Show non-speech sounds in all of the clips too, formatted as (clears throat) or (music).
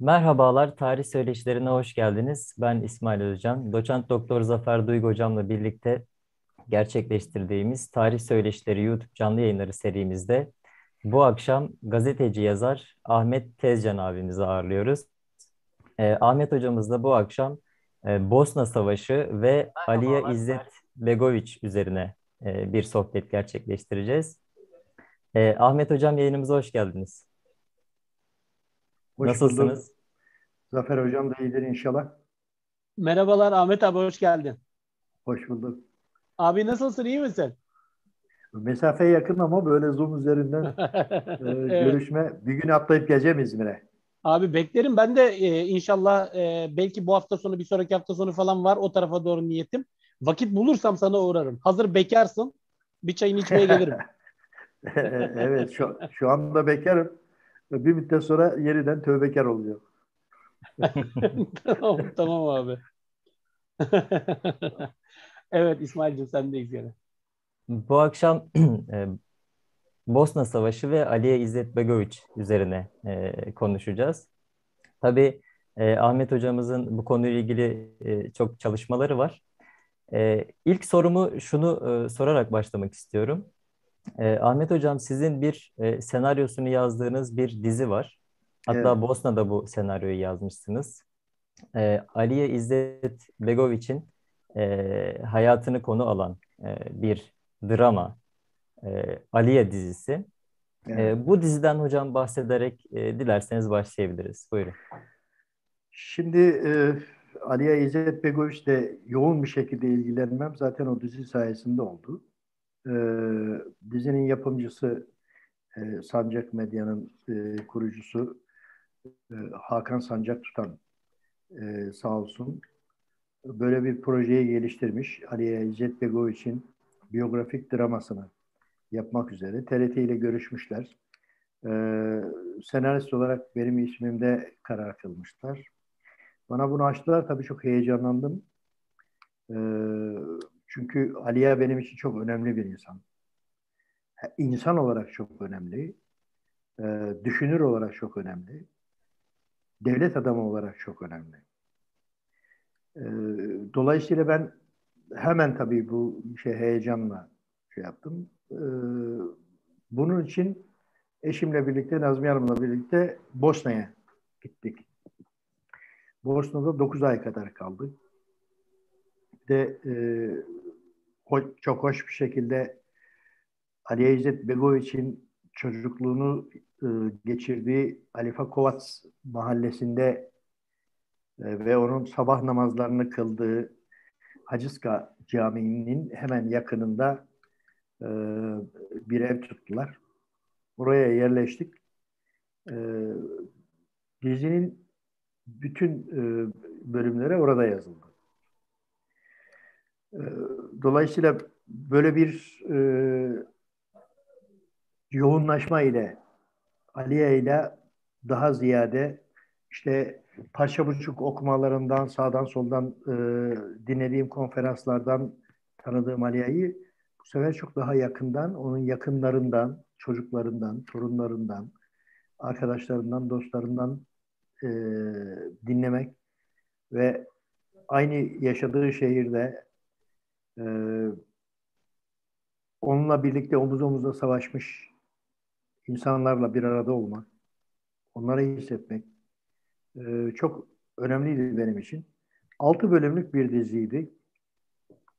Merhabalar, Tarih Söyleşilerine hoş geldiniz. Ben İsmail Özcan. Doçent Doktor Zafer Duygu Hocam'la birlikte gerçekleştirdiğimiz Tarih Söyleşileri YouTube canlı yayınları serimizde bu akşam gazeteci yazar Ahmet Tezcan abimizi ağırlıyoruz. Ee, Ahmet hocamız da bu akşam e, Bosna Savaşı ve Aliye İzzet Begoviç üzerine e, bir sohbet gerçekleştireceğiz. E, Ahmet hocam yayınımıza hoş geldiniz. Hoş Nasılsınız? bulduk. Zafer Hocam da iyidir inşallah. Merhabalar Ahmet abi hoş geldin. Hoş bulduk. Abi nasılsın iyi misin? Mesafe yakın ama böyle Zoom üzerinden (laughs) e, Evet. görüşme. Bir gün atlayıp geleceğim İzmir'e. Abi beklerim ben de e, inşallah e, belki bu hafta sonu bir sonraki hafta sonu falan var o tarafa doğru niyetim. Vakit bulursam sana uğrarım. Hazır bekarsın bir çayını içmeye gelirim. (laughs) evet şu, şu anda bekarım. Bir müddet sonra yeniden tövbekar olacağım. tamam, tamam abi. evet İsmail'cim sendeyiz gene. Bu akşam (clears throat) e, Bosna Savaşı ve Aliye İzzet Begoviç üzerine e, konuşacağız. Tabii e, Ahmet hocamızın bu konuyla ilgili e, çok çalışmaları var. E, ilk sorumu şunu e, sorarak başlamak istiyorum. E, Ahmet hocam sizin bir e, senaryosunu yazdığınız bir dizi var. Hatta Evet. Bosna'da bu senaryoyu yazmışsınız. E, Aliye İzzet Begoviç'in e, hayatını konu alan e, bir drama, e, Aliye dizisi. Evet. E, bu diziden hocam bahsederek e, dilerseniz başlayabiliriz. Buyurun. Şimdi e, Aliye İzzet Begoviç de yoğun bir şekilde ilgilenmem zaten o dizi sayesinde oldu. E, dizinin yapımcısı e, Sancak Medya'nın e, kurucusu e, Hakan Sancak Tutan e, sağ olsun böyle bir projeyi geliştirmiş. Aliye İzzet Begoviç'in biyografik dramasını yapmak üzere TRT ile görüşmüşler. E, senarist olarak benim ismimde karar kılmışlar. Bana bunu açtılar tabii çok heyecanlandım. E, çünkü Aliye benim için çok önemli bir insan. İnsan olarak çok önemli. E, düşünür olarak çok önemli. Devlet adamı olarak çok önemli. E, dolayısıyla ben hemen tabii bu şey heyecanla şey yaptım. E, bunun için eşimle birlikte, Nazmiye Hanım'la birlikte Bosna'ya gittik. Bosna'da 9 ay kadar kaldık. De e, çok hoş bir şekilde Ali İzzet Begoviç'in çocukluğunu e, geçirdiği Alifa Kovac mahallesinde e, ve onun sabah namazlarını kıldığı Hacıska Camii'nin hemen yakınında e, bir ev tuttular. Oraya yerleştik. E, dizinin bütün e, bölümleri orada yazıldı. E, dolayısıyla böyle bir e, yoğunlaşma ile Aliye ile daha ziyade işte parça buçuk okumalarından sağdan soldan e, dinlediğim konferanslardan tanıdığım Aliye'yi bu sefer çok daha yakından, onun yakınlarından, çocuklarından, torunlarından, arkadaşlarından, dostlarından e, dinlemek ve aynı yaşadığı şehirde e, onunla birlikte omuz omuza savaşmış insanlarla bir arada olmak, onları hissetmek e, çok önemliydi benim için. Altı bölümlük bir diziydi.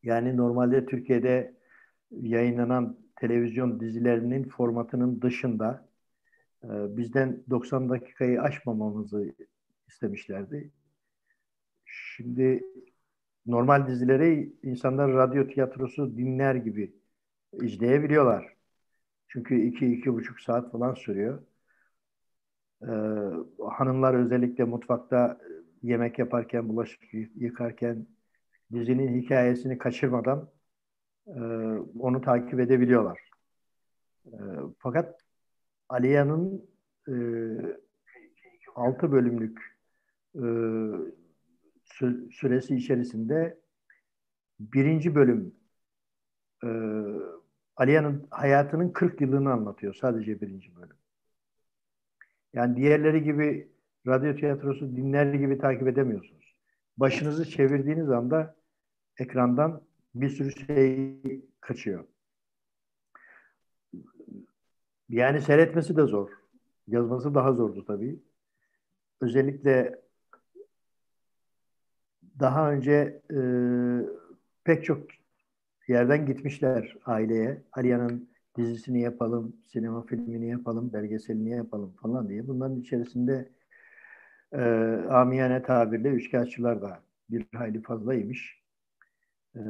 Yani normalde Türkiye'de yayınlanan televizyon dizilerinin formatının dışında e, bizden 90 dakikayı aşmamamızı istemişlerdi. Şimdi normal dizileri insanlar radyo tiyatrosu dinler gibi izleyebiliyorlar. Çünkü iki, iki buçuk saat falan sürüyor. Ee, hanımlar özellikle mutfakta yemek yaparken, bulaşık yıkarken dizinin hikayesini kaçırmadan e, onu takip edebiliyorlar. E, fakat Aliya'nın e, 6 bölümlük e, sü- süresi içerisinde birinci bölüm e, Aliya'nın hayatının 40 yılını anlatıyor sadece birinci bölüm. Yani diğerleri gibi radyo tiyatrosu dinler gibi takip edemiyorsunuz. Başınızı çevirdiğiniz anda ekrandan bir sürü şey kaçıyor. Yani seyretmesi de zor. Yazması daha zordu tabii. Özellikle daha önce e, pek çok yerden gitmişler aileye. Aliyan'ın dizisini yapalım, sinema filmini yapalım, belgeselini yapalım falan diye. Bunların içerisinde e, amiyane tabirle üçkağıtçılar da bir hayli fazlaymış. E,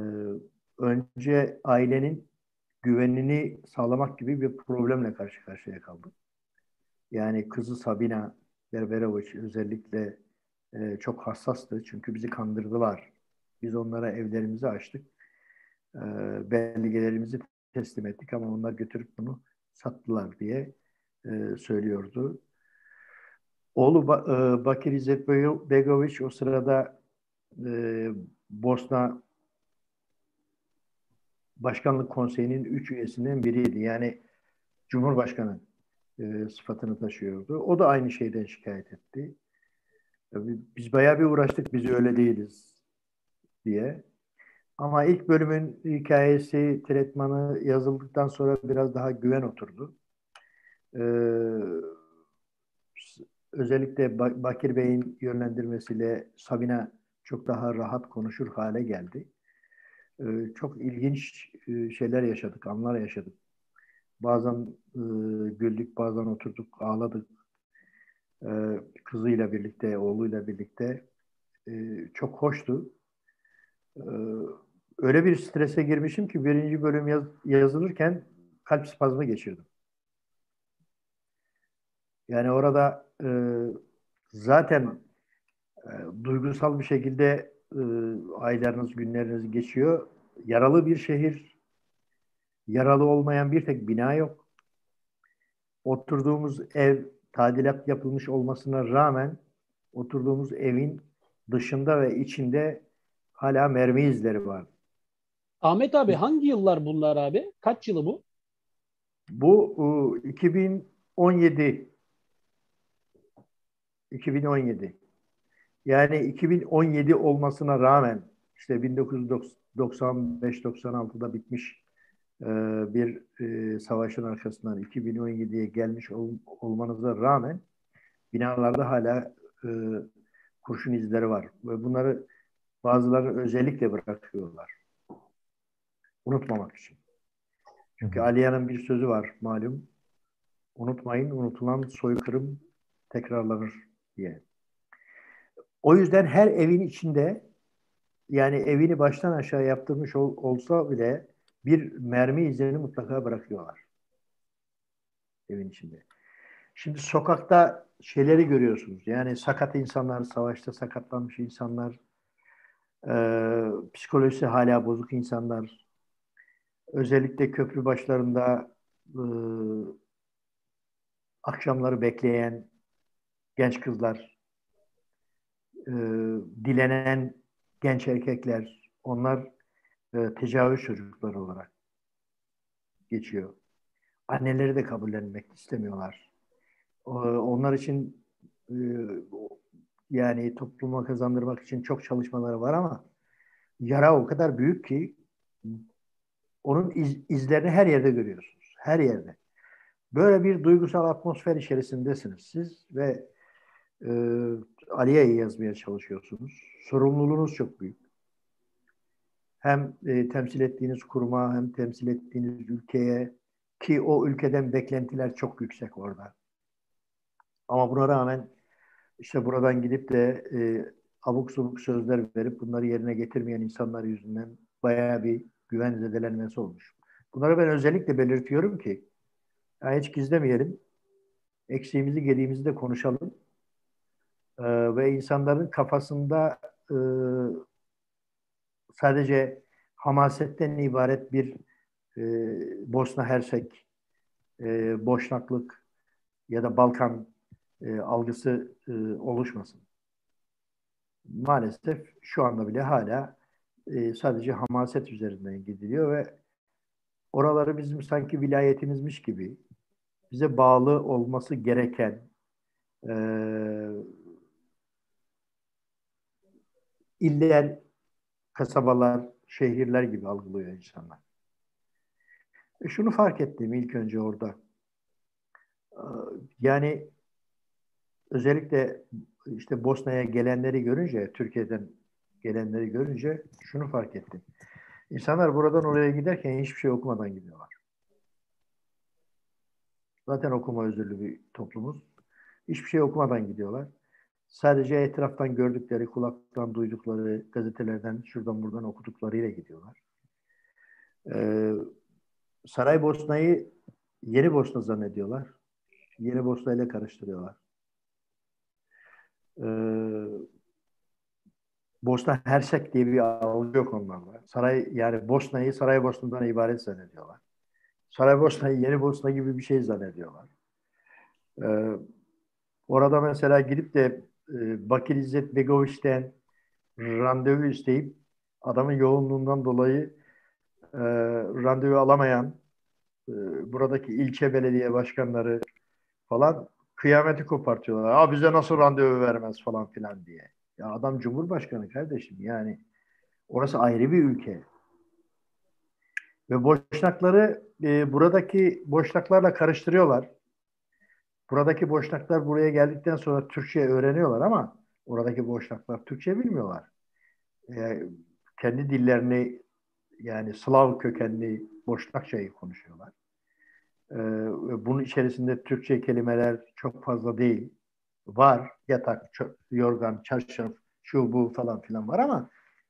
önce ailenin güvenini sağlamak gibi bir problemle karşı karşıya kaldı. Yani kızı Sabina Berberovic özellikle e, çok hassastı. Çünkü bizi kandırdılar. Biz onlara evlerimizi açtık. E, belgelerimizi teslim ettik ama onlar götürüp bunu sattılar diye e, söylüyordu. Oğlu ba e, Bakir İzzet Begoviç o sırada e, Bosna Başkanlık Konseyi'nin üç üyesinden biriydi. Yani Cumhurbaşkanı e, sıfatını taşıyordu. O da aynı şeyden şikayet etti. Biz bayağı bir uğraştık, biz öyle değiliz diye. Ama ilk bölümün hikayesi, tretmanı yazıldıktan sonra biraz daha güven oturdu. Ee, özellikle Bakir Bey'in yönlendirmesiyle Sabina çok daha rahat konuşur hale geldi. Ee, çok ilginç e, şeyler yaşadık, anlar yaşadık. Bazen e, güldük, bazen oturduk, ağladık. Ee, kızıyla birlikte, oğluyla birlikte. Ee, çok hoştu. Ee, öyle bir strese girmişim ki birinci bölüm yaz, yazılırken kalp spazmı geçirdim. Yani orada e, zaten e, duygusal bir şekilde e, aylarınız, günleriniz geçiyor. Yaralı bir şehir, yaralı olmayan bir tek bina yok. Oturduğumuz ev tadilat yapılmış olmasına rağmen oturduğumuz evin dışında ve içinde hala mermi izleri var. Ahmet abi hangi yıllar bunlar abi? Kaç yılı bu? Bu 2017 2017 yani 2017 olmasına rağmen işte 1995-96'da bitmiş e, bir e, savaşın arkasından 2017'ye gelmiş olmanıza rağmen binalarda hala e, kurşun izleri var. Ve bunları bazıları özellikle bırakıyorlar. Unutmamak için. Çünkü Aliye'nin bir sözü var malum. Unutmayın unutulan soykırım tekrarlanır diye. O yüzden her evin içinde yani evini baştan aşağı yaptırmış ol, olsa bile bir mermi izlerini mutlaka bırakıyorlar. Evin içinde. Şimdi sokakta şeyleri görüyorsunuz. Yani sakat insanlar, savaşta sakatlanmış insanlar, e, psikolojisi hala bozuk insanlar, özellikle köprü başlarında e, akşamları bekleyen genç kızlar, e, dilenen genç erkekler, onlar e, tecavüz çocukları olarak geçiyor. Anneleri de kabullenmek istemiyorlar. Onlar için e, yani topluma kazandırmak için çok çalışmaları var ama yara o kadar büyük ki onun iz, izlerini her yerde görüyorsunuz. Her yerde. Böyle bir duygusal atmosfer içerisindesiniz siz ve e, Aliye'yi yazmaya çalışıyorsunuz. Sorumluluğunuz çok büyük. Hem e, temsil ettiğiniz kuruma hem temsil ettiğiniz ülkeye ki o ülkeden beklentiler çok yüksek orada. Ama buna rağmen işte buradan gidip de e, abuk subuk sözler verip bunları yerine getirmeyen insanlar yüzünden bayağı bir güven zedelenmesi olmuş. Bunları ben özellikle belirtiyorum ki yani hiç gizlemeyelim. Eksiğimizi, gediğimizi de konuşalım. Ee, ve insanların kafasında e, sadece hamasetten ibaret bir e, Bosna Hersek, e, Boşnaklık ya da Balkan e, algısı e, oluşmasın. Maalesef şu anda bile hala e, sadece hamaset üzerinden gidiliyor ve oraları bizim sanki vilayetimizmiş gibi bize bağlı olması gereken e, iller, kasabalar, şehirler gibi algılıyor insanlar. E şunu fark ettim ilk önce orada. Ee, yani özellikle işte Bosna'ya gelenleri görünce, Türkiye'den gelenleri görünce şunu fark ettim. İnsanlar buradan oraya giderken hiçbir şey okumadan gidiyorlar. Zaten okuma özürlü bir toplumuz. Hiçbir şey okumadan gidiyorlar. Sadece etraftan gördükleri, kulaktan duydukları, gazetelerden, şuradan buradan okuduklarıyla gidiyorlar. Ee, Saraybosna'yı Yeni Bosna zannediyorlar. Yeni Bosna ile karıştırıyorlar. Ee, Bosna Hersek diye bir algı yok onlarla. Saray yani Bosna'yı Saraybosna'dan ibaret zannediyorlar. Saraybosna'yı Yeni Bosna gibi bir şey zannediyorlar. Ee, orada mesela gidip de e, Bakir İzzet Begoviç'ten randevu isteyip adamın yoğunluğundan dolayı e, randevu alamayan e, buradaki ilçe belediye başkanları falan kıyameti kopartıyorlar. Aa bize nasıl randevu vermez falan filan diye. Ya adam cumhurbaşkanı kardeşim yani orası ayrı bir ülke. Ve boşnakları e, buradaki boşnaklarla karıştırıyorlar. Buradaki boşnaklar buraya geldikten sonra Türkçe öğreniyorlar ama oradaki boşnaklar Türkçe bilmiyorlar. E, kendi dillerini yani Slav kökenli Boşnakçayı konuşuyorlar. E, bunun içerisinde Türkçe kelimeler çok fazla değil. Var yatak, yorgan, çarşaf, şu bu falan filan var ama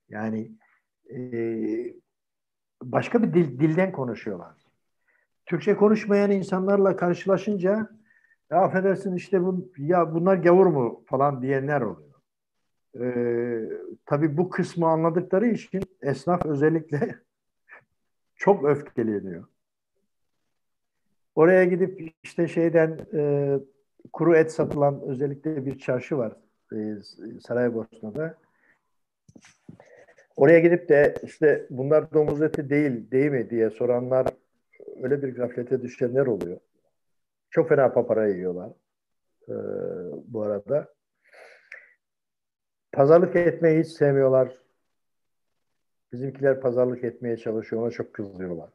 yani e, başka bir dil, dilden konuşuyorlar. Türkçe konuşmayan insanlarla karşılaşınca ya affedersin işte bu, ya bunlar gavur mu falan diyenler oluyor. Ee, tabii bu kısmı anladıkları için esnaf özellikle (laughs) çok öfkeleniyor. Oraya gidip işte şeyden e, kuru et satılan özellikle bir çarşı var e, Saraybosna'da. Oraya gidip de işte bunlar domuz eti değil, değil mi diye soranlar öyle bir gaflete düşenler oluyor. Çok fena papara yiyorlar e, bu arada. Pazarlık etmeyi hiç sevmiyorlar. Bizimkiler pazarlık etmeye çalışıyor, ona çok kızıyorlar.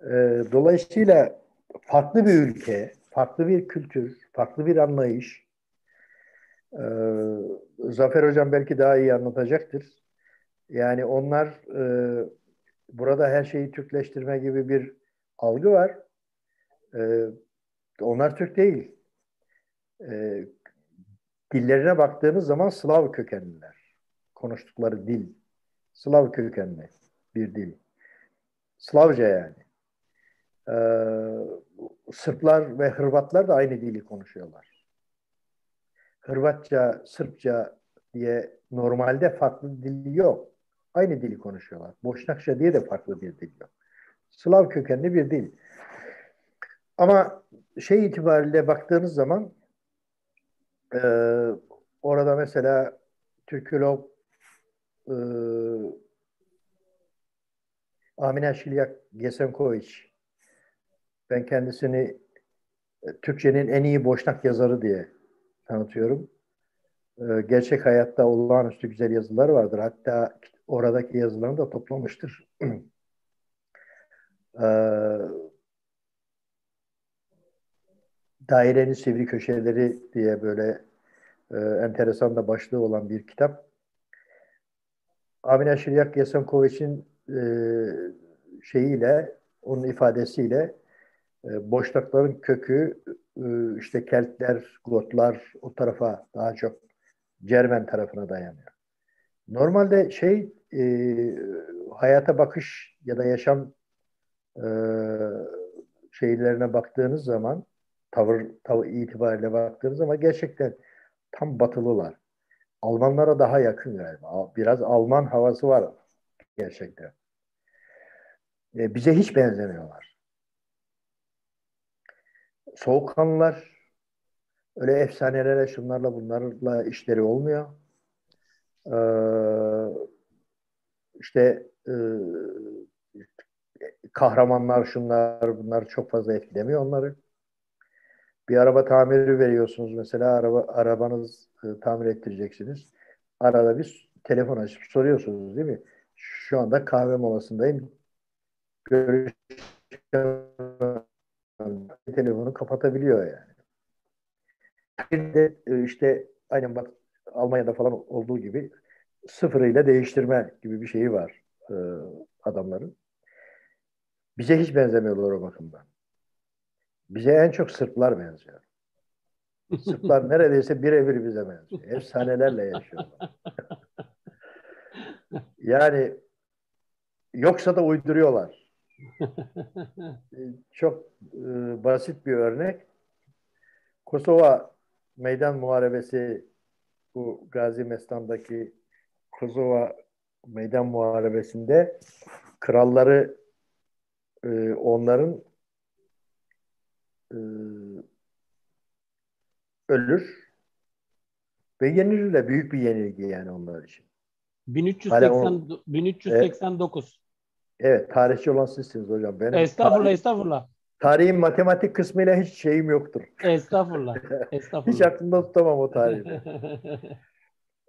E, dolayısıyla farklı bir ülke, farklı bir kültür, farklı bir anlayış. E, Zafer Hocam belki daha iyi anlatacaktır. Yani onlar e, burada her şeyi Türkleştirme gibi bir algı var. E, onlar Türk değil. E, dillerine baktığınız zaman Slav kökenliler. Konuştukları dil. Slav kökenli bir dil. Slavca yani. Ee, Sırplar ve Hırvatlar da aynı dili konuşuyorlar. Hırvatça, Sırpça diye normalde farklı dil yok. Aynı dili konuşuyorlar. Boşnakça diye de farklı bir dil yok. Slav kökenli bir dil. Ama şey itibariyle baktığınız zaman e, orada mesela Türkülog e, Amine Şilyak Gesenkoviç ben kendisini e, Türkçenin en iyi boşnak yazarı diye tanıtıyorum. E, gerçek hayatta olağanüstü güzel yazılar vardır. Hatta oradaki yazılarını da toplamıştır. (clears throat) e, Dairenin Sivri Köşeleri diye böyle e, enteresan da başlığı olan bir kitap. Amine Şiryak Yasenkoviç'in e, şeyiyle, onun ifadesiyle e, boşlukların kökü e, işte Keltler, Gotlar o tarafa daha çok Cermen tarafına dayanıyor. Normalde şey e, hayata bakış ya da yaşam e, şeylerine baktığınız zaman tavır, tavır itibariyle baktığınız zaman gerçekten tam batılılar. Almanlara daha yakın galiba. Biraz Alman havası var gerçekten. E, bize hiç benzemiyorlar. Soğukkanlılar öyle efsanelere şunlarla bunlarla işleri olmuyor. Ee, işte e, kahramanlar şunlar bunlar çok fazla etkilemiyor onları. Bir araba tamiri veriyorsunuz mesela araba arabanız e, tamir ettireceksiniz. arada bir telefon açıp soruyorsunuz değil mi? Şu anda kahve molasındayım. Görüş telefonu kapatabiliyor yani. Bir de e, işte aynen bak Almanya'da falan olduğu gibi sıfırıyla değiştirme gibi bir şeyi var e, adamların. Bize hiç benzemiyorlar o bakımdan. Bize en çok Sırplar benziyor. Sırplar neredeyse birebir bize benziyor. Efsanelerle yaşıyorlar. yani yoksa da uyduruyorlar. Çok e, basit bir örnek. Kosova meydan muharebesi bu Gazi Mestan'daki Kosova meydan muharebesinde kralları e, onların e, ölür ve yenilirler. Büyük bir yenilgi yani onlar için. 1380, o, 1389. Evet, evet, tarihçi olan sizsiniz hocam. Benim estağfurullah, tarih, estağfurullah. Tarihin matematik kısmıyla hiç şeyim yoktur. Estağfurullah, (laughs) estağfurullah. hiç aklımda tutamam o tarihi.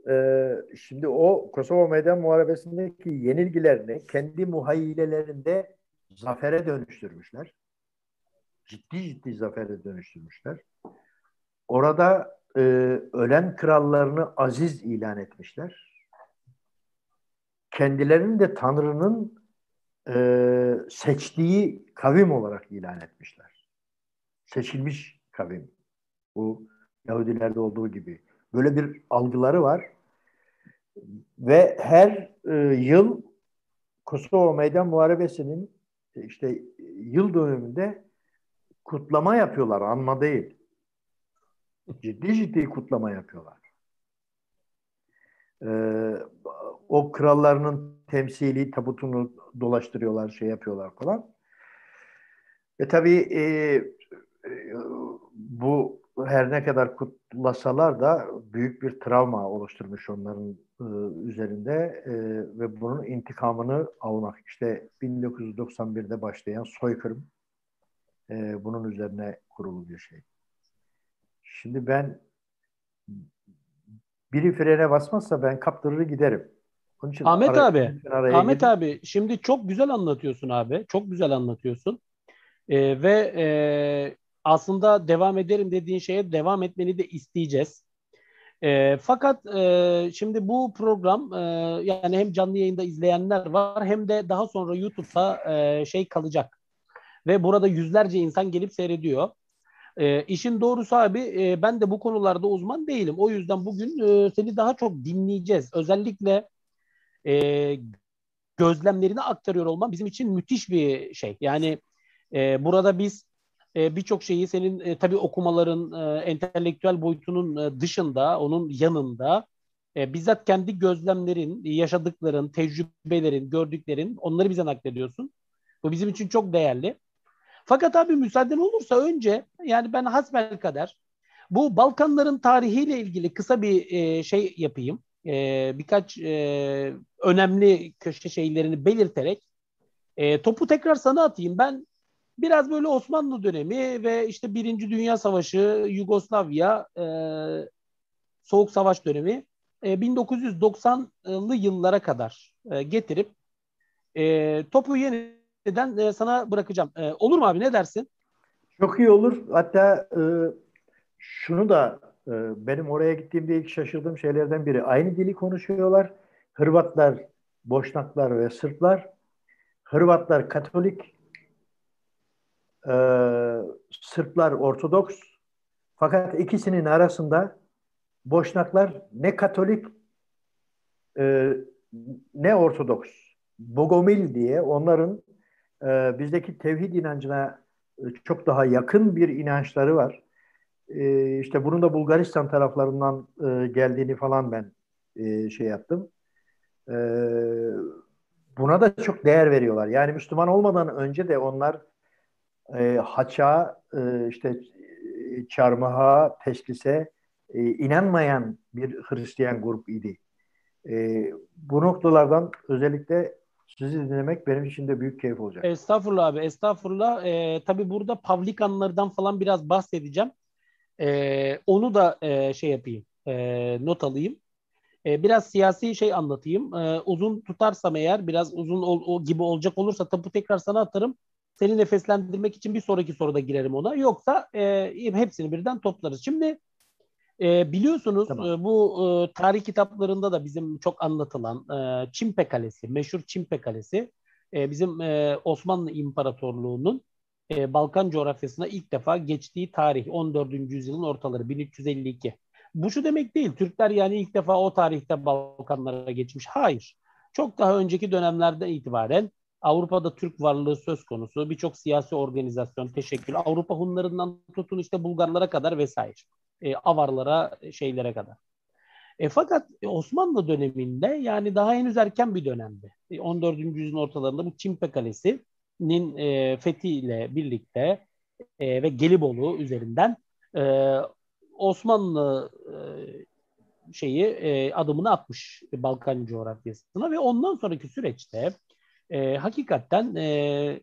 ee, (laughs) şimdi o Kosova Meydan Muharebesi'ndeki yenilgilerini kendi muhayyilelerinde zafere dönüştürmüşler. Ciddi ciddi zafere dönüştürmüşler. Orada e, ölen krallarını aziz ilan etmişler. Kendilerini de Tanrı'nın e, seçtiği kavim olarak ilan etmişler. Seçilmiş kavim. Bu Yahudilerde olduğu gibi. Böyle bir algıları var. Ve her e, yıl Kosova Meydan Muharebesi'nin işte yıl dönümünde kutlama yapıyorlar, anma değil. Ciddi ciddi kutlama yapıyorlar. Ee, o krallarının temsili tabutunu dolaştırıyorlar, şey yapıyorlar falan. Ve tabii e, e, bu her ne kadar kutlasalar da büyük bir travma oluşturmuş onların e, üzerinde e, ve bunun intikamını almak. İşte 1991'de başlayan soykırım e, bunun üzerine kurulu bir şey. Şimdi ben biri frene basmazsa ben kaptırır giderim. Onun için Ahmet ara, abi, Ahmet gidip... abi şimdi çok güzel anlatıyorsun abi. Çok güzel anlatıyorsun. Ee, ve e, aslında devam ederim dediğin şeye devam etmeni de isteyeceğiz. E, fakat e, şimdi bu program e, yani hem canlı yayında izleyenler var hem de daha sonra YouTube'da e, şey kalacak. Ve burada yüzlerce insan gelip seyrediyor. E, işin doğrusu abi e, ben de bu konularda uzman değilim. O yüzden bugün e, seni daha çok dinleyeceğiz. Özellikle e, gözlemlerini aktarıyor olman bizim için müthiş bir şey. Yani e, burada biz e, birçok şeyi senin e, tabii okumaların e, entelektüel boyutunun e, dışında, onun yanında e, bizzat kendi gözlemlerin, yaşadıkların, tecrübelerin, gördüklerin onları bize naklediyorsun. Bu bizim için çok değerli. Fakat abi müsaaden olursa önce yani ben hasbel kadar bu Balkanların tarihiyle ilgili kısa bir e, şey yapayım. E, birkaç e, önemli köşe şeylerini belirterek e, topu tekrar sana atayım. Ben biraz böyle Osmanlı dönemi ve işte Birinci Dünya Savaşı, Yugoslavya, e, Soğuk Savaş dönemi e, 1990'lı yıllara kadar e, getirip e, topu yeniden e, sana bırakacağım. E, olur mu abi ne dersin? Çok iyi olur. Hatta e, şunu da e, benim oraya gittiğimde ilk şaşırdığım şeylerden biri. Aynı dili konuşuyorlar. Hırvatlar, Boşnaklar ve Sırplar. Hırvatlar Katolik, e, Sırplar Ortodoks. Fakat ikisinin arasında Boşnaklar ne Katolik e, ne Ortodoks. Bogomil diye onların e, bizdeki tevhid inancına e, çok daha yakın bir inançları var. E, işte bunun da Bulgaristan taraflarından e, geldiğini falan ben e, şey yaptım. E, buna da çok değer veriyorlar. Yani Müslüman olmadan önce de onlar e, haça, e, işte e, çarmıha, teşkise e, inanmayan bir Hristiyan grup idi. E, bu noktalardan özellikle sizi dinlemek benim için de büyük keyif olacak. Estağfurullah abi, estağfurullah. E, tabii burada Pavlikanlardan falan biraz bahsedeceğim. E, onu da e, şey yapayım, e, not alayım. E, biraz siyasi şey anlatayım. E, uzun tutarsam eğer biraz uzun ol, o gibi olacak olursa tapu tekrar sana atarım. Seni nefeslendirmek için bir sonraki soruda girerim ona. Yoksa e, hepsini birden toplarız. Şimdi e, biliyorsunuz tamam. e, bu e, tarih kitaplarında da bizim çok anlatılan e, Çimpe Kalesi, meşhur Çimpe Kalesi e, bizim e, Osmanlı İmparatorluğu'nun e, Balkan coğrafyasına ilk defa geçtiği tarih 14. yüzyılın ortaları 1352. Bu şu demek değil. Türkler yani ilk defa o tarihte Balkanlara geçmiş. Hayır. Çok daha önceki dönemlerden itibaren Avrupa'da Türk varlığı söz konusu. Birçok siyasi organizasyon, teşekkül. Avrupa Hunlarından tutun işte Bulgarlara kadar vesaire. E, Avarlara, şeylere kadar. E, fakat Osmanlı döneminde yani daha henüz erken bir dönemde. 14. E, yüzyılın ortalarında bu Çimpe Kalesi'nin e, fethiyle birlikte e, ve Gelibolu üzerinden e, Osmanlı e, şeyi e, adımını atmış Balkan coğrafyasına ve ondan sonraki süreçte e, hakikaten e,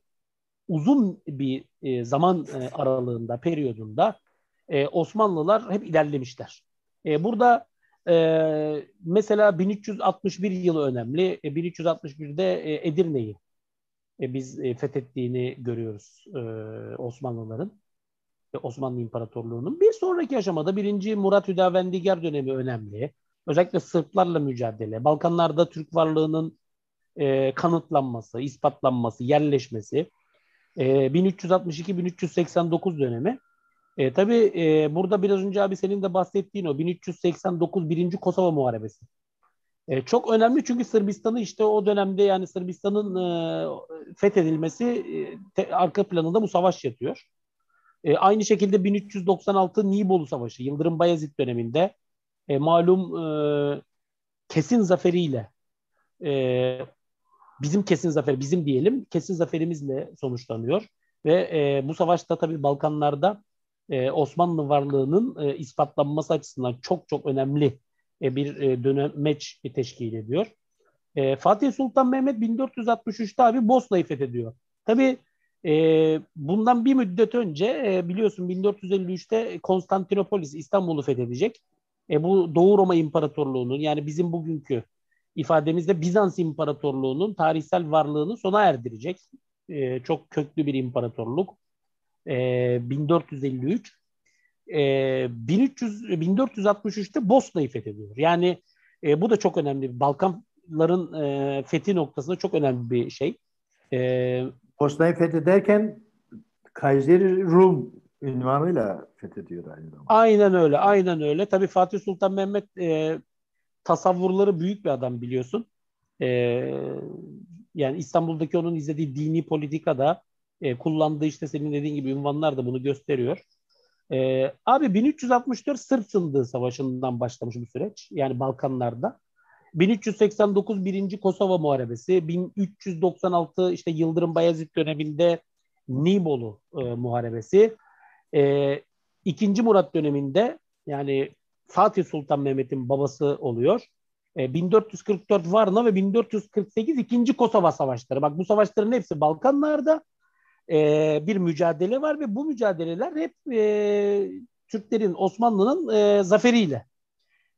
uzun bir e, zaman e, aralığında, periyodunda e, Osmanlılar hep ilerlemişler. E, burada e, mesela 1361 yılı önemli. E, 1361'de e, Edirne'yi e, biz e, fethettiğini görüyoruz e, Osmanlıların. Osmanlı İmparatorluğu'nun. Bir sonraki aşamada 1. Murat Hüdavendigar dönemi önemli. Özellikle Sırplarla mücadele, Balkanlarda Türk varlığının e, kanıtlanması, ispatlanması, yerleşmesi. E, 1362-1389 dönemi. E, tabii e, burada biraz önce abi senin de bahsettiğin o 1389 1. Kosova Muharebesi. E, çok önemli çünkü Sırbistan'ı işte o dönemde yani Sırbistan'ın e, fethedilmesi e, te, arka planında bu savaş yatıyor. E, aynı şekilde 1396 Nibolu Savaşı Yıldırım Bayezid döneminde e, malum e, kesin zaferiyle e, bizim kesin zafer bizim diyelim kesin zaferimizle sonuçlanıyor ve e, bu savaşta tabii Balkanlarda e, Osmanlı varlığının e, ispatlanması açısından çok çok önemli e, bir e, dönemeç teşkil ediyor. E, Fatih Sultan Mehmet 1463'te abi Bosna'yı fethediyor. Tabii e, bundan bir müddet önce e, biliyorsun 1453'te Konstantinopolis İstanbul'u fethedecek. E, bu Doğu Roma İmparatorluğu'nun yani bizim bugünkü ifademizde Bizans İmparatorluğu'nun tarihsel varlığını sona erdirecek. E, çok köklü bir imparatorluk. E, 1453. E, 1300 1463'te Bosna'yı fethediyor. Yani e, bu da çok önemli. Balkanların e, fethi noktasında çok önemli bir şey. E, Bosna'yı fethederken Kayseri Rum ünvanıyla fethediyor aynı zamanda. Aynen öyle, aynen öyle. Tabii Fatih Sultan Mehmet e, tasavvurları büyük bir adam biliyorsun. E, yani İstanbul'daki onun izlediği dini politikada e, kullandığı işte senin dediğin gibi ünvanlar da bunu gösteriyor. E, abi 1364 Sırp Sındığı Savaşı'ndan başlamış bu süreç. Yani Balkanlarda. 1389 birinci Kosova Muharebesi, 1396 işte Yıldırım Bayezid döneminde Nibolu e, Muharebesi, e, ikinci Murat döneminde yani Fatih Sultan Mehmet'in babası oluyor. E, 1444 Varna ve 1448 ikinci Kosova Savaşları. Bak bu savaşların hepsi Balkanlarda e, bir mücadele var ve bu mücadeleler hep e, Türklerin, Osmanlı'nın e, zaferiyle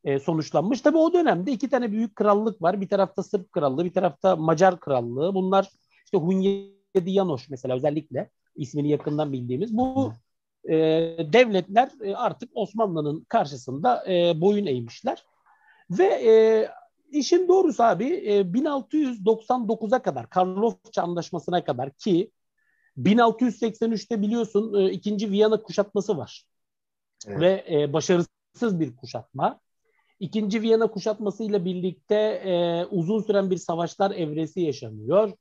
e, sonuçlanmış. Tabii o dönemde iki tane büyük krallık var. Bir tarafta Sırp Krallığı, bir tarafta Macar Krallığı. Bunlar işte Hunyadi Yanoş mesela özellikle ismini yakından bildiğimiz. Bu e, devletler e, artık Osmanlı'nın karşısında e, boyun eğmişler. Ve e, işin doğrusu abi e, 1699'a kadar Karlofça Anlaşması'na kadar ki 1683'te biliyorsun e, ikinci Viyana kuşatması var. Evet. Ve e, başarısız bir kuşatma. İkinci Viyana kuşatması ile birlikte e, uzun süren bir savaşlar evresi yaşanıyor.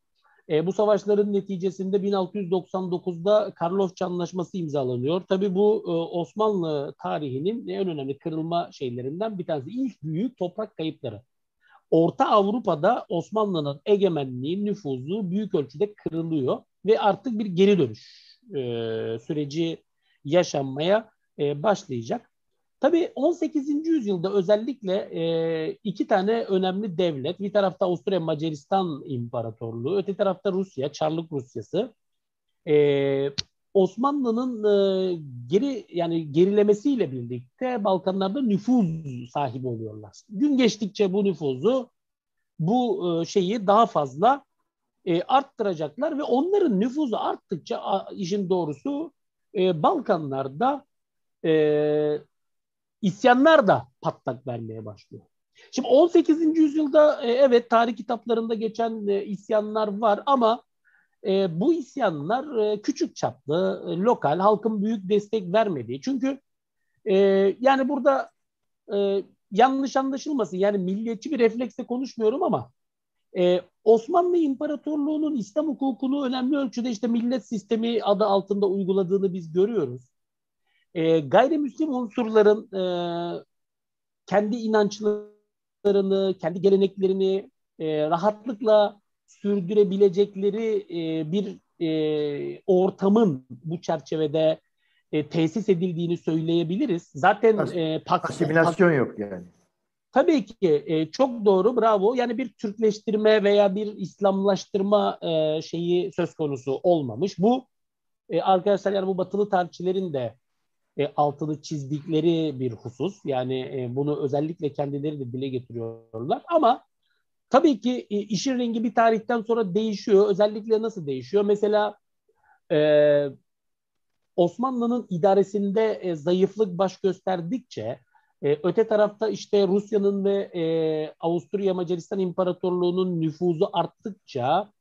E, bu savaşların neticesinde 1699'da Karlofça Anlaşması imzalanıyor. Tabii bu e, Osmanlı tarihinin en önemli kırılma şeylerinden bir tanesi. İlk büyük toprak kayıpları. Orta Avrupa'da Osmanlı'nın egemenliği, nüfuzu büyük ölçüde kırılıyor ve artık bir geri dönüş e, süreci yaşanmaya e, başlayacak. Tabii 18. yüzyılda özellikle e, iki tane önemli devlet, bir tarafta Avusturya Macaristan İmparatorluğu, öte tarafta Rusya, Çarlık Rusyası. E, Osmanlı'nın e, geri yani gerilemesiyle birlikte Balkanlarda nüfuz sahibi oluyorlar. Gün geçtikçe bu nüfuzu bu e, şeyi daha fazla e, arttıracaklar ve onların nüfuzu arttıkça a, işin doğrusu e, Balkanlarda e, isyanlar da patlak vermeye başlıyor. Şimdi 18. yüzyılda e, evet tarih kitaplarında geçen e, isyanlar var ama e, bu isyanlar e, küçük çaplı, e, lokal, halkın büyük destek vermediği. Çünkü e, yani burada e, yanlış anlaşılmasın yani milliyetçi bir refleksle konuşmuyorum ama e, Osmanlı İmparatorluğu'nun İslam hukukunu önemli ölçüde işte millet sistemi adı altında uyguladığını biz görüyoruz. E, gayrimüslim unsurların e, kendi inançlarını, kendi geleneklerini e, rahatlıkla sürdürebilecekleri e, bir e, ortamın bu çerçevede e, tesis edildiğini söyleyebiliriz. Zaten e, pak, asimilasyon pak, yok yani. Tabii ki e, çok doğru bravo. Yani bir Türkleştirme veya bir İslamlaştırma e, şeyi söz konusu olmamış. Bu e, arkadaşlar yani bu batılı tarihçilerin de e, altını çizdikleri bir husus. Yani e, bunu özellikle kendileri de dile getiriyorlar. Ama tabii ki e, işin rengi bir tarihten sonra değişiyor. Özellikle nasıl değişiyor? Mesela e, Osmanlı'nın idaresinde e, zayıflık baş gösterdikçe e, öte tarafta işte Rusya'nın ve e, Avusturya Macaristan İmparatorluğu'nun nüfuzu arttıkça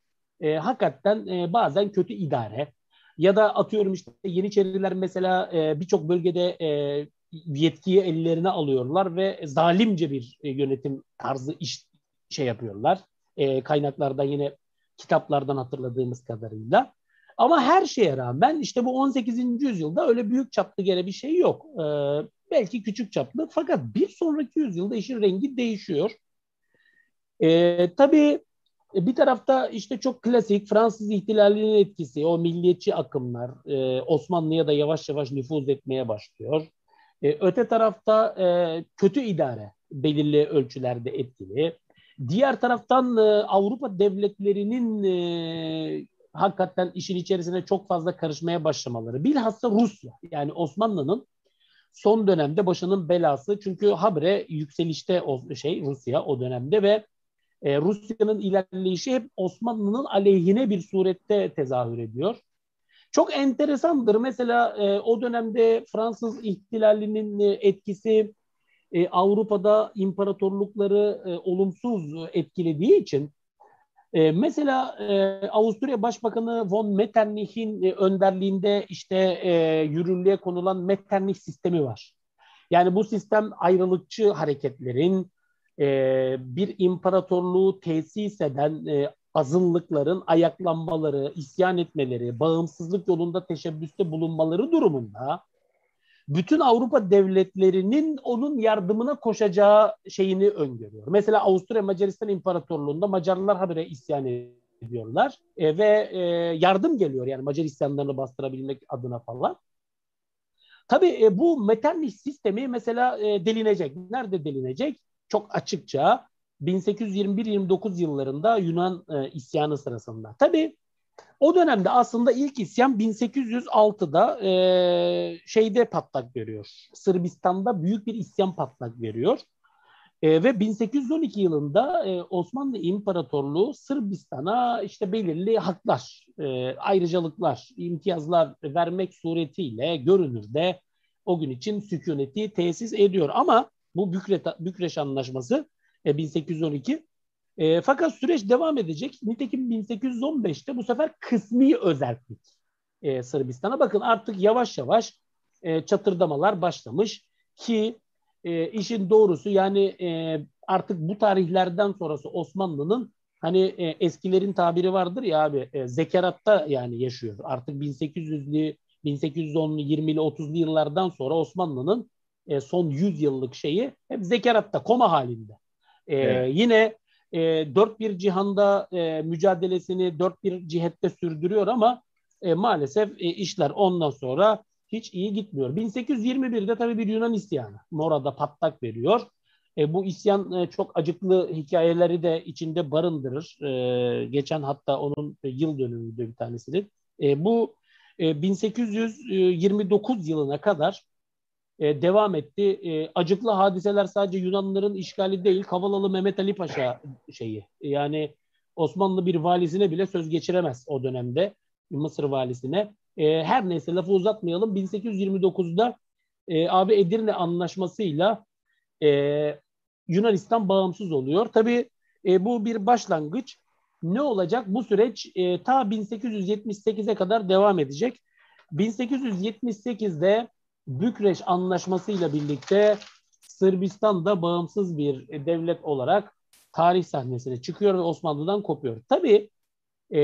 e, hakikaten e, bazen kötü idare ya da atıyorum işte Yeniçeriler mesela e, birçok bölgede e, yetkiyi ellerine alıyorlar ve zalimce bir e, yönetim tarzı iş şey yapıyorlar. E, kaynaklardan yine kitaplardan hatırladığımız kadarıyla. Ama her şeye rağmen işte bu 18. yüzyılda öyle büyük çaplı gene bir şey yok. E, belki küçük çaplı fakat bir sonraki yüzyılda işin rengi değişiyor. E, tabii bir tarafta işte çok klasik Fransız ihtilalinin etkisi, o milliyetçi akımlar e, Osmanlı'ya da yavaş yavaş nüfuz etmeye başlıyor. E, öte tarafta e, kötü idare belirli ölçülerde etkili. Diğer taraftan e, Avrupa devletlerinin e, hakikaten işin içerisine çok fazla karışmaya başlamaları. Bilhassa Rusya yani Osmanlı'nın son dönemde başının belası. Çünkü habre yükselişte o şey Rusya o dönemde ve e, Rusya'nın ilerleyişi hep Osmanlı'nın aleyhine bir surette tezahür ediyor. Çok enteresandır. Mesela e, o dönemde Fransız ihtilalinin e, etkisi e, Avrupa'da imparatorlukları e, olumsuz etkilediği için e, mesela e, Avusturya Başbakanı von Metternich'in e, önderliğinde işte e, yürürlüğe konulan Metternich sistemi var. Yani bu sistem ayrılıkçı hareketlerin, e, bir imparatorluğu tesis eden e, azınlıkların ayaklanmaları, isyan etmeleri, bağımsızlık yolunda teşebbüste bulunmaları durumunda bütün Avrupa devletlerinin onun yardımına koşacağı şeyini öngörüyor. Mesela Avusturya Macaristan İmparatorluğu'nda Macarlar habire isyan ediyorlar e, ve e, yardım geliyor yani Macar isyanlarını bastırabilmek adına falan. Tabii e, bu Metternich sistemi mesela e, delinecek. Nerede delinecek? çok açıkça 1821-29 yıllarında Yunan e, isyanı sırasında. Tabii o dönemde aslında ilk isyan 1806'da e, şeyde patlak veriyor. Sırbistan'da büyük bir isyan patlak veriyor. E, ve 1812 yılında e, Osmanlı İmparatorluğu Sırbistan'a işte belirli haklar, e, ayrıcalıklar, imtiyazlar vermek suretiyle görünürde o gün için sükuneti tesis ediyor. Ama bu Bükre, Bükreş Anlaşması e, 1812. E, fakat süreç devam edecek. Nitekim 1815'te bu sefer kısmi özellik e, Sırbistan'a. Bakın artık yavaş yavaş e, çatırdamalar başlamış ki e, işin doğrusu yani e, artık bu tarihlerden sonrası Osmanlı'nın hani e, eskilerin tabiri vardır ya abi e, zekeratta yani yaşıyor. Artık 1800'lü 1810'lu 20'li 30'lu yıllardan sonra Osmanlı'nın e, son 100 yıllık şeyi hep zekeratta, koma halinde. E, evet. Yine e, dört bir cihanda e, mücadelesini dört bir cihette sürdürüyor ama e, maalesef e, işler ondan sonra hiç iyi gitmiyor. 1821'de tabii bir Yunan isyanı Mora'da patlak veriyor. E, bu isyan e, çok acıklı hikayeleri de içinde barındırır. E, geçen hatta onun e, yıl dönümüydü bir tanesidir. E, bu e, 1829 yılına kadar e, devam etti. E, acıklı hadiseler sadece Yunanlıların işgali değil, Kavalalı Mehmet Ali Paşa şeyi. Yani Osmanlı bir valisine bile söz geçiremez o dönemde. Mısır valisine. E, her neyse lafı uzatmayalım. 1829'da e, abi Edirne Anlaşması'yla e, Yunanistan bağımsız oluyor. Tabii e, bu bir başlangıç. Ne olacak? Bu süreç e, ta 1878'e kadar devam edecek. 1878'de Bükreş Anlaşması ile birlikte Sırbistan da bağımsız bir devlet olarak tarih sahnesine çıkıyor ve Osmanlı'dan kopuyor. Tabii e,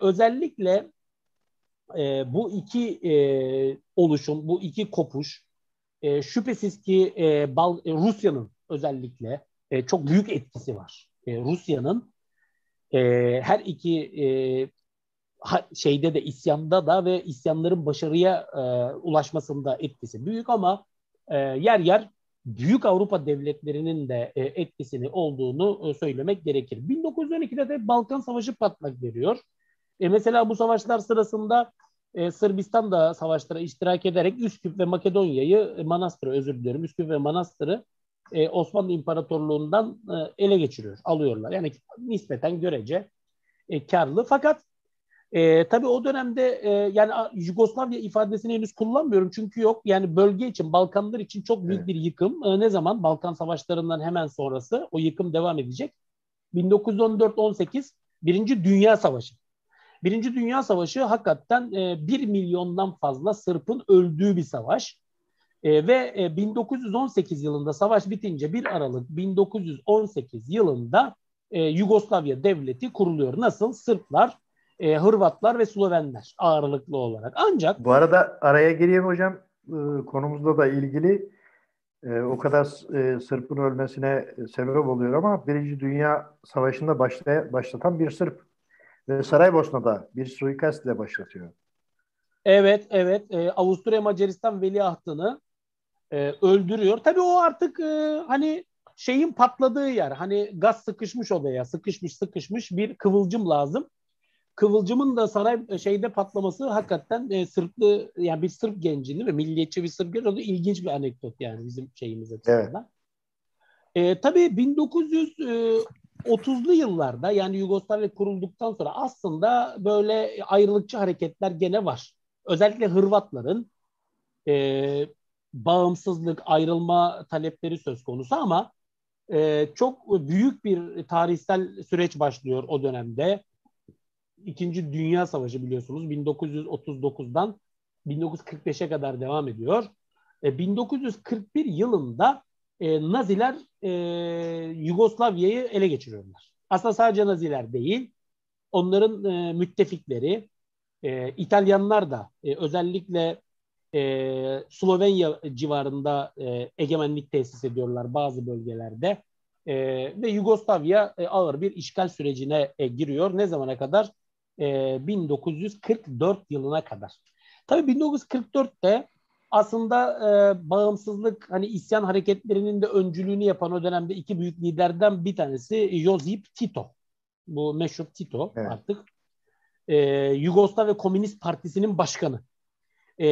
özellikle e, bu iki e, oluşum, bu iki kopuş e, şüphesiz ki e, Bal e, Rusya'nın özellikle e, çok büyük etkisi var. E, Rusya'nın e, her iki e, şeyde de isyanda da ve isyanların başarıya e, ulaşmasında etkisi büyük ama e, yer yer büyük Avrupa devletlerinin de e, etkisini olduğunu e, söylemek gerekir. 1912'de de Balkan Savaşı patlak veriyor. E, mesela bu savaşlar sırasında e, Sırbistan da savaşlara iştirak ederek Üsküp ve Makedonya'yı, e, Manastır'ı özür diliyorum, Üsküp ve Manastır'ı e, Osmanlı İmparatorluğu'ndan e, ele geçiriyor, alıyorlar. Yani nispeten görece e, karlı. Fakat e, tabii o dönemde e, yani Yugoslavya ifadesini henüz kullanmıyorum çünkü yok. Yani bölge için, Balkanlar için çok büyük evet. bir yıkım. E, ne zaman? Balkan Savaşları'ndan hemen sonrası o yıkım devam edecek. 1914-18 Birinci Dünya Savaşı. Birinci Dünya Savaşı hakikaten e, 1 milyondan fazla Sırp'ın öldüğü bir savaş. E, ve e, 1918 yılında savaş bitince 1 Aralık 1918 yılında e, Yugoslavya Devleti kuruluyor. Nasıl? Sırplar, e, Hırvatlar ve Slovenler ağırlıklı olarak. Ancak bu arada araya gireyim hocam e, konumuzla da ilgili e, o kadar e, Sırp'ın ölmesine sebep oluyor ama Birinci Dünya Savaşı'nda başlay- başlatan bir Sırp ve Saraybosna'da bir suikast ile başlatıyor. Evet, evet. E, Avusturya Macaristan veliahtını e, öldürüyor. Tabii o artık e, hani şeyin patladığı yer. Hani gaz sıkışmış odaya, sıkışmış sıkışmış bir kıvılcım lazım. Kıvılcımın da saray e, şeyde patlaması hakikaten e, Sırplı yani bir Sırp gencini ve milliyetçi bir Sırp genci oldu. ilginç bir anekdot yani bizim şeyimiz açısından. Evet. E, tabii 1930'lu e, yıllarda yani Yugoslavya kurulduktan sonra aslında böyle ayrılıkçı hareketler gene var. Özellikle Hırvatların e, bağımsızlık, ayrılma talepleri söz konusu ama e, çok büyük bir tarihsel süreç başlıyor o dönemde. İkinci Dünya Savaşı biliyorsunuz 1939'dan 1945'e kadar devam ediyor. E, 1941 yılında e, Naziler e, Yugoslavya'yı ele geçiriyorlar. Aslında sadece Naziler değil, onların e, müttefikleri, e, İtalyanlar da e, özellikle e, Slovenya civarında e, egemenlik tesis ediyorlar bazı bölgelerde. E, ve Yugoslavya e, ağır bir işgal sürecine e, giriyor. Ne zamana kadar? E, 1944 yılına kadar. Tabii 1944'te aslında e, bağımsızlık hani isyan hareketlerinin de öncülüğünü yapan o dönemde iki büyük liderden bir tanesi Josip Tito. Bu meşhur Tito evet. artık. E, Yugoslavya Komünist Partisi'nin başkanı. E,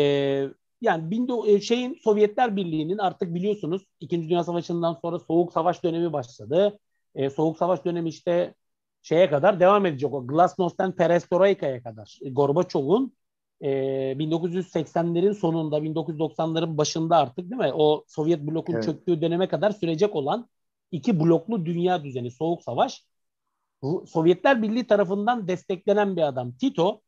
yani bindo, e, şeyin Sovyetler Birliği'nin artık biliyorsunuz İkinci Dünya Savaşı'ndan sonra Soğuk Savaş dönemi başladı. E, Soğuk Savaş dönemi işte şeye kadar devam edecek o Glasnost'tan Perestroika'ya kadar. E, Gorbaçov'un e, 1980'lerin sonunda 1990'ların başında artık değil mi? O Sovyet blokun evet. çöktüğü döneme kadar sürecek olan iki bloklu dünya düzeni Soğuk Savaş. Sovyetler Birliği tarafından desteklenen bir adam. Tito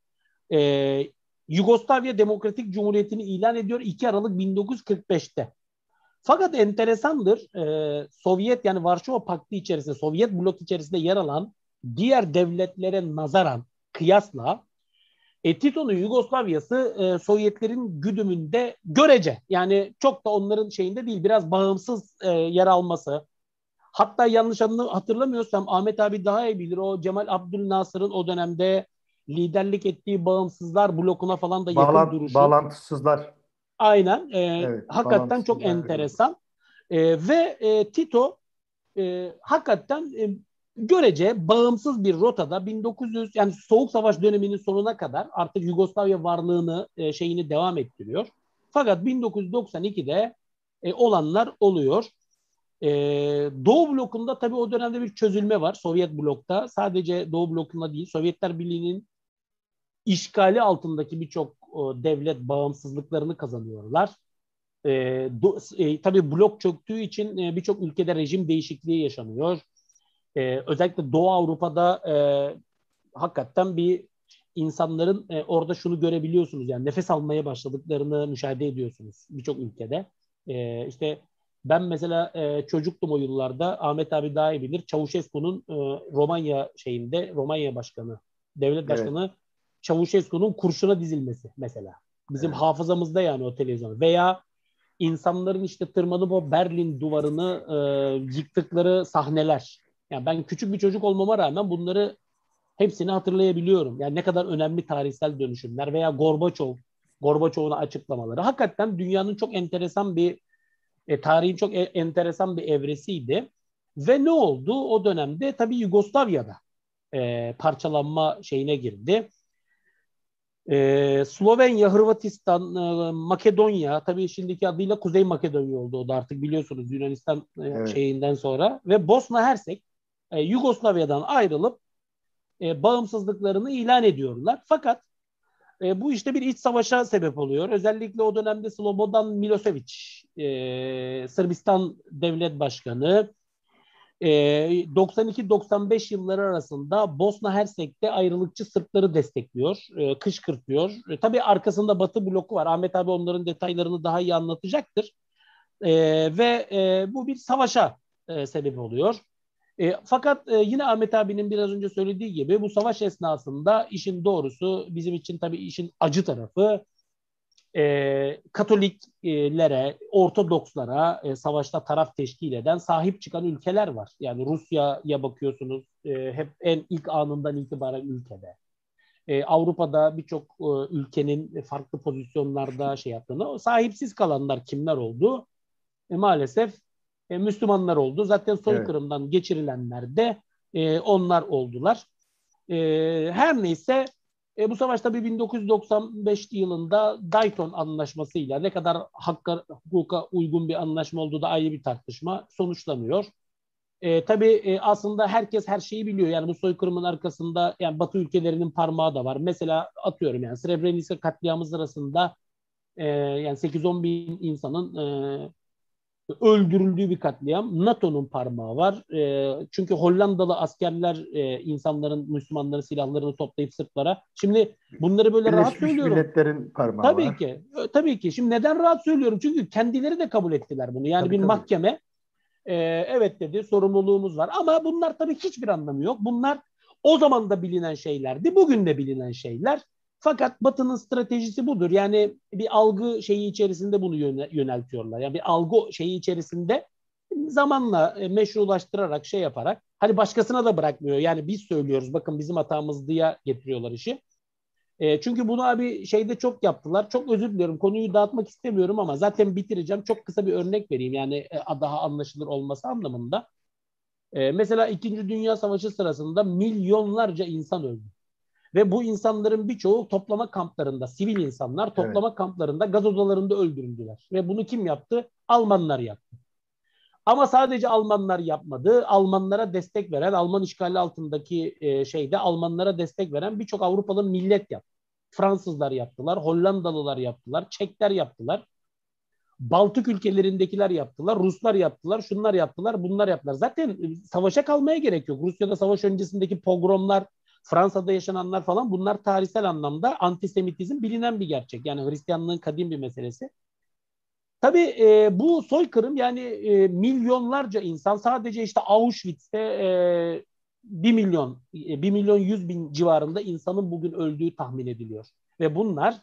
e, Yugoslavya Demokratik Cumhuriyeti'ni ilan ediyor 2 Aralık 1945'te. Fakat enteresandır e, Sovyet yani Varşova Paktı içerisinde Sovyet blok içerisinde yer alan diğer devletlere nazaran kıyasla e, Tito'nun Yugoslavya'sı e, Sovyetlerin güdümünde görece yani çok da onların şeyinde değil biraz bağımsız e, yer alması. Hatta yanlış hatırlamıyorsam Ahmet abi daha iyi bilir o Cemal Abdülnasır'ın o dönemde liderlik ettiği bağımsızlar blokuna falan da yakın Bağlan, duruşu. Bağlantısızlar. Aynen. E, evet, hakikaten çok enteresan. E, ve e, Tito e, hakikaten e, görece bağımsız bir rotada 1900 yani Soğuk Savaş döneminin sonuna kadar artık Yugoslavya varlığını e, şeyini devam ettiriyor. Fakat 1992'de e, olanlar oluyor. E, Doğu blokunda tabii o dönemde bir çözülme var Sovyet blokta. Sadece Doğu blokunda değil Sovyetler Birliği'nin işgali altındaki birçok devlet bağımsızlıklarını kazanıyorlar. E, do, e, tabii blok çöktüğü için e, birçok ülkede rejim değişikliği yaşanıyor. E, özellikle Doğu Avrupa'da e, hakikaten bir insanların e, orada şunu görebiliyorsunuz yani nefes almaya başladıklarını müşahede ediyorsunuz birçok ülkede. E, işte ben mesela e, çocuktum o yıllarda Ahmet abi daha iyi bilir. Çavuşescu'nun e, Romanya şeyinde Romanya başkanı, devlet başkanı evet. Çavuşescu'nun kurşuna dizilmesi mesela. Bizim evet. hafızamızda yani o televizyon. Veya insanların işte tırmanıp o Berlin duvarını e, yıktıkları sahneler. Yani ben küçük bir çocuk olmama rağmen bunları hepsini hatırlayabiliyorum. Yani ne kadar önemli tarihsel dönüşümler veya Gorbaçov, Gorbaçov'un açıklamaları. Hakikaten dünyanın çok enteresan bir e, tarihin çok e, enteresan bir evresiydi. Ve ne oldu? O dönemde tabii Yugoslavya'da e, parçalanma şeyine girdi. Ee, Slovenya, Hırvatistan, e, Makedonya, tabii şimdiki adıyla Kuzey Makedonya oldu o da artık biliyorsunuz Yunanistan e, evet. şeyinden sonra ve Bosna Hersek e, Yugoslavya'dan ayrılıp e, bağımsızlıklarını ilan ediyorlar. Fakat e, bu işte bir iç savaşa sebep oluyor. Özellikle o dönemde Slobodan Milosevic, e, Sırbistan Devlet Başkanı, 92-95 yılları arasında Bosna Hersek'te ayrılıkçı Sırpları destekliyor, e, kışkırtıyor. E, tabii arkasında Batı bloku var. Ahmet abi onların detaylarını daha iyi anlatacaktır. E, ve e, bu bir savaşa e, sebep oluyor. E, fakat e, yine Ahmet abinin biraz önce söylediği gibi bu savaş esnasında işin doğrusu bizim için tabii işin acı tarafı e, Katoliklere, Ortodokslara e, savaşta taraf teşkil eden sahip çıkan ülkeler var. Yani Rusya'ya bakıyorsunuz e, hep en ilk anından itibaren ülkede. E, Avrupa'da birçok e, ülkenin farklı pozisyonlarda şey yaptığını, sahipsiz kalanlar kimler oldu? E, maalesef e, Müslümanlar oldu. Zaten soykırımdan evet. geçirilenler de e, onlar oldular. E, her neyse e, bu savaş tabii 1995 yılında Dayton Anlaşması'yla ne kadar hakka, hukuka uygun bir anlaşma olduğu da ayrı bir tartışma sonuçlanıyor. E, tabii e, aslında herkes her şeyi biliyor. Yani bu soykırımın arkasında yani Batı ülkelerinin parmağı da var. Mesela atıyorum yani Srebrenica katliamı sırasında e, yani 8-10 bin insanın e, öldürüldüğü bir katliam. NATO'nun parmağı var. E, çünkü Hollandalı askerler e, insanların, Müslümanların silahlarını toplayıp Sırplara. Şimdi bunları böyle Birleşmiş rahat söylüyorum. Milletler'in parmağı tabii var. ki. Tabii ki. Şimdi neden rahat söylüyorum? Çünkü kendileri de kabul ettiler bunu. Yani tabii, bir tabii. mahkeme e, evet dedi sorumluluğumuz var. Ama bunlar tabii hiçbir anlamı yok. Bunlar o zaman da bilinen şeylerdi. Bugün de bilinen şeyler. Fakat Batı'nın stratejisi budur. Yani bir algı şeyi içerisinde bunu yöneltiyorlar. Yani bir algı şeyi içerisinde zamanla e, meşrulaştırarak şey yaparak hani başkasına da bırakmıyor. Yani biz söylüyoruz bakın bizim hatamız diye getiriyorlar işi. E, çünkü bunu abi şeyde çok yaptılar. Çok özür diliyorum. Konuyu dağıtmak istemiyorum ama zaten bitireceğim. Çok kısa bir örnek vereyim. Yani e, daha anlaşılır olması anlamında. E, mesela İkinci Dünya Savaşı sırasında milyonlarca insan öldü. Ve bu insanların birçoğu toplama kamplarında, sivil insanlar toplama evet. kamplarında, gaz odalarında öldürüldüler. Ve bunu kim yaptı? Almanlar yaptı. Ama sadece Almanlar yapmadı. Almanlara destek veren, Alman işgali altındaki e, şeyde Almanlara destek veren birçok Avrupalı millet yaptı. Fransızlar yaptılar, Hollandalılar yaptılar, Çekler yaptılar. Baltık ülkelerindekiler yaptılar, Ruslar yaptılar, şunlar yaptılar, bunlar yaptılar. Zaten e, savaşa kalmaya gerek yok. Rusya'da savaş öncesindeki pogromlar, Fransa'da yaşananlar falan bunlar tarihsel anlamda antisemitizm bilinen bir gerçek. Yani Hristiyanlığın kadim bir meselesi. Tabii e, bu soykırım yani e, milyonlarca insan sadece işte Auschwitz'te e, 1 milyon, e, 1 milyon 100 bin civarında insanın bugün öldüğü tahmin ediliyor. Ve bunlar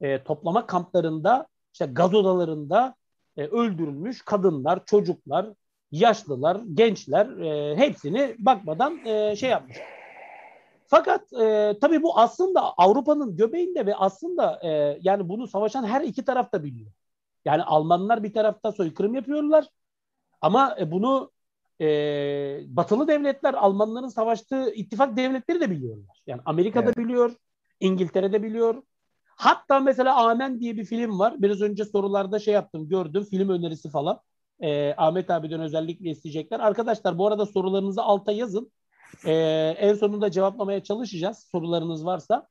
e, toplama kamplarında, işte gaz odalarında e, öldürülmüş kadınlar, çocuklar, yaşlılar, gençler e, hepsini bakmadan e, şey yapmış. Fakat e, tabii bu aslında Avrupa'nın göbeğinde ve aslında e, yani bunu savaşan her iki taraf da biliyor. Yani Almanlar bir tarafta soykırım yapıyorlar ama e, bunu e, batılı devletler Almanların savaştığı ittifak devletleri de biliyorlar. Yani Amerika'da evet. biliyor, İngiltere'de biliyor. Hatta mesela Amen diye bir film var. Biraz önce sorularda şey yaptım, gördüm. Film önerisi falan. E, Ahmet abiden özellikle isteyecekler. Arkadaşlar bu arada sorularınızı alta yazın. E, en sonunda cevaplamaya çalışacağız sorularınız varsa.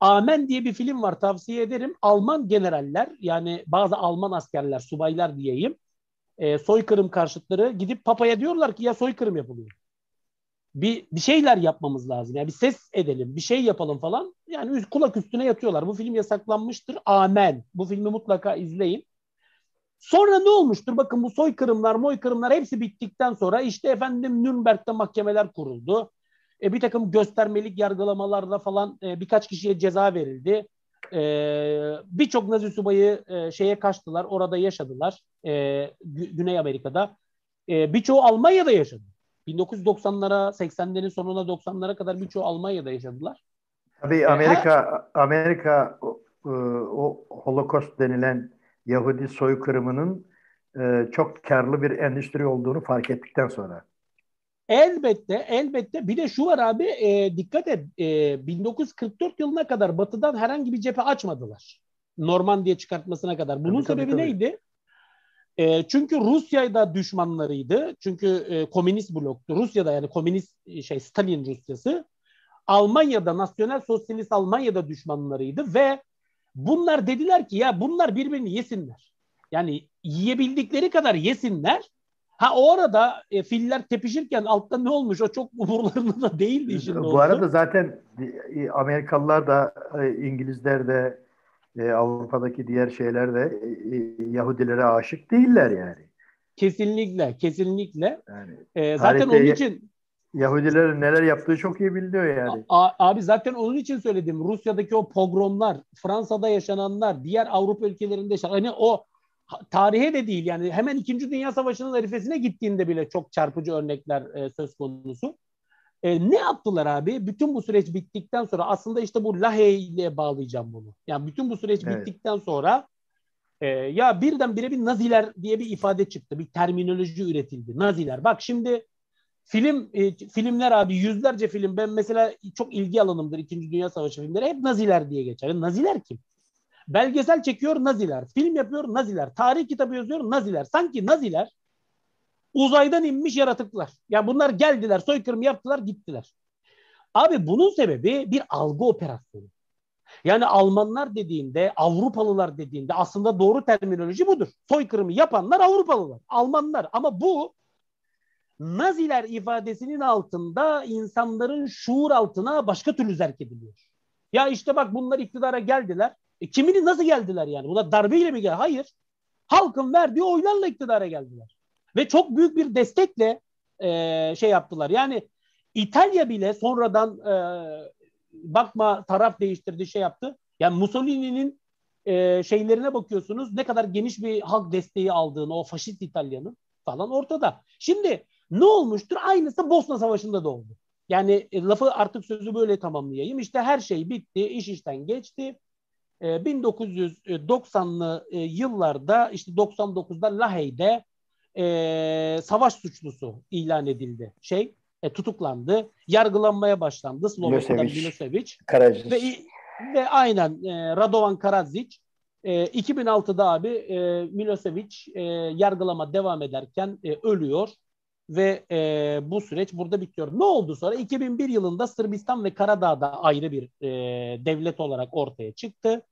Amen diye bir film var tavsiye ederim. Alman generaller yani bazı Alman askerler, subaylar diyeyim. E, soykırım karşıtları gidip papaya diyorlar ki ya soykırım yapılıyor. Bir, bir şeyler yapmamız lazım. Yani bir ses edelim, bir şey yapalım falan. Yani kulak üstüne yatıyorlar. Bu film yasaklanmıştır. Amen. Bu filmi mutlaka izleyin. Sonra ne olmuştur? Bakın bu soykırımlar, moykırımlar hepsi bittikten sonra işte efendim Nürnberg'de mahkemeler kuruldu. E, bir takım göstermelik yargılamalarla falan e, birkaç kişiye ceza verildi. E, Birçok Nazi subayı e, şeye kaçtılar, orada yaşadılar. E, Güney Amerika'da. E, birçoğu Almanya'da yaşadı. 1990'lara, 80'lerin sonuna 90'lara kadar birçoğu Almanya'da yaşadılar. Tabii Amerika, Her... Amerika o, o Holocaust denilen Yahudi soykırımının e, çok karlı bir endüstri olduğunu fark ettikten sonra. Elbette, elbette. Bir de şu var abi, e, dikkat et. E, 1944 yılına kadar Batı'dan herhangi bir cephe açmadılar. Normandiya çıkartmasına kadar. Bunun tabii, sebebi tabii, neydi? E, çünkü Rusya'da düşmanlarıydı. Çünkü e, komünist bloktu. Rusya'da yani komünist e, şey Stalin Rusyası. Almanya'da, nasyonel sosyalist Almanya'da düşmanlarıydı ve bunlar dediler ki ya bunlar birbirini yesinler. Yani yiyebildikleri kadar yesinler Ha o arada e, filler tepişirken altta ne olmuş o çok (laughs) umurlarında da değildi işin Bu doğrusu. arada zaten e, Amerikalılar da e, İngilizler de e, Avrupa'daki diğer şeyler de Yahudilere aşık değiller yani. Kesinlikle, kesinlikle. Yani, e, zaten onun için Yahudilerin neler yaptığı çok iyi biliniyor yani. A, abi zaten onun için söyledim. Rusya'daki o pogromlar, Fransa'da yaşananlar, diğer Avrupa ülkelerinde yaşanan hani o tarihe de değil yani hemen İkinci Dünya Savaşı'nın arifesine gittiğinde bile çok çarpıcı örnekler e, söz konusu. E, ne yaptılar abi? Bütün bu süreç bittikten sonra aslında işte bu Lahey ile bağlayacağım bunu. Yani bütün bu süreç evet. bittikten sonra e, ya birden bire bir Naziler diye bir ifade çıktı. Bir terminoloji üretildi. Naziler. Bak şimdi film e, filmler abi yüzlerce film ben mesela çok ilgi alanımdır İkinci Dünya Savaşı filmleri hep Naziler diye geçer. Naziler kim? Belgesel çekiyor Naziler. Film yapıyor Naziler. Tarih kitabı yazıyor Naziler. Sanki Naziler uzaydan inmiş yaratıklar. Ya bunlar geldiler, soykırım yaptılar, gittiler. Abi bunun sebebi bir algı operasyonu. Yani Almanlar dediğinde, Avrupalılar dediğinde aslında doğru terminoloji budur. Soykırımı yapanlar Avrupalılar, Almanlar. Ama bu Naziler ifadesinin altında insanların şuur altına başka türlü zerk ediliyor. Ya işte bak bunlar iktidara geldiler. E, kimini nasıl geldiler yani? Buna darbeyle mi geldi? Hayır. Halkın verdiği oylarla iktidara geldiler. Ve çok büyük bir destekle e, şey yaptılar. Yani İtalya bile sonradan e, bakma taraf değiştirdi şey yaptı. Yani Mussolini'nin e, şeylerine bakıyorsunuz ne kadar geniş bir halk desteği aldığını o faşist İtalya'nın falan ortada. Şimdi ne olmuştur? Aynısı Bosna Savaşı'nda da oldu. Yani e, lafı artık sözü böyle tamamlayayım. İşte her şey bitti, iş işten geçti. 1990'lı ee, e, yıllarda işte 99'da Lahey'de e, savaş suçlusu ilan edildi. Şey e, tutuklandı. Yargılanmaya başlandı. Slovakya'da Milosevic. Ve, ve aynen e, Radovan Karadzic. E, 2006'da abi e, Milosevic e, yargılama devam ederken e, ölüyor ve e, bu süreç burada bitiyor. Ne oldu sonra? 2001 yılında Sırbistan ve Karadağ'da ayrı bir e, devlet olarak ortaya çıktı.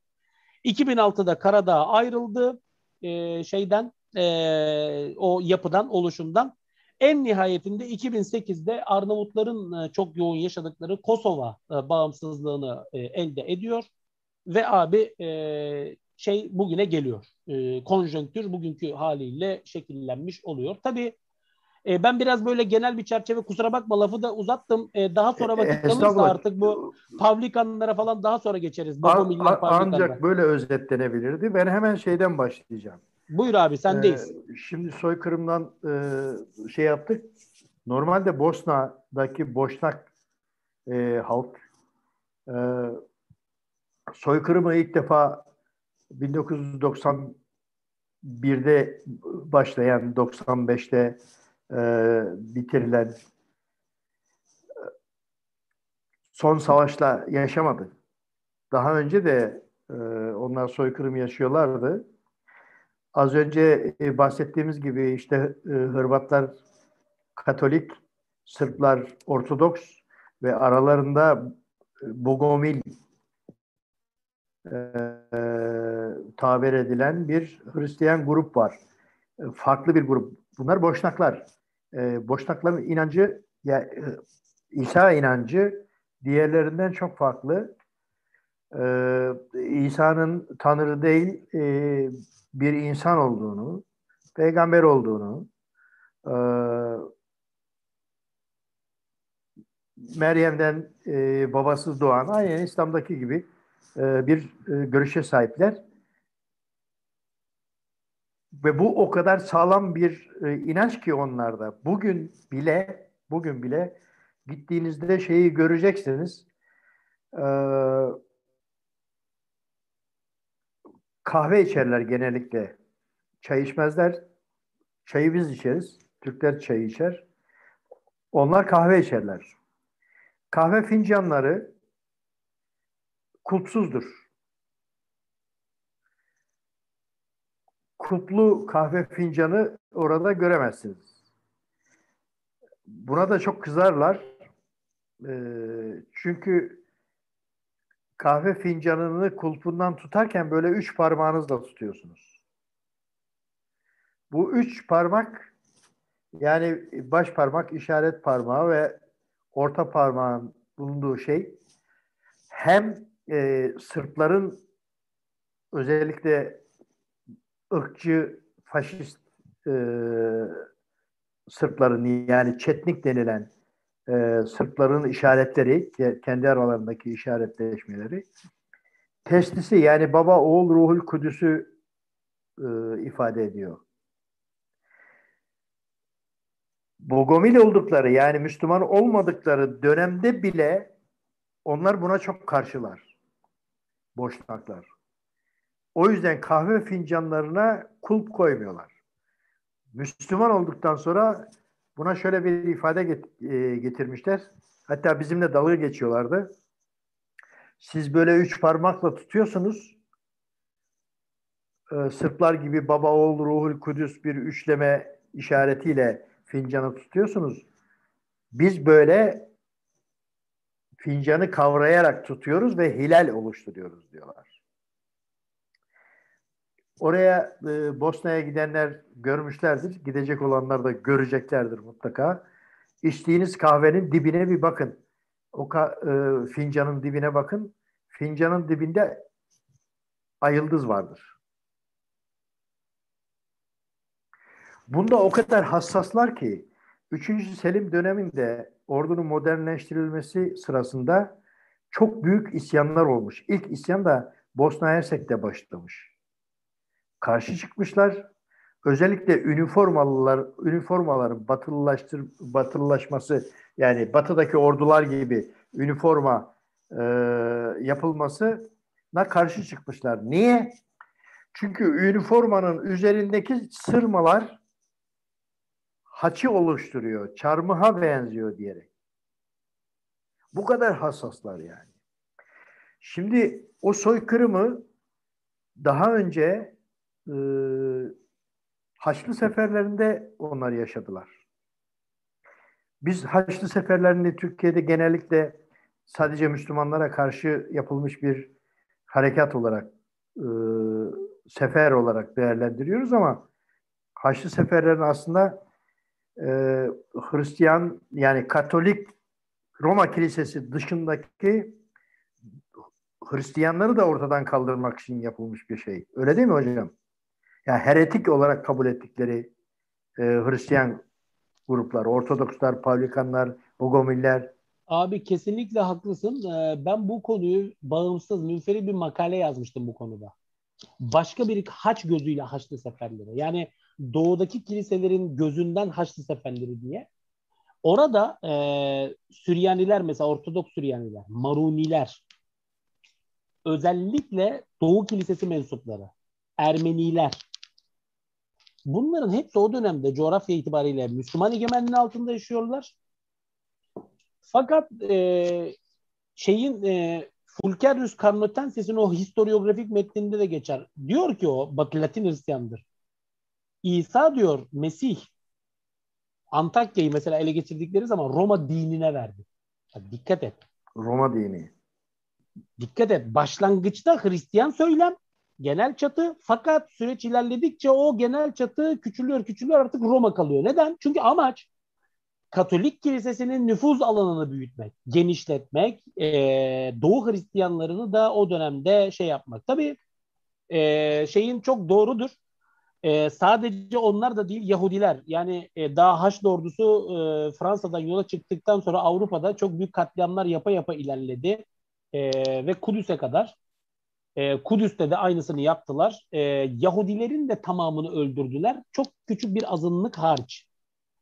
2006'da Karadağ ayrıldı e, şeyden e, o yapıdan, oluşumdan. En nihayetinde 2008'de Arnavutların e, çok yoğun yaşadıkları Kosova e, bağımsızlığını e, elde ediyor ve abi e, şey bugüne geliyor. E, konjonktür bugünkü haliyle şekillenmiş oluyor. Tabii e, ben biraz böyle genel bir çerçeve kusura bakma lafı da uzattım. E, daha sonra e, vakit kalırsa artık bu Pavlikanlara falan daha sonra geçeriz. Baba Miller Ancak böyle özetlenebilirdi. Ben hemen şeyden başlayacağım. Buyur abi sendeyiz. Ee, şimdi soykırımdan e, şey yaptık. Normalde Bosna'daki Boşnak e, halk e, soykırımı ilk defa 1991'de başlayan 95'te e, bitirilen son savaşla yaşamadı. Daha önce de e, onlar soykırım yaşıyorlardı. Az önce e, bahsettiğimiz gibi işte e, Hırvatlar Katolik, Sırplar Ortodoks ve aralarında e, Bogomil e, tabir edilen bir Hristiyan grup var. E, farklı bir grup. Bunlar Boşnaklar. E, Boşnakların inancı ya, e, İsa inancı diğerlerinden çok farklı. E, İsa'nın Tanrı değil e, bir insan olduğunu, peygamber olduğunu, e, Meryem'den e, babasız doğan, aynen İslam'daki gibi e, bir e, görüşe sahipler. Ve bu o kadar sağlam bir e, inanç ki onlarda. Bugün bile, bugün bile gittiğinizde şeyi göreceksiniz. E, kahve içerler genellikle. Çay içmezler. Çayı biz içeriz. Türkler çay içer. Onlar kahve içerler. Kahve fincanları kulpsuzdur. Kulplu kahve fincanı orada göremezsiniz. Buna da çok kızarlar. Ee, çünkü kahve fincanını kulpundan tutarken böyle üç parmağınızla tutuyorsunuz. Bu üç parmak yani baş parmak, işaret parmağı ve orta parmağın bulunduğu şey hem e, Sırpların özellikle ırkçı, faşist e, Sırpların yani Çetnik denilen e, Sırpların işaretleri, kendi aralarındaki işaretleşmeleri testisi yani baba, oğul, ruhul kudüsü e, ifade ediyor. Bogomil oldukları yani Müslüman olmadıkları dönemde bile onlar buna çok karşılar. Boşnaklar. O yüzden kahve fincanlarına kulp koymuyorlar. Müslüman olduktan sonra buna şöyle bir ifade e, getirmişler. Hatta bizimle dalga geçiyorlardı. Siz böyle üç parmakla tutuyorsunuz. Ee, Sırplar gibi baba oğul ruhul kudüs bir üçleme işaretiyle fincanı tutuyorsunuz. Biz böyle fincanı kavrayarak tutuyoruz ve hilal oluşturuyoruz diyorlar. Oraya e, Bosna'ya gidenler görmüşlerdir. Gidecek olanlar da göreceklerdir mutlaka. İçtiğiniz kahvenin dibine bir bakın. O ka- e, fincanın dibine bakın. Fincanın dibinde ayıldız vardır. Bunda o kadar hassaslar ki 3. Selim döneminde ordunun modernleştirilmesi sırasında çok büyük isyanlar olmuş. İlk isyan da Bosna Hersek'te başlamış. Karşı çıkmışlar. Özellikle üniformalılar, üniformaların batılılaştır, batılılaşması yani batıdaki ordular gibi üniforma e, yapılmasına karşı çıkmışlar. Niye? Çünkü üniformanın üzerindeki sırmalar haçı oluşturuyor, çarmıha benziyor diyerek. Bu kadar hassaslar yani. Şimdi o soykırımı daha önce e, Haçlı seferlerinde onlar yaşadılar. Biz Haçlı seferlerini Türkiye'de genellikle sadece Müslümanlara karşı yapılmış bir harekat olarak e, sefer olarak değerlendiriyoruz ama Haçlı seferlerin aslında e, Hristiyan yani Katolik Roma Kilisesi dışındaki Hristiyanları da ortadan kaldırmak için yapılmış bir şey. Öyle değil mi hocam? Yani heretik olarak kabul ettikleri e, Hristiyan gruplar, Ortodokslar, Pavlikanlar, Bogomiller. Abi kesinlikle haklısın. Ee, ben bu konuyu bağımsız, münferit bir makale yazmıştım bu konuda. Başka bir haç gözüyle Haçlı seferleri. Yani doğudaki kiliselerin gözünden Haçlı seferleri diye. Orada e, Süryaniler mesela Ortodoks Süryaniler, Maruniler, özellikle Doğu Kilisesi mensupları, Ermeniler Bunların hepsi o dönemde coğrafya itibariyle Müslüman egemenliği altında yaşıyorlar. Fakat e, şeyin e, Fulcarius Carnotensis'in o historiografik metninde de geçer. Diyor ki o Batı Latin Hristiyandır. İsa diyor Mesih Antakya'yı mesela ele geçirdikleri zaman Roma dinine verdi. Ya dikkat et. Roma dini. Dikkat et. Başlangıçta Hristiyan söylem genel çatı fakat süreç ilerledikçe o genel çatı küçülüyor küçülüyor artık Roma kalıyor. Neden? Çünkü amaç Katolik kilisesinin nüfuz alanını büyütmek, genişletmek, e, Doğu Hristiyanlarını da o dönemde şey yapmak. Tabii e, şeyin çok doğrudur. E, sadece onlar da değil Yahudiler. Yani e, daha Haçlı ordusu e, Fransa'dan yola çıktıktan sonra Avrupa'da çok büyük katliamlar yapa yapa ilerledi. E, ve Kudüs'e kadar. E, Kudüs'te de aynısını yaptılar. E, Yahudilerin de tamamını öldürdüler. Çok küçük bir azınlık hariç.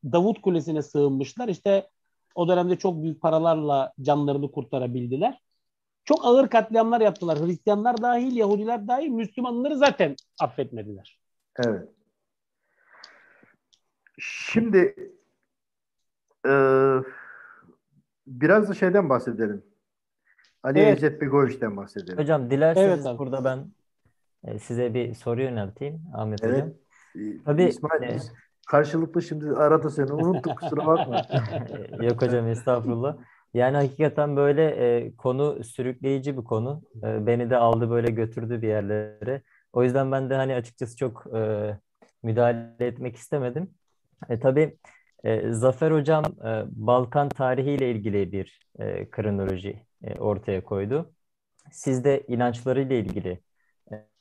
Davut Kulesi'ne sığınmışlar. İşte o dönemde çok büyük paralarla canlarını kurtarabildiler. Çok ağır katliamlar yaptılar. Hristiyanlar dahil, Yahudiler dahil, Müslümanları zaten affetmediler. Evet. Şimdi e, biraz da şeyden bahsedelim. Ali evet. İzzet Begoviç'ten bahsedelim. Hocam dilerseniz evet, burada ben e, size bir soru yönelteyim Ahmet evet. Hocam. Tabii, İsmail, e, karşılıklı şimdi arada seni unuttuk kusura bakma. (laughs) Yok hocam estağfurullah. Yani hakikaten böyle e, konu sürükleyici bir konu. E, beni de aldı böyle götürdü bir yerlere. O yüzden ben de hani açıkçası çok e, müdahale etmek istemedim. E, tabii e, Zafer Hocam e, Balkan tarihiyle ilgili bir e, kronoloji e, ortaya koydu. Siz de inançlarıyla ilgili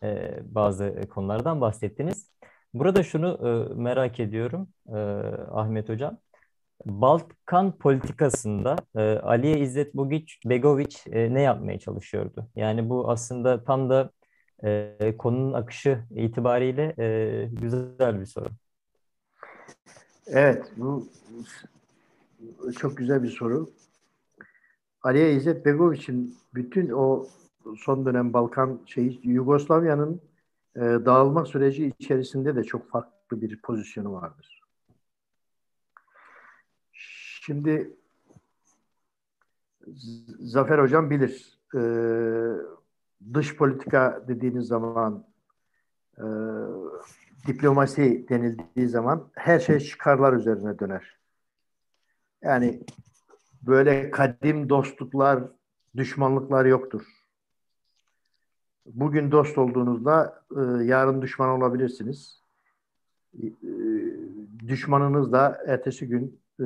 e, bazı konulardan bahsettiniz. Burada şunu e, merak ediyorum e, Ahmet Hocam. Balkan politikasında e, Aliye İzzet Bogiç, Begoviç e, ne yapmaya çalışıyordu? Yani bu aslında tam da e, konunun akışı itibariyle e, güzel bir soru. Evet, bu çok güzel bir soru. Aliye İzzet Begoviç'in bütün o son dönem Balkan şeyi Yugoslavya'nın e, dağılma süreci içerisinde de çok farklı bir pozisyonu vardır. Şimdi Zafer Hocam bilir. E, dış politika dediğiniz zaman e, diplomasi denildiği zaman her şey çıkarlar üzerine döner. Yani böyle kadim dostluklar, düşmanlıklar yoktur. Bugün dost olduğunuzda e, yarın düşman olabilirsiniz. E, düşmanınız da ertesi gün e,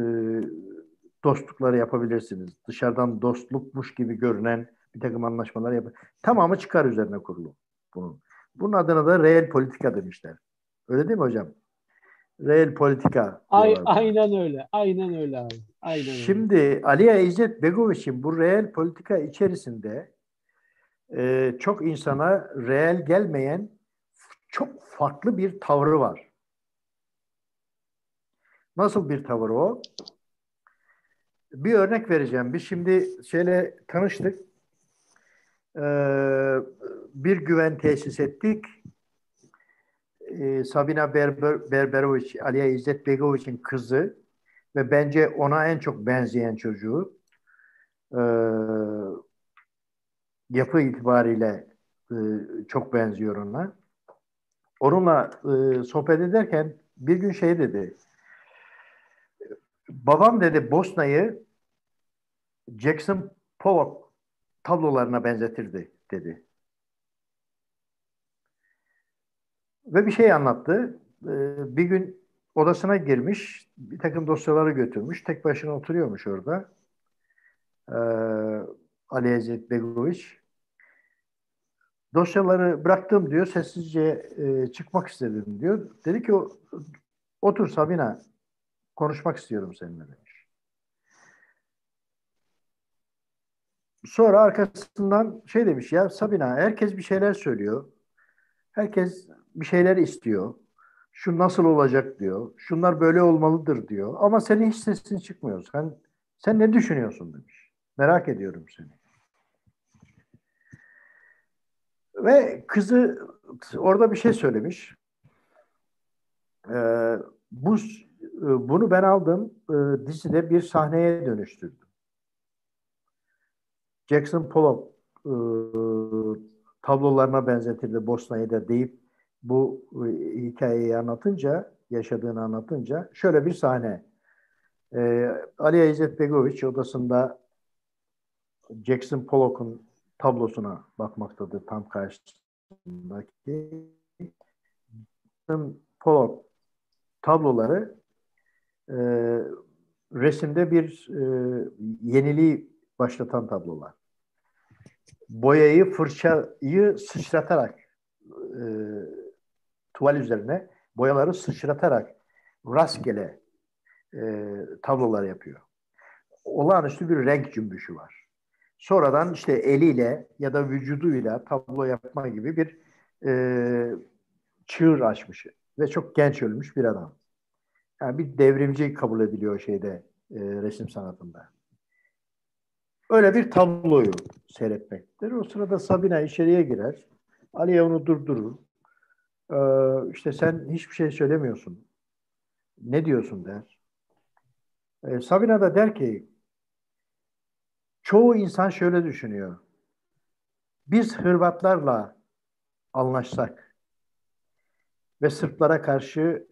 dostlukları yapabilirsiniz. Dışarıdan dostlukmuş gibi görünen bir takım anlaşmalar yap. Tamamı çıkar üzerine kurulu bunun. Bunun adına da reel politika demişler. Öyle değil mi hocam? Reel politika. Ay, aynen öyle. Aynen öyle abi. Aynen Şimdi öyle. Aliye İzzet Begoviç'in bu reel politika içerisinde e, çok insana reel gelmeyen çok farklı bir tavrı var. Nasıl bir tavır o? Bir örnek vereceğim. Biz şimdi şeyle tanıştık. Ee, bir güven tesis ettik. Ee, Sabina Berber, Berberoviç, Aliye İzzet Begoviç'in kızı ve bence ona en çok benzeyen çocuğu. Ee, yapı itibariyle e, çok benziyor ona. Onunla e, sohbet ederken bir gün şey dedi. Babam dedi Bosna'yı Jackson Pollock tablolarına benzetirdi dedi. Ve bir şey anlattı. Ee, bir gün odasına girmiş, bir takım dosyaları götürmüş. Tek başına oturuyormuş orada. Ee, Ali Ezzet Begoviç. Dosyaları bıraktım diyor. Sessizce e, çıkmak istedim diyor. Dedi ki otur Sabina konuşmak istiyorum seninle demiş. Sonra arkasından şey demiş ya Sabina herkes bir şeyler söylüyor. Herkes bir şeyler istiyor. Şu nasıl olacak diyor. Şunlar böyle olmalıdır diyor. Ama senin hiç sesin çıkmıyor. Sen, sen ne düşünüyorsun demiş. Merak ediyorum seni. Ve kızı orada bir şey söylemiş. Ee, bu e, bunu ben aldım e, dizide bir sahneye dönüştürdüm. Jackson Pollock e, tablolarına benzetirdi Bosna'yı da deyip bu e, hikayeyi anlatınca, yaşadığını anlatınca şöyle bir sahne. E, Ali İzzet Begoviç odasında Jackson Pollock'un tablosuna bakmaktadır tam karşısındaki. Pollock tabloları e, resimde bir e, yeniliği başlatan tablolar. Boyayı, fırçayı sıçratarak e, tuval üzerine boyaları sıçratarak rastgele e, tablolar yapıyor. Olağanüstü bir renk cümbüşü var. Sonradan işte eliyle ya da vücuduyla tablo yapma gibi bir e, çığır açmış ve çok genç ölmüş bir adam. Yani bir devrimci kabul ediliyor şeyde e, resim sanatında. Öyle bir tabloyu seyretmektedir. O sırada Sabina içeriye girer. Aliye onu durdurur. Ee, işte sen hiçbir şey söylemiyorsun. Ne diyorsun der. Ee, Sabina da der ki çoğu insan şöyle düşünüyor. Biz Hırvatlarla anlaşsak ve Sırplara karşı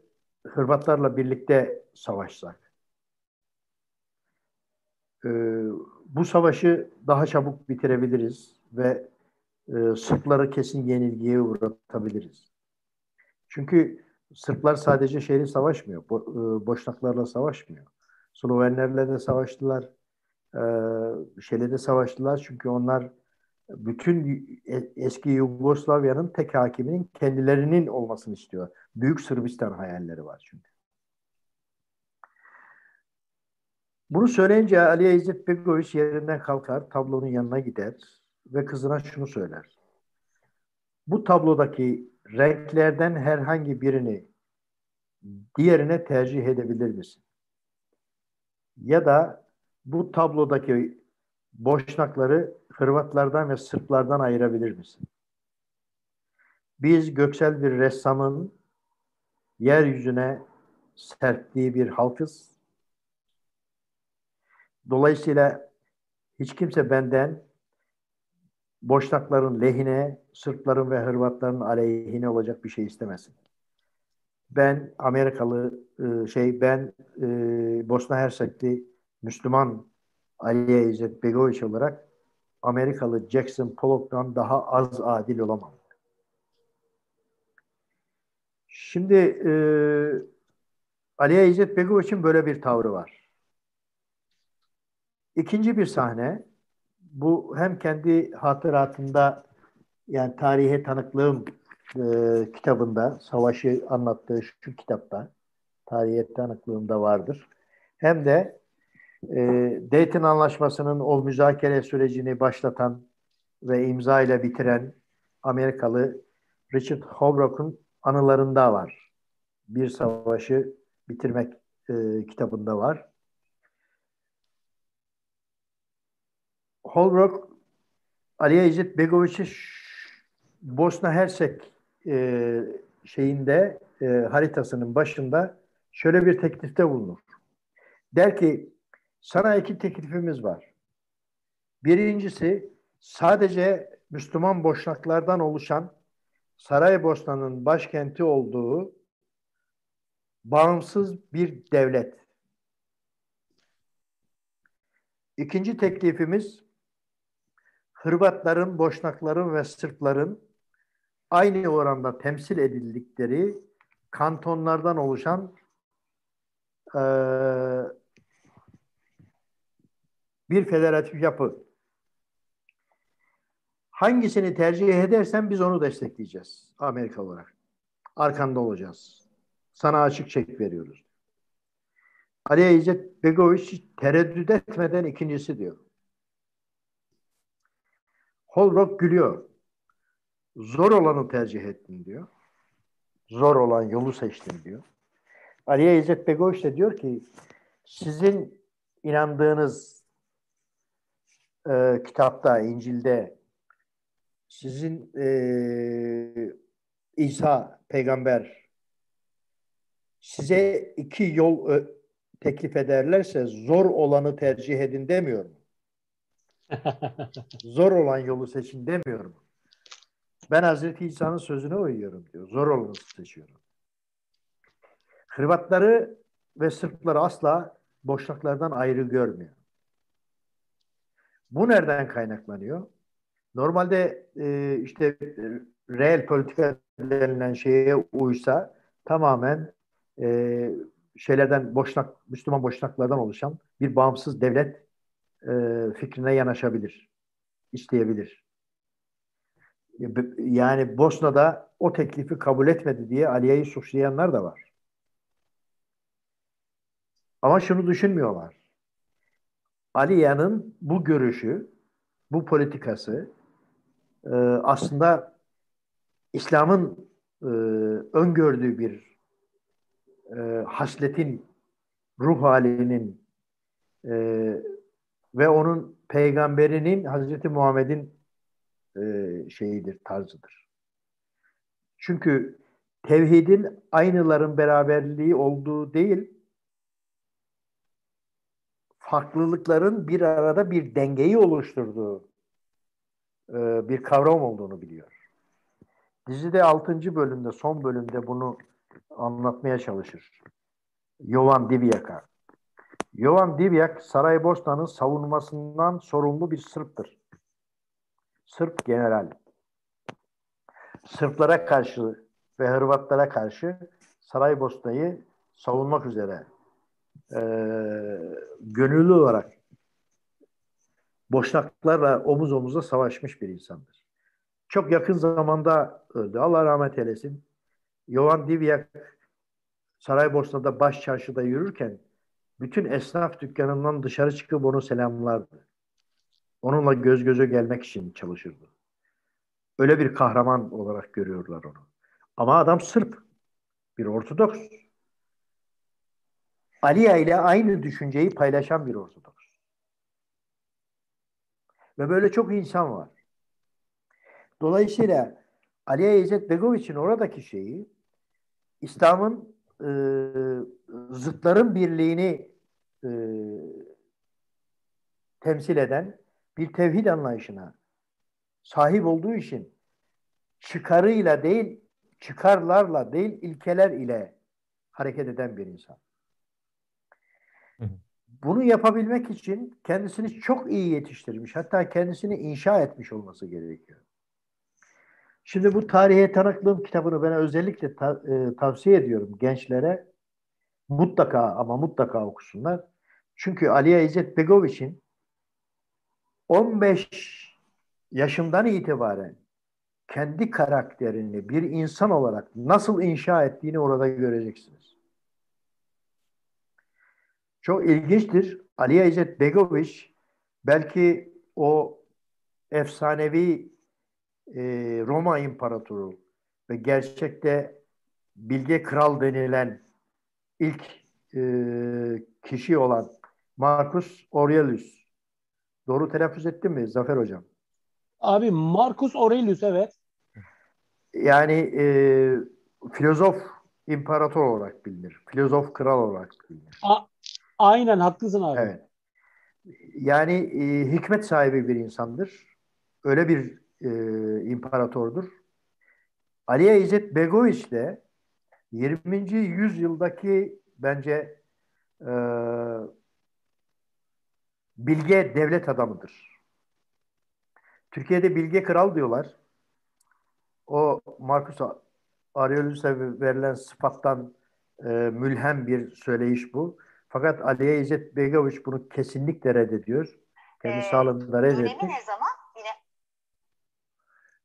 Hırvatlarla birlikte savaşsak e, bu savaşı daha çabuk bitirebiliriz ve e, Sırpları kesin yenilgiye uğratabiliriz. Çünkü Sırplar sadece şeyle savaşmıyor, bo, e, Boşnaklarla savaşmıyor. Slovenlerle de savaştılar, e, şeyle de savaştılar çünkü onlar bütün eski Yugoslavya'nın tek hakiminin kendilerinin olmasını istiyor. Büyük Sırbistan hayalleri var çünkü. Bunu söyleyince Aliye İzzet Begoviç yerinden kalkar, tablonun yanına gider ve kızına şunu söyler. Bu tablodaki renklerden herhangi birini diğerine tercih edebilir misin? Ya da bu tablodaki boşnakları Hırvatlardan ve Sırplardan ayırabilir misin? Biz göksel bir ressamın yeryüzüne serptiği bir halkız. Dolayısıyla hiç kimse benden Boşnakların lehine, Sırpların ve Hırvatların aleyhine olacak bir şey istemesin. Ben Amerikalı e, şey ben e, Bosna Hersekli Müslüman Aliye İzzet Begoviç olarak Amerikalı Jackson Pollock'tan daha az adil olamam. Şimdi e, Aliye İzzet Begoviç'in böyle bir tavrı var. İkinci bir sahne bu hem kendi hatıratında yani tarihe tanıklığım e, kitabında savaşı anlattığı şu kitapta tarihe tanıklığımda vardır. Hem de e, Dayton Anlaşması'nın o müzakere sürecini başlatan ve imza ile bitiren Amerikalı Richard Holbrook'un anılarında var. Bir savaşı bitirmek e, kitabında var. Holbrook Aliye İzzet Begoviç'i Bosna Hersek e, şeyinde e, haritasının başında şöyle bir teklifte bulunur. Der ki sana iki teklifimiz var. Birincisi sadece Müslüman boşnaklardan oluşan Saraybosna'nın başkenti olduğu bağımsız bir devlet. İkinci teklifimiz Hırvatların, Boşnakların ve Sırpların aynı oranda temsil edildikleri kantonlardan oluşan e, bir federatif yapı. Hangisini tercih edersen biz onu destekleyeceğiz Amerika olarak. Arkanda olacağız. Sana açık çek veriyoruz. Ali İzzet Begoviç tereddüt etmeden ikincisi diyor. Holbrook gülüyor. Zor olanı tercih ettin diyor. Zor olan yolu seçtin diyor. Aliye İzzet Begoviç de diyor ki sizin inandığınız e, kitapta, İncil'de sizin e, İsa peygamber size iki yol teklif ederlerse zor olanı tercih edin demiyorum. (laughs) zor olan yolu seçin demiyorum. Ben Hazreti İsa'nın sözüne uyuyorum diyor. Zor olanı seçiyorum. Hırvatları ve Sırpları asla boşluklardan ayrı görmüyor. Bu nereden kaynaklanıyor? Normalde e, işte reel politika denilen şeye uysa tamamen e, şeylerden boşnak, Müslüman boşnaklardan oluşan bir bağımsız devlet e, fikrine yanaşabilir, isteyebilir. Yani Bosna'da o teklifi kabul etmedi diye Aliye'yi suçlayanlar da var. Ama şunu düşünmüyorlar. Aliye'nin bu görüşü, bu politikası e, aslında İslam'ın e, öngördüğü bir e, hasletin, ruh halinin e, ve onun peygamberinin Hazreti Muhammed'in e, şeyidir, tarzıdır. Çünkü tevhidin aynıların beraberliği olduğu değil, farklılıkların bir arada bir dengeyi oluşturduğu e, bir kavram olduğunu biliyor. Dizide 6. bölümde, son bölümde bunu anlatmaya çalışır. Jovan Divyak'a. Jovan Divyak, Saraybosna'nın savunmasından sorumlu bir Sırp'tır. Sırp general. Sırplara karşı ve Hırvatlara karşı Saraybosna'yı savunmak üzere e, gönüllü olarak boşnaklarla omuz omuza savaşmış bir insandır. Çok yakın zamanda öldü. Allah rahmet eylesin. Jovan Divyak Saraybosna'da baş çarşıda yürürken bütün esnaf dükkanından dışarı çıkıp onu selamlardı. Onunla göz göze gelmek için çalışırdı. Öyle bir kahraman olarak görüyorlar onu. Ama adam Sırp. Bir Ortodoks. Aliya ile aynı düşünceyi paylaşan bir Ortodoks. Ve böyle çok insan var. Dolayısıyla Aliya İzzet Begoviç'in oradaki şeyi İslam'ın e, zıtların birliğini e, temsil eden bir tevhid anlayışına sahip olduğu için çıkarıyla değil, çıkarlarla değil, ilkeler ile hareket eden bir insan. Bunu yapabilmek için kendisini çok iyi yetiştirmiş. Hatta kendisini inşa etmiş olması gerekiyor. Şimdi bu tarihe tanıklığım kitabını ben özellikle ta, e, tavsiye ediyorum gençlere. Mutlaka ama mutlaka okusunlar. Çünkü Aliye İzzet Begoviç'in 15 yaşından itibaren kendi karakterini bir insan olarak nasıl inşa ettiğini orada göreceksiniz. Çok ilginçtir. Aliye İzzet Begoviç belki o efsanevi e, Roma İmparatoru ve gerçekte bilge kral denilen ilk e, kişi olan Marcus Aurelius. Doğru telaffuz ettim mi Zafer Hocam? Abi Marcus Aurelius evet. Yani e, filozof imparator olarak bilinir. Filozof kral olarak bilinir. A- aynen haklısın abi. Evet. Yani e, hikmet sahibi bir insandır. Öyle bir e, imparatordur. Aliye İzzet Begoviç de 20. yüzyıldaki bence e, bilge devlet adamıdır. Türkiye'de bilge kral diyorlar. O Marcus Aurelius'a verilen sıfattan e, mülhem bir söyleyiş bu. Fakat Aliye İzzet Begoviç bunu kesinlikle reddediyor. Kendi ee, sağlığında reddetti. ne zaman?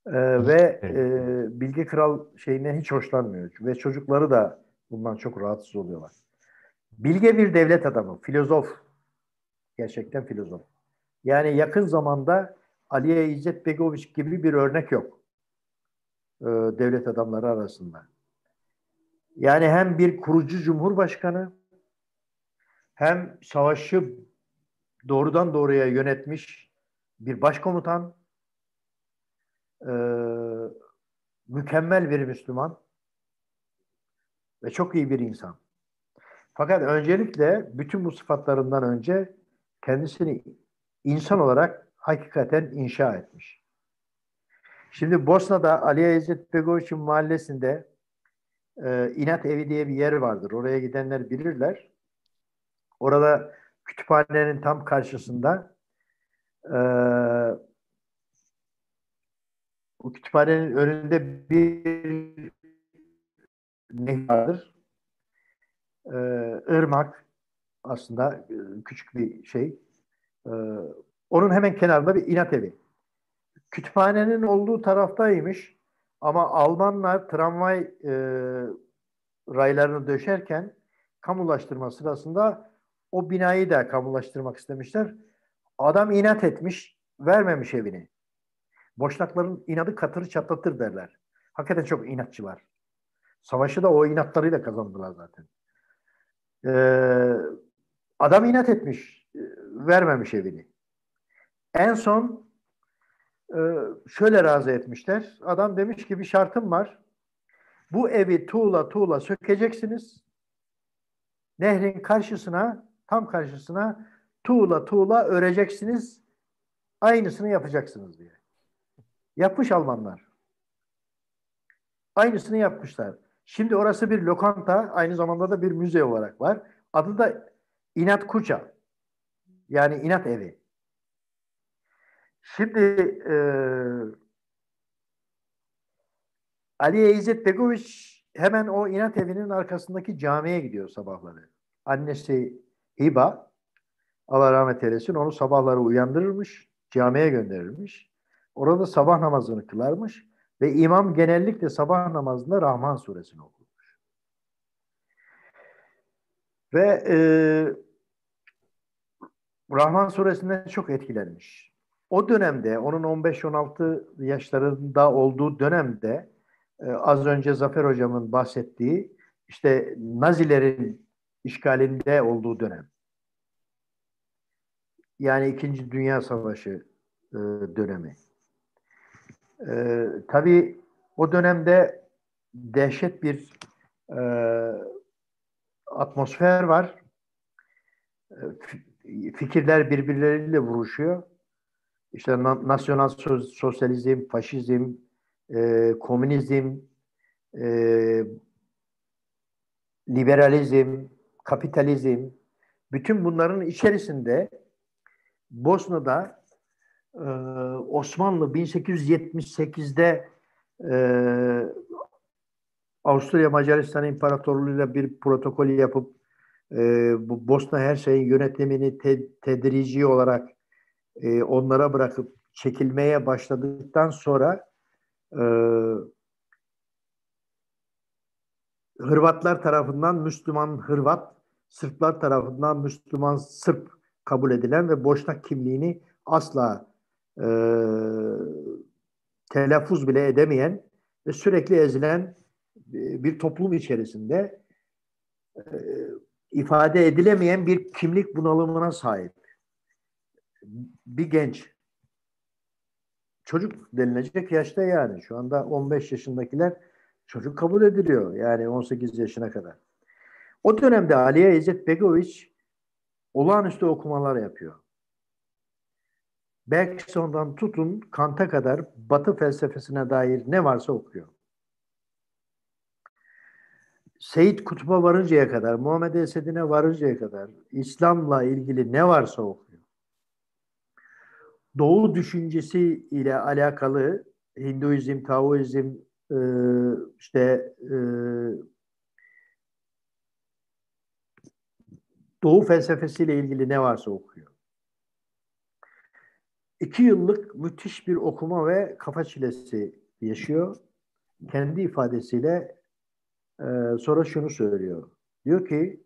Ee, ve e, Bilge Kral şeyine hiç hoşlanmıyor. Ve çocukları da bundan çok rahatsız oluyorlar. Bilge bir devlet adamı, filozof. Gerçekten filozof. Yani yakın zamanda Aliye İzzet Begoviç gibi bir örnek yok. E, devlet adamları arasında. Yani hem bir kurucu cumhurbaşkanı hem savaşı doğrudan doğruya yönetmiş bir başkomutan e, mükemmel bir Müslüman ve çok iyi bir insan. Fakat öncelikle bütün bu sıfatlarından önce kendisini insan olarak hakikaten inşa etmiş. Şimdi Bosna'da Aliye İzzet Begoviç'in mahallesinde e, İnat Evi diye bir yer vardır. Oraya gidenler bilirler. Orada kütüphanenin tam karşısında e, o kütüphanenin önünde bir nehir vardır. E, ırmak aslında e, küçük bir şey. E, onun hemen kenarında bir inat evi. Kütüphanenin olduğu taraftaymış ama Almanlar tramvay e, raylarını döşerken kamulaştırma sırasında o binayı da kamulaştırmak istemişler. Adam inat etmiş, vermemiş evini. Boşnakların inadı katırı çatlatır derler. Hakikaten çok inatçılar. Savaşı da o inatlarıyla kazandılar zaten. Ee, adam inat etmiş, vermemiş evini. En son e, şöyle razı etmişler. Adam demiş ki bir şartım var. Bu evi tuğla tuğla sökeceksiniz. Nehrin karşısına, tam karşısına tuğla tuğla öreceksiniz. Aynısını yapacaksınız diye. Yapmış Almanlar. Aynısını yapmışlar. Şimdi orası bir lokanta, aynı zamanda da bir müze olarak var. Adı da İnat Kuca. Yani inat evi. Şimdi e, Aliye İzzet Begoviç hemen o inat evinin arkasındaki camiye gidiyor sabahları. Annesi Hiba, Allah rahmet eylesin, onu sabahları uyandırırmış, camiye gönderirmiş. Orada sabah namazını kılarmış ve imam genellikle sabah namazında Rahman suresini okurmuş. Ve e, Rahman suresinden çok etkilenmiş. O dönemde, onun 15-16 yaşlarında olduğu dönemde e, az önce Zafer Hocam'ın bahsettiği işte Nazilerin işgalinde olduğu dönem. Yani İkinci Dünya Savaşı e, dönemi. E, tabii o dönemde dehşet bir e, atmosfer var. E, fikirler birbirleriyle vuruşuyor. İşte na- nasyonal sosyalizm, faşizm, e, komünizm, e, liberalizm, kapitalizm, bütün bunların içerisinde Bosna'da e, Osmanlı 1878'de e, Avusturya Macaristan İmparatorluğu'yla bir protokol yapıp e, bu Bosna her şeyin yönetimini te, tedrici olarak e, onlara bırakıp çekilmeye başladıktan sonra e, Hırvatlar tarafından Müslüman Hırvat, Sırplar tarafından Müslüman Sırp kabul edilen ve Boşnak kimliğini asla e, telaffuz bile edemeyen ve sürekli ezilen bir toplum içerisinde e, ifade edilemeyen bir kimlik bunalımına sahip bir genç çocuk denilecek yaşta yani şu anda 15 yaşındakiler çocuk kabul ediliyor yani 18 yaşına kadar. O dönemde Aliye İzzet Begoviç olağanüstü okumalar yapıyor. Bergson'dan tutun Kant'a kadar Batı felsefesine dair ne varsa okuyor. Seyit Kutup'a varıncaya kadar, Muhammed Esed'ine varıncaya kadar İslam'la ilgili ne varsa okuyor. Doğu düşüncesi ile alakalı Hinduizm, Taoizm, e, işte e, Doğu felsefesiyle ilgili ne varsa okuyor. İki yıllık müthiş bir okuma ve kafa çilesi yaşıyor. Kendi ifadesiyle e, sonra şunu söylüyor. Diyor ki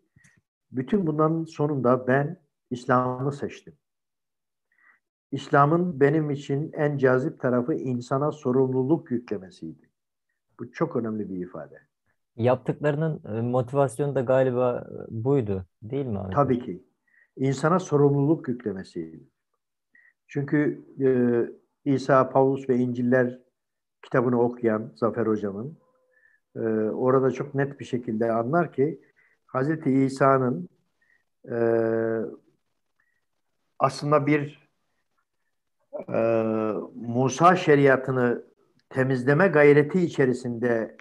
bütün bunların sonunda ben İslam'ı seçtim. İslam'ın benim için en cazip tarafı insana sorumluluk yüklemesiydi. Bu çok önemli bir ifade. Yaptıklarının e, motivasyonu da galiba e, buydu, değil mi abi? Tabii ki. İnsana sorumluluk yüklemesiydi. Çünkü e, İsa, Pavlus ve İncil'ler kitabını okuyan Zafer Hocam'ın e, orada çok net bir şekilde anlar ki Hazreti İsa'nın e, aslında bir e, Musa şeriatını temizleme gayreti içerisinde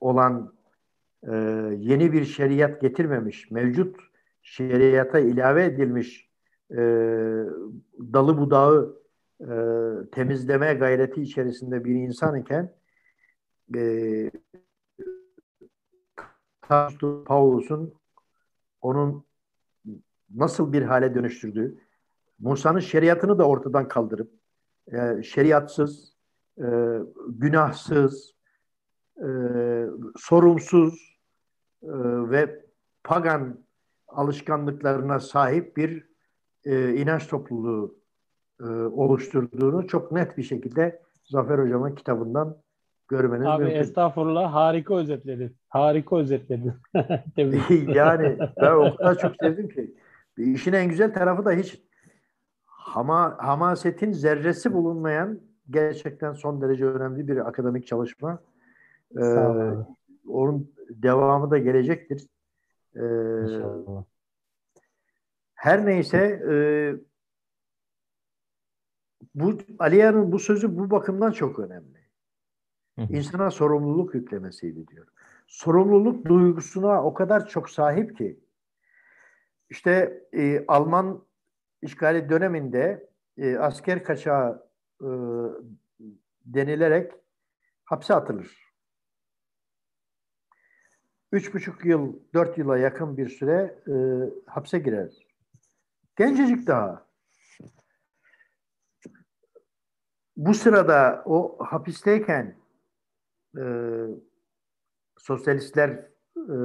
olan e, yeni bir şeriat getirmemiş, mevcut şeriata ilave edilmiş e, dalı budağı e, temizleme gayreti içerisinde bir insan iken e, Paulus'un onun nasıl bir hale dönüştürdüğü, Musa'nın şeriatını da ortadan kaldırıp e, şeriatsız, e, günahsız, e, sorumsuz e, ve pagan alışkanlıklarına sahip bir e, inanç topluluğu e, oluşturduğunu çok net bir şekilde Zafer Hocam'ın kitabından görmeniz Abi mümkün. estağfurullah harika özetledin. Harika özetledin. (laughs) (laughs) yani ben o kadar çok sevdim ki. İşin en güzel tarafı da hiç hama, hamasetin zerresi bulunmayan gerçekten son derece önemli bir akademik çalışma. Ee, onun devamı da gelecektir. Ee, İnşallah. Her neyse e, bu Aliya'nın bu sözü bu bakımdan çok önemli. İnsana sorumluluk yüklemesiydi diyor. Sorumluluk duygusuna o kadar çok sahip ki işte e, Alman işgali döneminde e, asker kaçağı e, denilerek hapse atılır. Üç buçuk yıl, dört yıla yakın bir süre e, hapse girer. Gencecik daha. Bu sırada o hapisteyken e, sosyalistler e,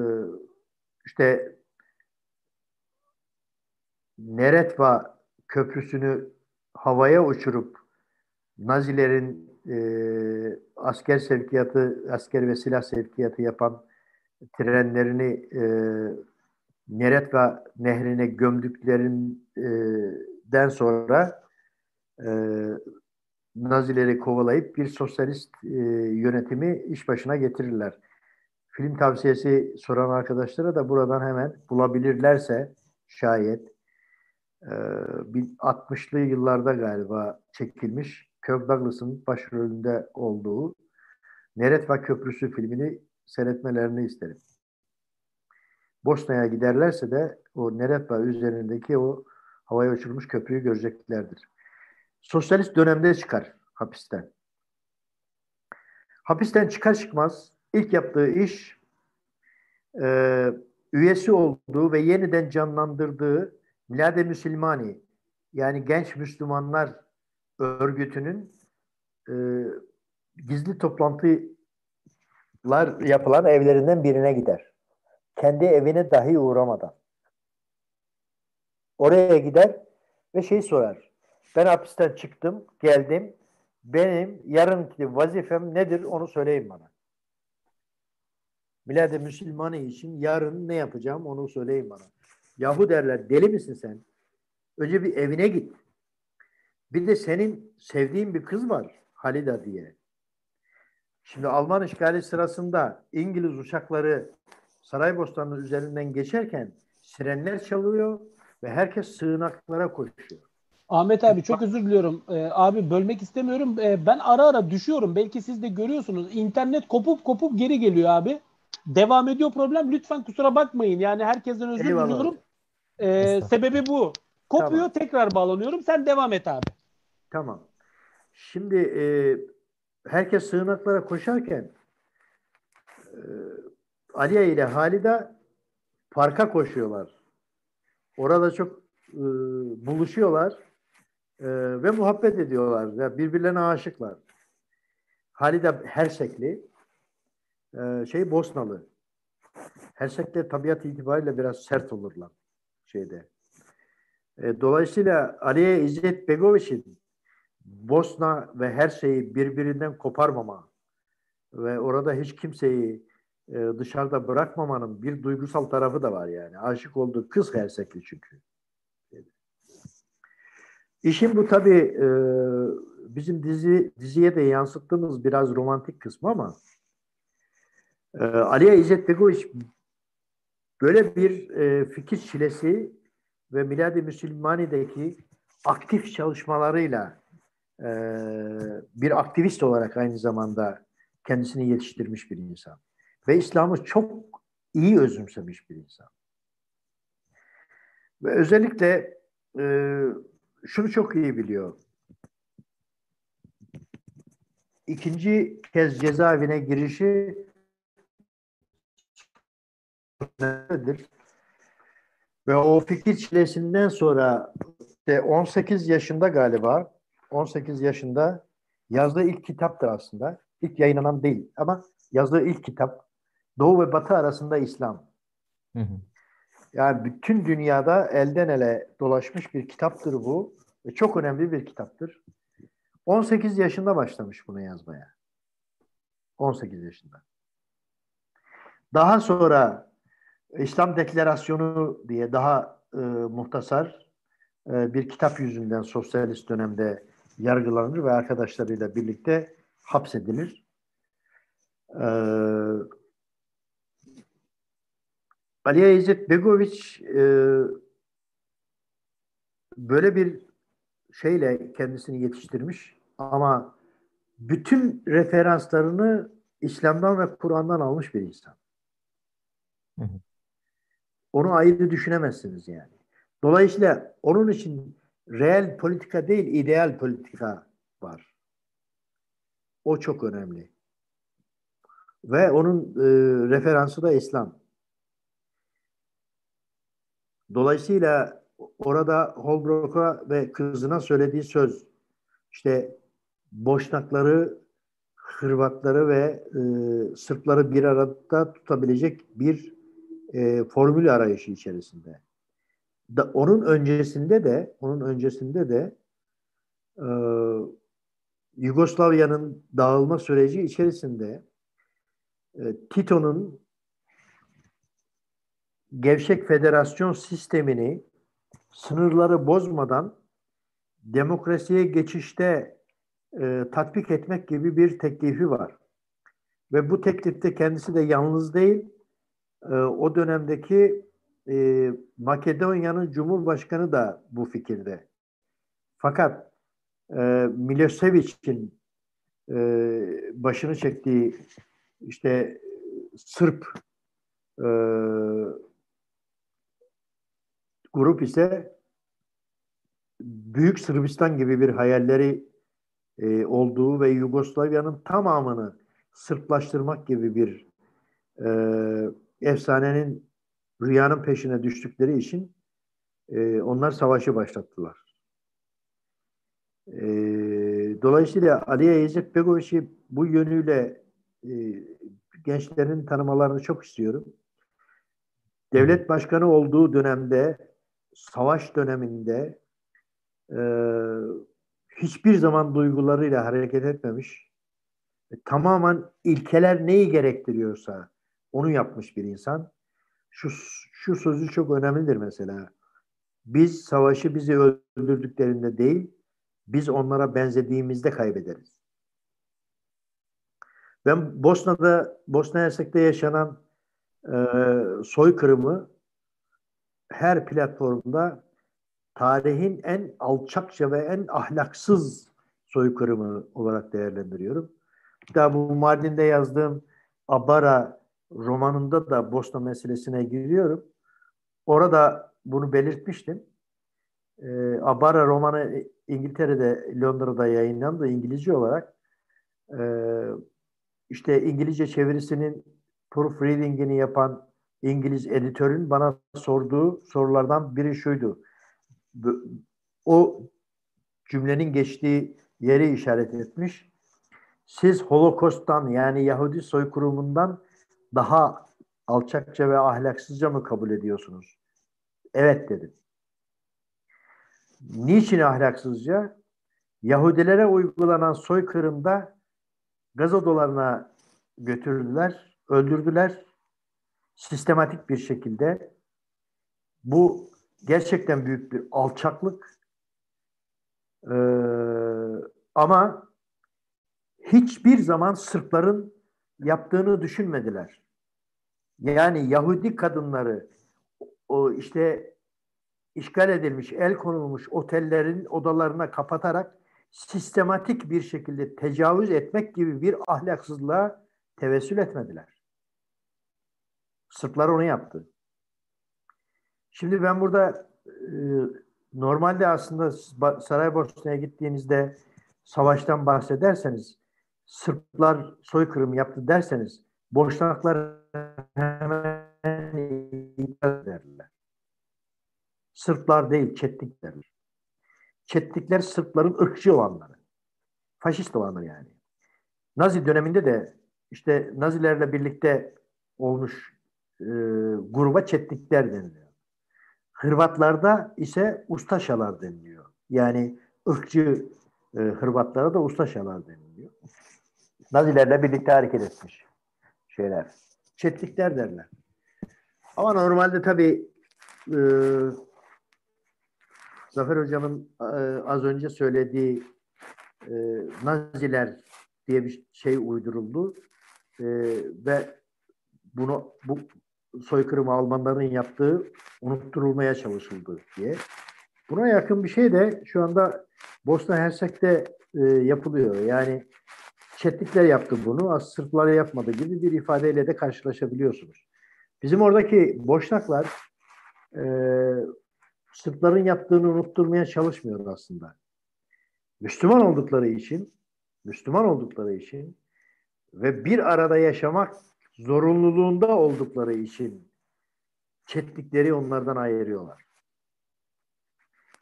işte Neretva köprüsünü havaya uçurup Nazilerin e, asker sevkiyatı, asker ve silah sevkiyatı yapan trenlerini e, Neretva nehrine gömdüklerinden sonra e, Nazileri kovalayıp bir sosyalist e, yönetimi iş başına getirirler. Film tavsiyesi soran arkadaşlara da buradan hemen bulabilirlerse şayet e, 60'lı yıllarda galiba çekilmiş Kirk Douglas'ın başrolünde olduğu Neretva Köprüsü filmini seyretmelerini isterim. Bosna'ya giderlerse de o Neretva üzerindeki o havaya uçurmuş köprüyü göreceklerdir. Sosyalist dönemde çıkar hapisten. Hapisten çıkar çıkmaz ilk yaptığı iş e, üyesi olduğu ve yeniden canlandırdığı Milade Müslümani yani genç Müslümanlar örgütünün e, gizli toplantılar yapılan evlerinden birine gider. Kendi evine dahi uğramadan. Oraya gider ve şey sorar. Ben hapisten çıktım, geldim. Benim yarınki vazifem nedir onu söyleyin bana. Milade Müslümanı için yarın ne yapacağım onu söyleyin bana. Yahu derler deli misin sen? Önce bir evine git. Bir de senin sevdiğin bir kız var Halida diye. Şimdi Alman işgali sırasında İngiliz uçakları Saraybosna'nın üzerinden geçerken sirenler çalıyor ve herkes sığınaklara koşuyor. Ahmet abi çok özür diliyorum. Ee, abi bölmek istemiyorum. Ee, ben ara ara düşüyorum. Belki siz de görüyorsunuz. İnternet kopup kopup geri geliyor abi. Devam ediyor problem. Lütfen kusura bakmayın. Yani herkesten özür Eyvallah. diliyorum. Ee, sebebi bu. Kopuyor Tamam. tekrar bağlanıyorum. Sen devam et abi. Tamam. Şimdi e, herkes sığınaklara koşarken e, Aliye ile Halide parka koşuyorlar. Orada çok e, buluşuyorlar e, ve muhabbet ediyorlar. Ya birbirlerine aşıklar. Halide Hersekli, e, şey Bosnalı. Hersekler tabiat itibariyle biraz sert olurlar şeyde. E, dolayısıyla Aliye İzzet Begoviç'in Bosna ve her şeyi birbirinden koparmama ve orada hiç kimseyi e, dışarıda bırakmamanın bir duygusal tarafı da var yani. Aşık olduğu kız Hersekli çünkü. İşin bu tabii e, bizim dizi diziye de yansıttığımız biraz romantik kısmı ama e, Aliye İzzet Begoviç böyle bir e, fikir çilesi ve Milad-ı Müslümani'deki aktif çalışmalarıyla e, bir aktivist olarak aynı zamanda kendisini yetiştirmiş bir insan. Ve İslam'ı çok iyi özümsemiş bir insan. Ve özellikle e, şunu çok iyi biliyor. İkinci kez cezaevine girişi nedir? Ve o fikir çilesinden sonra işte 18 yaşında galiba 18 yaşında yazdığı ilk kitaptır aslında. İlk yayınlanan değil ama yazdığı ilk kitap Doğu ve Batı arasında İslam. Hı hı. Yani bütün dünyada elden ele dolaşmış bir kitaptır bu. Ve çok önemli bir kitaptır. 18 yaşında başlamış bunu yazmaya. 18 yaşında. Daha sonra İslam Deklarasyonu diye daha e, muhtasar e, bir kitap yüzünden sosyalist dönemde yargılanır ve arkadaşlarıyla birlikte hapsedilir. E, Aliye İzzet Begoviç e, böyle bir şeyle kendisini yetiştirmiş ama bütün referanslarını İslam'dan ve Kur'an'dan almış bir insan. Hı hı. Onu ayrı düşünemezsiniz yani. Dolayısıyla onun için reel politika değil, ideal politika var. O çok önemli. Ve onun e, referansı da İslam. Dolayısıyla orada Holbrook'a ve kızına söylediği söz işte Boşnakları, Hırvatları ve e, Sırpları bir arada tutabilecek bir e, formül arayışı içerisinde. Da, onun öncesinde de onun öncesinde de e, Yugoslavya'nın dağılma süreci içerisinde e, Tito'nun gevşek federasyon sistemini sınırları bozmadan demokrasiye geçişte e, tatbik etmek gibi bir teklifi var. Ve bu teklifte kendisi de yalnız değil, e, o dönemdeki e, Makedonya'nın Cumhurbaşkanı da bu fikirde. Fakat e, Milosevic'in e, başını çektiği işte Sırp e, grup ise Büyük Sırbistan gibi bir hayalleri e, olduğu ve Yugoslavya'nın tamamını Sırplaştırmak gibi bir e, efsanenin rüyanın peşine düştükleri için e, onlar savaşı başlattılar. E, dolayısıyla Aliye İzzet Begoviç'i bu yönüyle e, gençlerin tanımalarını çok istiyorum. Devlet başkanı olduğu dönemde, savaş döneminde e, hiçbir zaman duygularıyla hareket etmemiş. E, tamamen ilkeler neyi gerektiriyorsa onu yapmış bir insan. Şu, şu sözü çok önemlidir mesela. Biz savaşı bizi öldürdüklerinde değil, biz onlara benzediğimizde kaybederiz. Ben Bosna'da, Bosna Hersek'te yaşanan e, soykırımı her platformda tarihin en alçakça ve en ahlaksız soykırımı olarak değerlendiriyorum. Daha bu Mardin'de yazdığım Abara romanında da Bosna meselesine giriyorum. Orada bunu belirtmiştim. E, Abara romanı İngiltere'de, Londra'da yayınlandı İngilizce olarak. E, işte İngilizce çevirisinin proofreading'ini yapan İngiliz editörün bana sorduğu sorulardan biri şuydu. O cümlenin geçtiği yeri işaret etmiş. Siz Holokost'tan yani Yahudi soykırımından daha alçakça ve ahlaksızca mı kabul ediyorsunuz? Evet dedim. Niçin ahlaksızca? Yahudilere uygulanan soykırımda gaz odalarına götürdüler, öldürdüler. Sistematik bir şekilde. Bu gerçekten büyük bir alçaklık. Ee, ama hiçbir zaman Sırpların yaptığını düşünmediler. yani Yahudi kadınları o işte işgal edilmiş, el konulmuş otellerin odalarına kapatarak sistematik bir şekilde tecavüz etmek gibi bir ahlaksızlığa tevessül etmediler. Sırplar onu yaptı. Şimdi ben burada e, normalde aslında Saraybosna'ya gittiğinizde savaştan bahsederseniz Sırplar soykırım yaptı derseniz Boşnaklar hemen ederler. Sırplar değil, Çetlikler. Çetlikler Sırpların ırkçı olanları. Faşist olanları yani. Nazi döneminde de işte Nazilerle birlikte olmuş e, gruba Çetlikler deniliyor. Hırvatlarda ise Ustaşalar deniliyor. Yani ırkçı e, Hırvatlara da Ustaşalar deniliyor. Nazilerle birlikte hareket etmiş şeyler. Çetlikler derler. Ama normalde tabii e, Zafer Hocam'ın e, az önce söylediği e, Naziler diye bir şey uyduruldu e, ve bunu bu soykırımı Almanların yaptığı unutturulmaya çalışıldı diye. Buna yakın bir şey de şu anda Bosna Hersek'te e, yapılıyor. Yani Çetlikler yaptı bunu, Sırplar yapmadı gibi bir ifadeyle de karşılaşabiliyorsunuz. Bizim oradaki boşnaklar e, Sırpların yaptığını unutturmaya çalışmıyor aslında. Müslüman oldukları için, Müslüman oldukları için ve bir arada yaşamak zorunluluğunda oldukları için Çetlikleri onlardan ayırıyorlar.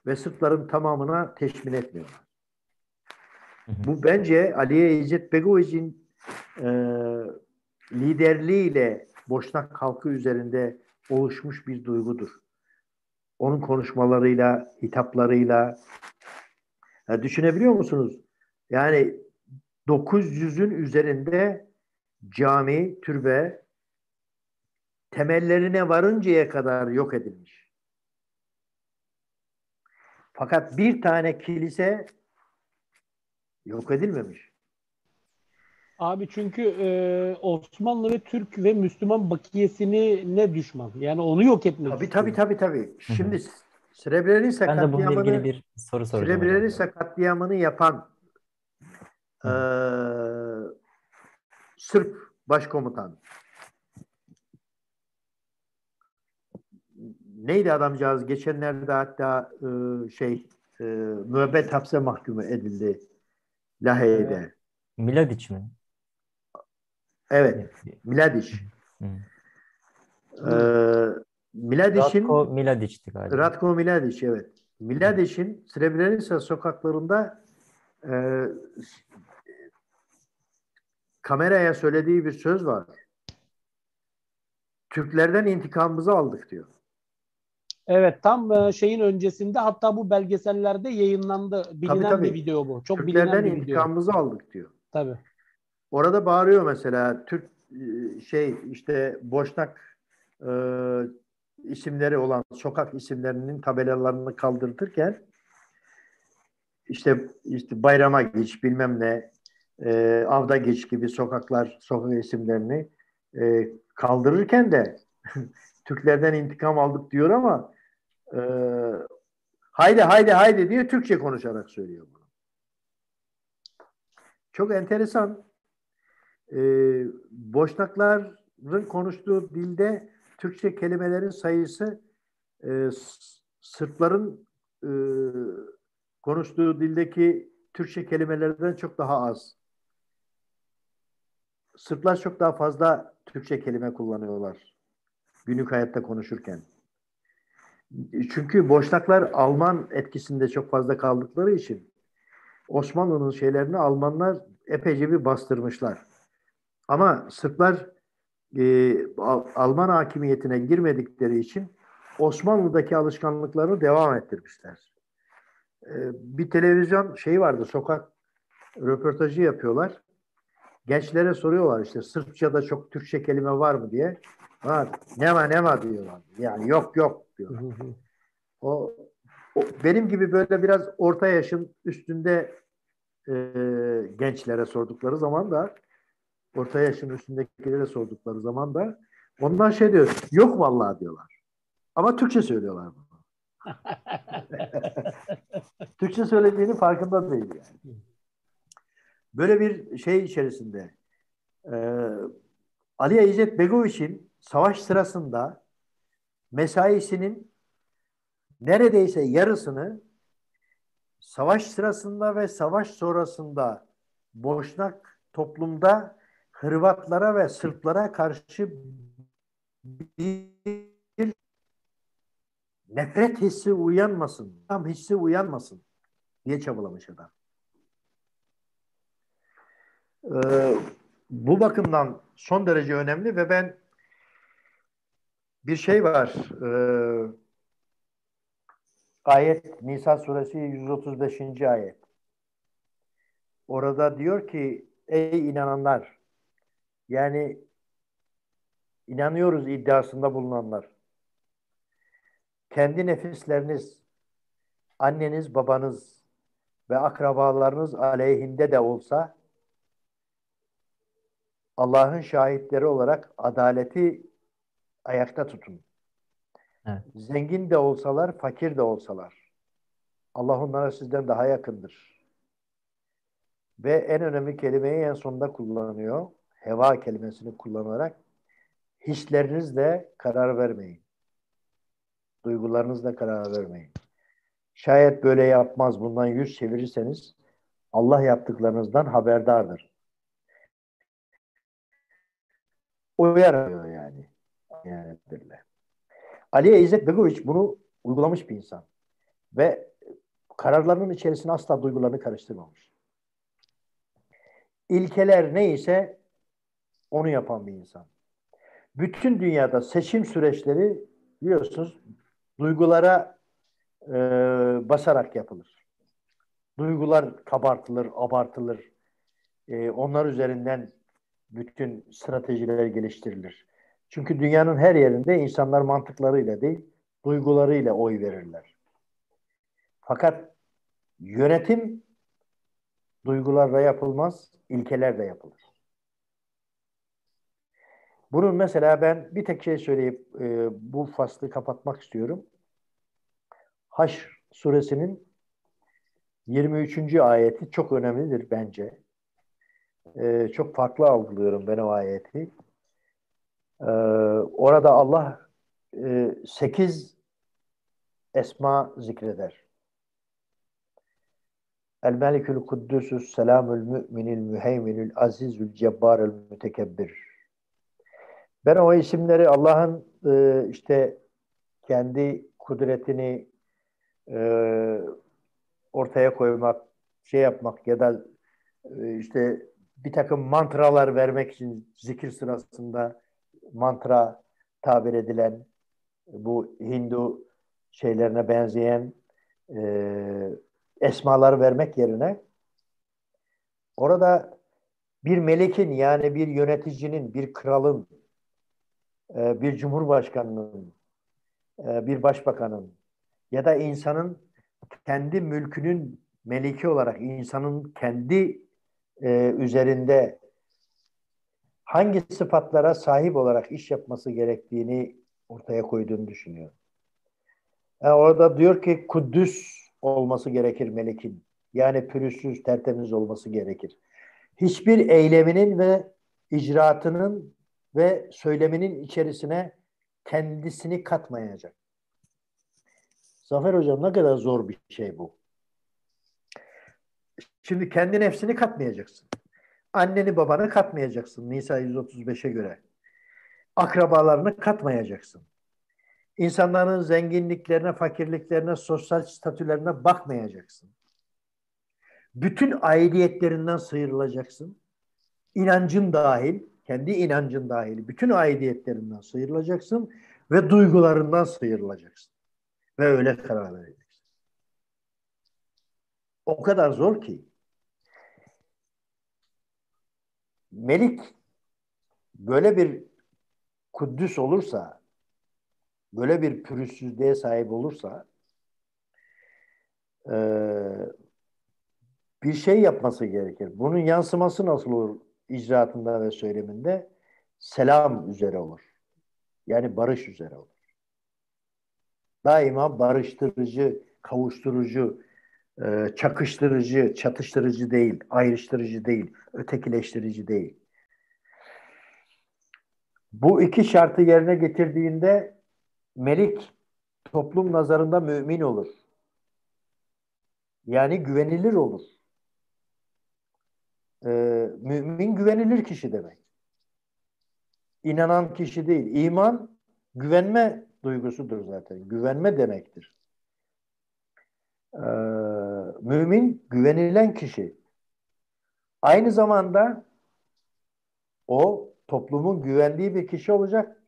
Ve Sırpların tamamına teşmin etmiyorlar. Bu bence Aliye İzzet Begoviç'in e, liderliğiyle Boşnak halkı üzerinde oluşmuş bir duygudur. Onun konuşmalarıyla, hitaplarıyla ya düşünebiliyor musunuz? Yani 900'ün üzerinde cami, türbe temellerine varıncaya kadar yok edilmiş. Fakat bir tane kilise Yok edilmemiş. Abi çünkü e, Osmanlı ve Türk ve Müslüman bakiyesini ne düşman? Yani onu yok etmek Tabii istiyor. tabii tabii tabii. Şimdi Srebrenica ben de bununla ilgili bir soru soracağım. Srebrenica katliamını yapan e, Sırp başkomutan neydi adamcağız? Geçenlerde hatta e, şey e, müebbet hapse mahkumu edildi. Lahey'de. Miladic mi? Evet. Miladic. Ee, Miladic'in Ratko Miladic'ti galiba. Ratko Miladic evet. Miladic'in Srebrenica sokaklarında e, kameraya söylediği bir söz var. Türklerden intikamımızı aldık diyor. Evet tam e, şeyin öncesinde hatta bu belgesellerde yayınlandı. Bilinen tabii, tabii. bir video bu. Çok Türklerden bilinen bir video. intikamımızı aldık diyor. Tabii. Orada bağırıyor mesela Türk e, şey işte Boşnak e, isimleri olan sokak isimlerinin tabelalarını kaldırtırken işte işte Bayrama Geç bilmem ne e, Avda Geç gibi sokaklar sokak isimlerini e, kaldırırken de (laughs) Türklerden intikam aldık diyor ama e, haydi haydi haydi diye Türkçe konuşarak söylüyor bunu. Çok enteresan. E, Boşnakların konuştuğu dilde Türkçe kelimelerin sayısı e, Sırpların e, konuştuğu dildeki Türkçe kelimelerden çok daha az. Sırplar çok daha fazla Türkçe kelime kullanıyorlar günlük hayatta konuşurken. Çünkü Boşnaklar Alman etkisinde çok fazla kaldıkları için Osmanlı'nın şeylerini Almanlar epeyce bir bastırmışlar. Ama Sırplar e, Alman hakimiyetine girmedikleri için Osmanlı'daki alışkanlıklarını devam ettirmişler. E, bir televizyon şeyi vardı, sokak röportajı yapıyorlar. Gençlere soruyorlar işte Sırpça'da çok Türkçe kelime var mı diye. Var. Ne var ne var diyorlar. Yani yok yok diyorlar. o, o benim gibi böyle biraz orta yaşın üstünde e, gençlere sordukları zaman da orta yaşın üstündekilere sordukları zaman da Ondan şey diyor, yok vallahi diyorlar. Ama Türkçe söylüyorlar bunu. (laughs) Türkçe söylediğini farkında değil yani. Böyle bir şey içerisinde e, Ali İzzet Begoviç'in savaş sırasında mesaisinin neredeyse yarısını savaş sırasında ve savaş sonrasında Boşnak toplumda Hırvatlara ve Sırplara karşı bir nefret hissi uyanmasın, tam hissi uyanmasın diye çabalamış adam. Ee, bu bakımdan son derece önemli ve ben bir şey var. Ee, ayet Nisa suresi 135. ayet. Orada diyor ki ey inananlar yani inanıyoruz iddiasında bulunanlar kendi nefisleriniz anneniz babanız ve akrabalarınız aleyhinde de olsa Allah'ın şahitleri olarak adaleti ayakta tutun. Evet. Zengin de olsalar, fakir de olsalar. Allah onlara sizden daha yakındır. Ve en önemli kelimeyi en sonunda kullanıyor. Heva kelimesini kullanarak hislerinizle karar vermeyin. Duygularınızla karar vermeyin. Şayet böyle yapmaz, bundan yüz çevirirseniz Allah yaptıklarınızdan haberdardır. Uyarıyor yani. yani Ali İzzet Begoviç bunu uygulamış bir insan. Ve kararlarının içerisine asla duygularını karıştırmamış. İlkeler neyse onu yapan bir insan. Bütün dünyada seçim süreçleri biliyorsunuz duygulara e, basarak yapılır. Duygular kabartılır, abartılır. E, onlar üzerinden bütün stratejiler geliştirilir. Çünkü dünyanın her yerinde insanlar mantıklarıyla değil, duygularıyla oy verirler. Fakat yönetim duygularla yapılmaz, ilkelerle yapılır. Bunun mesela ben bir tek şey söyleyip e, bu faslı kapatmak istiyorum. Haş suresinin 23. ayeti çok önemlidir bence. E, çok farklı algılıyorum ben o ayeti. E, orada Allah e, 8 esma zikreder. El Melikül Kuddüsüs Selamül Müminil Müheyminül Azizül Cebbarül Mütekebbir. Ben o isimleri Allah'ın e, işte kendi kudretini e, ortaya koymak, şey yapmak ya da e, işte bir takım mantralar vermek için zikir sırasında mantra tabir edilen bu Hindu şeylerine benzeyen e, esmalar vermek yerine orada bir melekin yani bir yöneticinin, bir kralın e, bir cumhurbaşkanının, e, bir başbakanın ya da insanın kendi mülkünün meliki olarak insanın kendi e, üzerinde hangi sıfatlara sahip olarak iş yapması gerektiğini ortaya koyduğunu düşünüyorum. Yani orada diyor ki Kuddüs olması gerekir melekin. Yani pürüzsüz, tertemiz olması gerekir. Hiçbir eyleminin ve icraatının ve söyleminin içerisine kendisini katmayacak. Zafer Hocam ne kadar zor bir şey bu. Şimdi kendi nefsini katmayacaksın. Anneni babanı katmayacaksın Nisa 135'e göre. Akrabalarını katmayacaksın. İnsanların zenginliklerine, fakirliklerine, sosyal statülerine bakmayacaksın. Bütün aidiyetlerinden sıyrılacaksın. İnancın dahil, kendi inancın dahil bütün aidiyetlerinden sıyrılacaksın ve duygularından sıyrılacaksın. Ve öyle karar vereceksin. O kadar zor ki Melik böyle bir kuddüs olursa böyle bir pürüzsüzlüğe sahip olursa e, bir şey yapması gerekir. Bunun yansıması nasıl olur icraatında ve söyleminde? Selam üzere olur. Yani barış üzere olur. Daima barıştırıcı, kavuşturucu, e, çakıştırıcı, çatıştırıcı değil, ayrıştırıcı değil, ötekileştirici değil. Bu iki şartı yerine getirdiğinde melik toplum nazarında mümin olur. Yani güvenilir olur. Ee, mümin güvenilir kişi demek. İnanan kişi değil. İman güvenme duygusudur zaten. Güvenme demektir. Ee, mümin güvenilen kişi. Aynı zamanda o toplumun güvendiği bir kişi olacak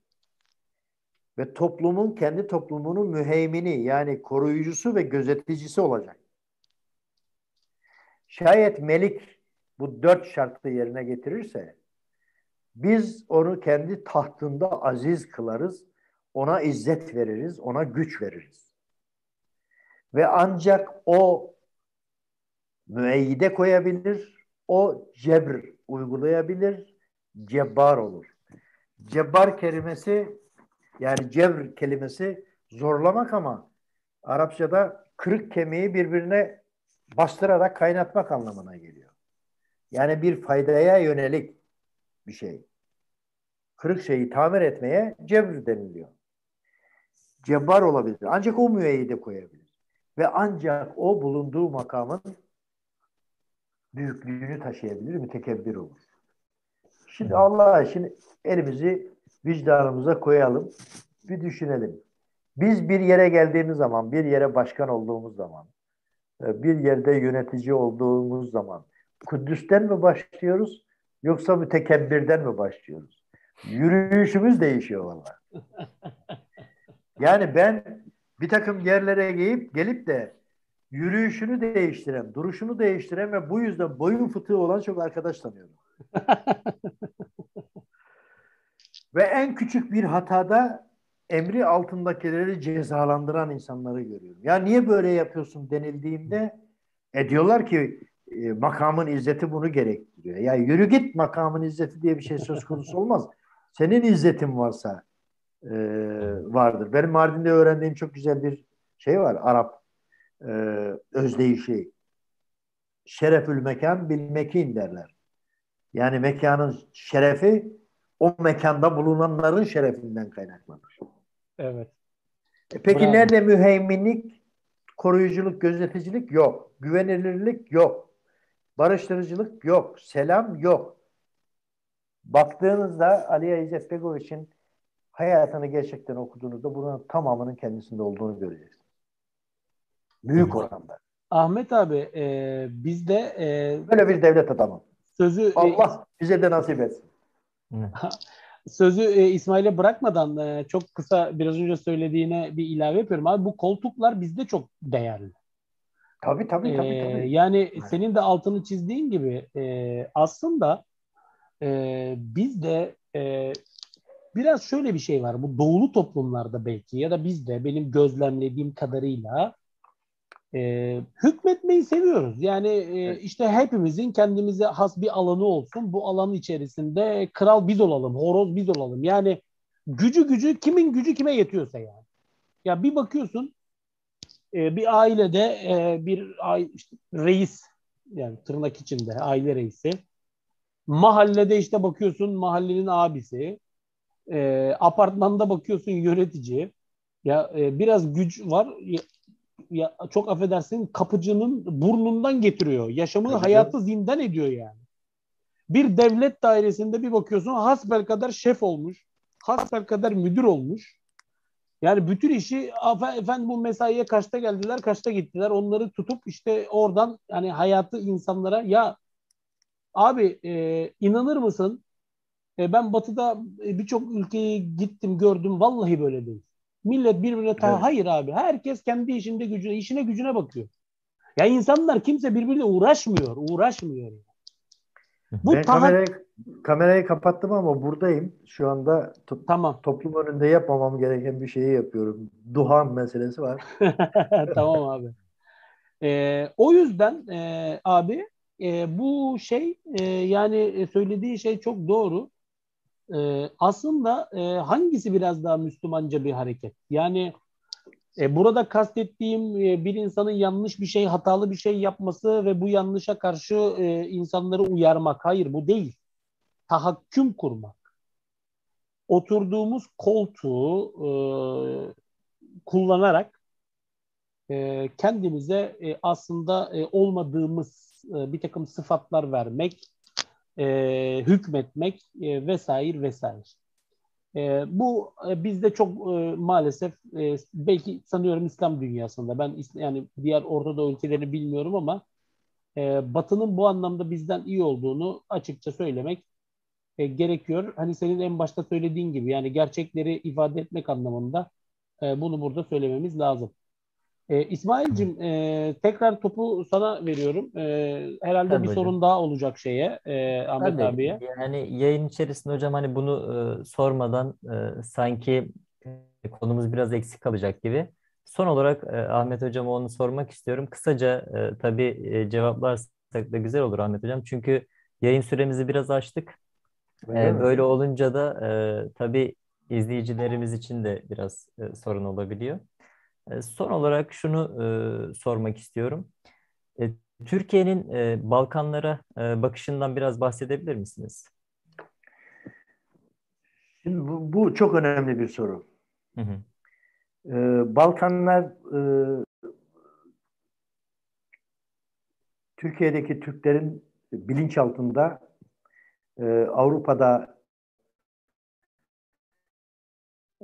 ve toplumun kendi toplumunun müheymini yani koruyucusu ve gözeticisi olacak. Şayet Melik bu dört şartı yerine getirirse biz onu kendi tahtında aziz kılarız, ona izzet veririz, ona güç veririz. Ve ancak o müeyyide koyabilir, o cebr uygulayabilir, cebbar olur. Cebbar kelimesi yani cebr kelimesi zorlamak ama Arapçada kırık kemiği birbirine bastırarak kaynatmak anlamına geliyor. Yani bir faydaya yönelik bir şey. Kırık şeyi tamir etmeye cebr deniliyor. Cebbar olabilir. Ancak o müeyyide koyabilir. Ve ancak o bulunduğu makamın büyüklüğünü taşıyabilir, mütekebbir olur. Şimdi Allah şimdi elimizi vicdanımıza koyalım. Bir düşünelim. Biz bir yere geldiğimiz zaman, bir yere başkan olduğumuz zaman, e, bir yerde yönetici olduğumuz zaman Kudüs'ten mi başlıyoruz yoksa mütekebbirden mi başlıyoruz? Yürüyüşümüz değişiyor valla. (laughs) Yani ben bir takım yerlere gelip gelip de yürüyüşünü değiştiren, duruşunu değiştiren ve bu yüzden boyun fıtığı olan çok arkadaş tanıyorum. (laughs) ve en küçük bir hatada emri altındakileri cezalandıran insanları görüyorum. Ya niye böyle yapıyorsun denildiğinde e diyorlar ki e, makamın izzeti bunu gerektiriyor. Ya yürü git makamın izzeti diye bir şey söz konusu olmaz. Senin izzetin varsa e, vardır. Benim Mardin'de öğrendiğim çok güzel bir şey var. Arap e, özdeyişi. Şerefül mekan bil mekin derler. Yani mekanın şerefi o mekanda bulunanların şerefinden kaynaklanır. Evet. E peki Bravo. nerede müheyminlik, koruyuculuk, gözeticilik yok. Güvenilirlik yok. Barıştırıcılık yok. Selam yok. Baktığınızda Ali İzzet Begoviç'in hayatını gerçekten okuduğunuzda bunun tamamının kendisinde olduğunu göreceksiniz. Büyük oranda. Ahmet abi e, bizde e, böyle bir devlet adamı. Sözü e, Allah e, bize de nasip etsin. (laughs) Sözü e, İsmail'e bırakmadan e, çok kısa biraz önce söylediğine bir ilave yapıyorum abi. Bu koltuklar bizde çok değerli. Tabii tabii tabii. tabii. Ee, yani senin de altını çizdiğin gibi e, aslında e, bizde e, biraz şöyle bir şey var. Bu doğulu toplumlarda belki ya da bizde benim gözlemlediğim kadarıyla e, hükmetmeyi seviyoruz. Yani e, işte hepimizin kendimize has bir alanı olsun. Bu alanın içerisinde kral biz olalım, horoz biz olalım. Yani gücü gücü kimin gücü kime yetiyorsa yani. Ya bir bakıyorsun e, bir ailede e, bir işte, reis yani tırnak içinde aile reisi mahallede işte bakıyorsun mahallenin abisi e, apartmanda bakıyorsun yönetici ya e, biraz güç var ya, çok affedersin kapıcının burnundan getiriyor yaşamını Tabii hayatı zindan ediyor yani bir devlet dairesinde bir bakıyorsun hasbel kadar şef olmuş hasbel kadar müdür olmuş yani bütün işi efendim bu mesaiye kaçta geldiler, kaçta gittiler. Onları tutup işte oradan yani hayatı insanlara ya abi e, inanır mısın? E, ben batıda e, birçok ülkeye gittim gördüm. Vallahi böyle değil. Millet birbirine ta evet. hayır abi. Herkes kendi işinde gücüne, işine gücüne bakıyor. Ya insanlar kimse birbiriyle uğraşmıyor. Uğraşmıyor. Bu ben taha... kamerayı, kamerayı kapattım ama buradayım. Şu anda to- tamam. toplum önünde yapmamam gereken bir şeyi yapıyorum. Duhan meselesi var. (laughs) tamam abi. Ee, o yüzden e, abi e, bu şey e, yani söylediği şey çok doğru. E, aslında e, hangisi biraz daha Müslümanca bir hareket? Yani e, burada kastettiğim e, bir insanın yanlış bir şey, hatalı bir şey yapması ve bu yanlışa karşı e, insanları uyarmak. Hayır bu değil. Tahakküm kurmak. Oturduğumuz koltuğu e, kullanarak e, kendimize e, aslında e, olmadığımız e, bir takım sıfatlar vermek, e, hükmetmek e, vesaire vesaire. E, bu e, bizde çok e, maalesef e, belki sanıyorum İslam dünyasında ben yani diğer Orta Doğu ülkelerini bilmiyorum ama e, Batı'nın bu anlamda bizden iyi olduğunu açıkça söylemek e, gerekiyor. Hani senin en başta söylediğin gibi yani gerçekleri ifade etmek anlamında e, bunu burada söylememiz lazım. E, İsmail'cim e, tekrar topu sana veriyorum. E, herhalde Tabii bir hocam. sorun daha olacak şeye e, Ahmet Tabii, abiye. Yani yayın içerisinde hocam hani bunu e, sormadan e, sanki e, konumuz biraz eksik kalacak gibi. Son olarak e, Ahmet hocama onu sormak istiyorum. Kısaca e, tabii e, cevaplarsak da güzel olur Ahmet hocam. Çünkü yayın süremizi biraz açtık. E, böyle olunca da e, tabii izleyicilerimiz için de biraz e, sorun olabiliyor. Son olarak şunu sormak istiyorum. Türkiye'nin Balkanlara bakışından biraz bahsedebilir misiniz? Şimdi bu, bu çok önemli bir soru. Hı hı. E, Balkanlar e, Türkiye'deki Türklerin bilinçaltında e, Avrupa'da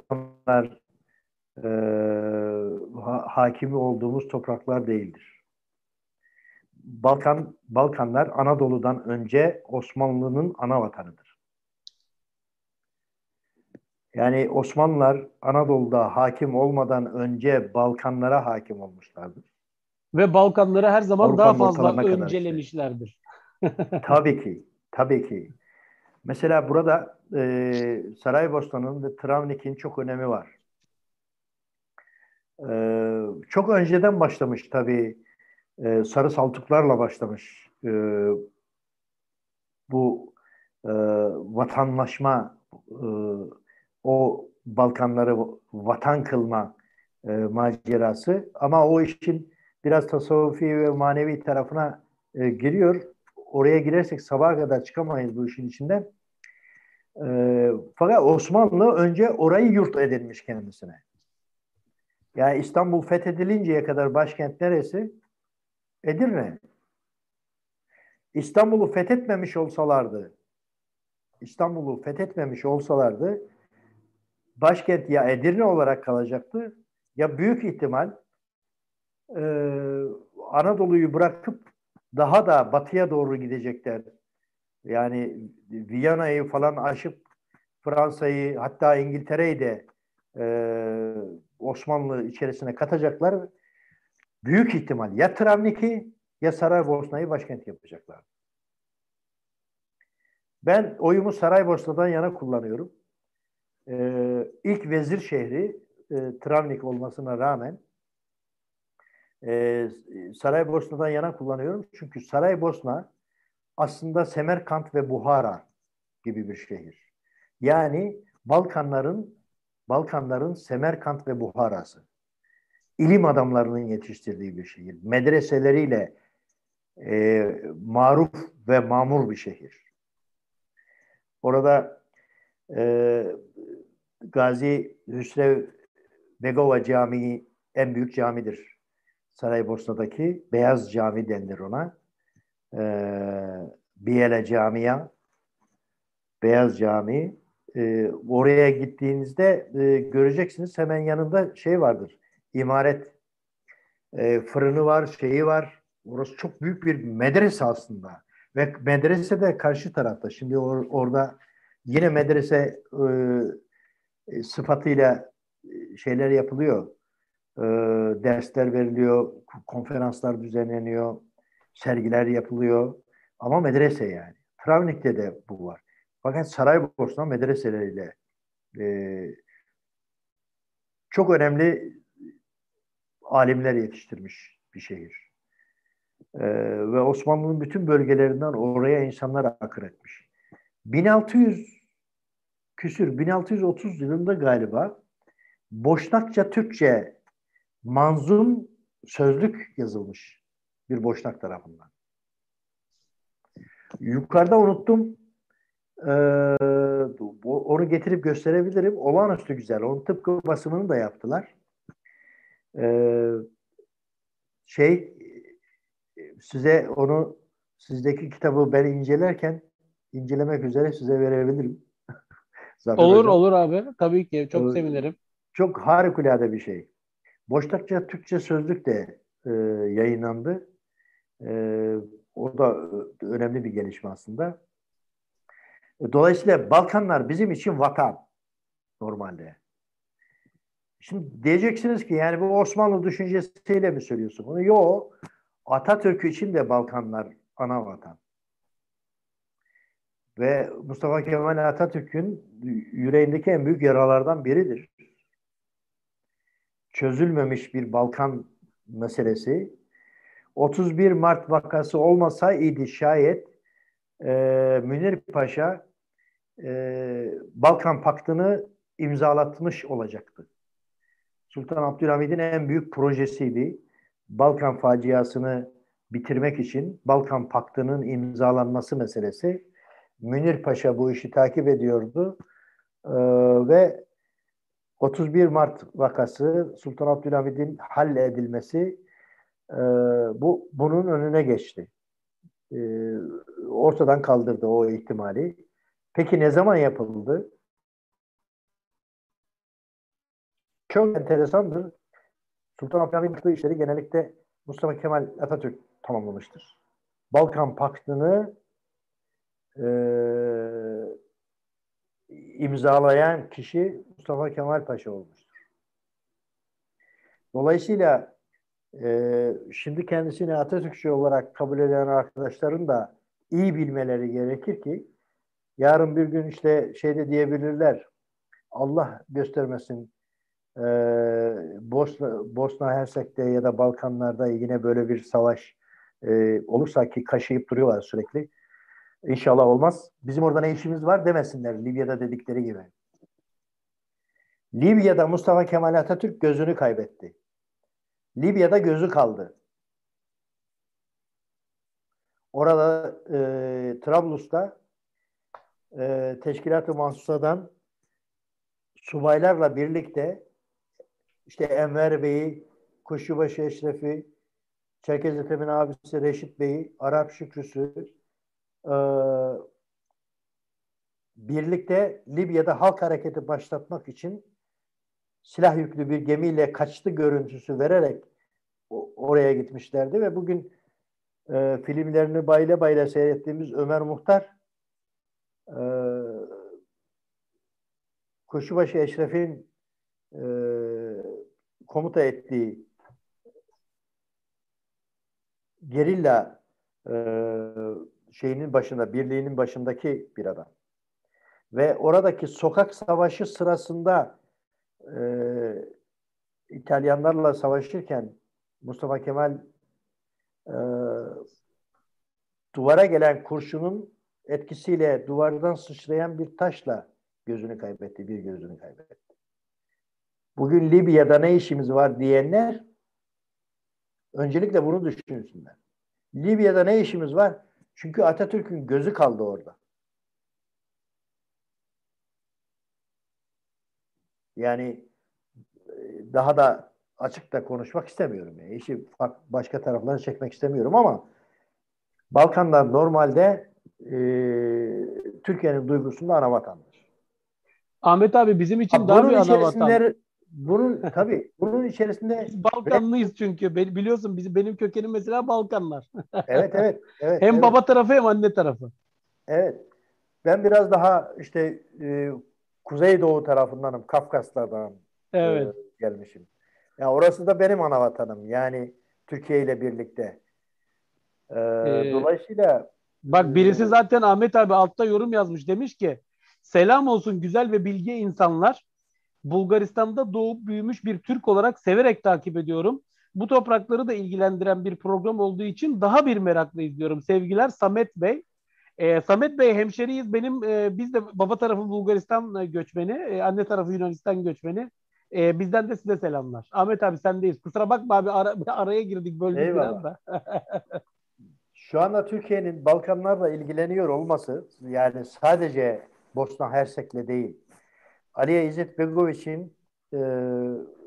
onlar e, ha, hakimi olduğumuz topraklar değildir. Balkan Balkanlar Anadolu'dan önce Osmanlı'nın ana vatanıdır. Yani Osmanlılar Anadolu'da hakim olmadan önce Balkanlara hakim olmuşlardır. Ve Balkanları her zaman Avrupa daha fazla öncelemişlerdir. tabii ki, tabii ki. Mesela burada e, Saraybosna'nın ve Travnik'in çok önemi var. Ee, çok önceden başlamış tabii. Ee, sarı saltuklarla başlamış. Ee, bu e, vatanlaşma, e, o Balkanları vatan kılma e, macerası. Ama o işin biraz tasavvufi ve manevi tarafına e, giriyor. Oraya girersek sabaha kadar çıkamayız bu işin içinden. E, fakat Osmanlı önce orayı yurt edinmiş kendisine. Yani İstanbul fethedilinceye kadar başkent neresi? Edirne. İstanbul'u fethetmemiş olsalardı, İstanbul'u fethetmemiş olsalardı başkent ya Edirne olarak kalacaktı ya büyük ihtimal e, Anadolu'yu bırakıp daha da batıya doğru gidecekler. Yani Viyana'yı falan aşıp Fransa'yı hatta İngiltere'yi de e, Osmanlı içerisine katacaklar. Büyük ihtimal ya Travnik'i ya Saraybosna'yı başkent yapacaklar. Ben oyumu Saraybosna'dan yana kullanıyorum. Ee, ilk vezir şehri e, Travnik olmasına rağmen e, Saraybosna'dan yana kullanıyorum. Çünkü Saraybosna aslında Semerkant ve Buhara gibi bir şehir. Yani Balkanların Balkanların Semerkant ve Buhara'sı. İlim adamlarının yetiştirdiği bir şehir. Medreseleriyle e, maruf ve mamur bir şehir. Orada e, Gazi Hüsrev Begova Camii en büyük camidir. Saraybosna'daki Beyaz Cami denilir ona. E, Biyele Camia Beyaz Cami e, oraya gittiğinizde e, göreceksiniz hemen yanında şey vardır. İmaret e, fırını var, şeyi var. Orası çok büyük bir medrese aslında. Ve medrese de karşı tarafta. Şimdi or, orada yine medrese e, e sıfatıyla e, şeyler yapılıyor. E, dersler veriliyor, konferanslar düzenleniyor, sergiler yapılıyor. Ama medrese yani. Travnik'te de bu var. Fakat Saraybosna medreseleriyle e, çok önemli alimler yetiştirmiş bir şehir. E, ve Osmanlı'nın bütün bölgelerinden oraya insanlar akır etmiş. 1600 küsür 1630 yılında galiba Boşnakça Türkçe manzum sözlük yazılmış bir Boşnak tarafından. Yukarıda unuttum. Ee, onu getirip gösterebilirim. Olağanüstü güzel. Onun tıpkı basımını da yaptılar. Ee, şey size onu sizdeki kitabı ben incelerken incelemek üzere size verebilirim. (laughs) olur hocam. olur abi. Tabii ki. Çok ee, sevinirim. Çok harikulade bir şey. Boşnakça Türkçe sözlük de e, yayınlandı. E, o da e, önemli bir gelişme aslında. Dolayısıyla Balkanlar bizim için vatan normalde. Şimdi diyeceksiniz ki yani bu Osmanlı düşüncesiyle mi söylüyorsun bunu? Yok. Atatürk için de Balkanlar ana vatan. Ve Mustafa Kemal Atatürk'ün yüreğindeki en büyük yaralardan biridir. Çözülmemiş bir Balkan meselesi. 31 Mart vakası olmasaydı şayet e, Münir Paşa e, Balkan Paktı'nı imzalatmış olacaktı. Sultan Abdülhamid'in en büyük projesiydi. Balkan faciasını bitirmek için Balkan Paktı'nın imzalanması meselesi. Münir Paşa bu işi takip ediyordu ee, ve 31 Mart vakası Sultan Abdülhamid'in halledilmesi e, bu bunun önüne geçti. E, ortadan kaldırdı o ihtimali. Peki ne zaman yapıldı? Çok enteresandır. Sultan Abdülhamid'in yaptığı işleri genellikle Mustafa Kemal Atatürk tamamlamıştır. Balkan Paktı'nı e, imzalayan kişi Mustafa Kemal Paşa olmuştur. Dolayısıyla e, şimdi kendisini Atatürkçü olarak kabul eden arkadaşların da iyi bilmeleri gerekir ki yarın bir gün işte şeyde diyebilirler Allah göstermesin e, Bosna, Bosna Hersek'te ya da Balkanlarda yine böyle bir savaş e, olursa ki kaşıyıp duruyorlar sürekli. İnşallah olmaz. Bizim orada ne işimiz var demesinler Libya'da dedikleri gibi. Libya'da Mustafa Kemal Atatürk gözünü kaybetti. Libya'da gözü kaldı. Orada e, Trablus'ta e, Teşkilat-ı Mansusa'dan subaylarla birlikte işte Enver Bey'i, Kuşçubaşı Eşref'i, Çerkez Ethem'in abisi Reşit Bey'i, Arap Şükrüsü e, birlikte Libya'da halk hareketi başlatmak için silah yüklü bir gemiyle kaçtı görüntüsü vererek oraya gitmişlerdi ve bugün e, filmlerini bayla bayla seyrettiğimiz Ömer Muhtar e, Kuşubaşı Eşref'in e, komuta ettiği gerilla e, şeyinin başında, birliğinin başındaki bir adam. Ve oradaki sokak savaşı sırasında e, İtalyanlarla savaşırken Mustafa Kemal e, duvara gelen kurşunun etkisiyle duvardan sıçrayan bir taşla gözünü kaybetti, bir gözünü kaybetti. Bugün Libya'da ne işimiz var diyenler öncelikle bunu düşünsünler. Libya'da ne işimiz var? Çünkü Atatürk'ün gözü kaldı orada. Yani e, daha da açık da konuşmak istemiyorum. Yani işi başka taraflara çekmek istemiyorum ama Balkanlar normalde e, Türkiye'nin duygusunda ana vatandır. Ahmet abi bizim için ha, daha bir ana vatan. Bunun (laughs) tabii bunun içerisinde biz Balkanlıyız çünkü biliyorsun bizim benim kökenim mesela Balkanlar. evet evet evet. hem evet. baba tarafı hem anne tarafı. Evet. Ben biraz daha işte e, Kuzeydoğu tarafındanım. Kafkaslardan e, evet. e, gelmişim. Ya yani orası da benim ana vatanım. Yani Türkiye ile birlikte. Ee, ee, dolayısıyla bak birisi zaten Ahmet abi altta yorum yazmış demiş ki selam olsun güzel ve bilgi insanlar Bulgaristan'da doğup büyümüş bir Türk olarak severek takip ediyorum. Bu toprakları da ilgilendiren bir program olduğu için daha bir merakla izliyorum. Sevgiler Samet Bey. E, Samet Bey hemşeriyiz. Benim e, biz de baba tarafı Bulgaristan göçmeni, e, anne tarafı Yunanistan göçmeni. E, bizden de size selamlar. Ahmet abi sendeyiz. Kusura bakma abi ara, araya girdik böldük biraz da. (laughs) Şu anda Türkiye'nin Balkanlarla ilgileniyor olması yani sadece Bosna Hersek'le değil. Aliye İzzet Begoviç'in e,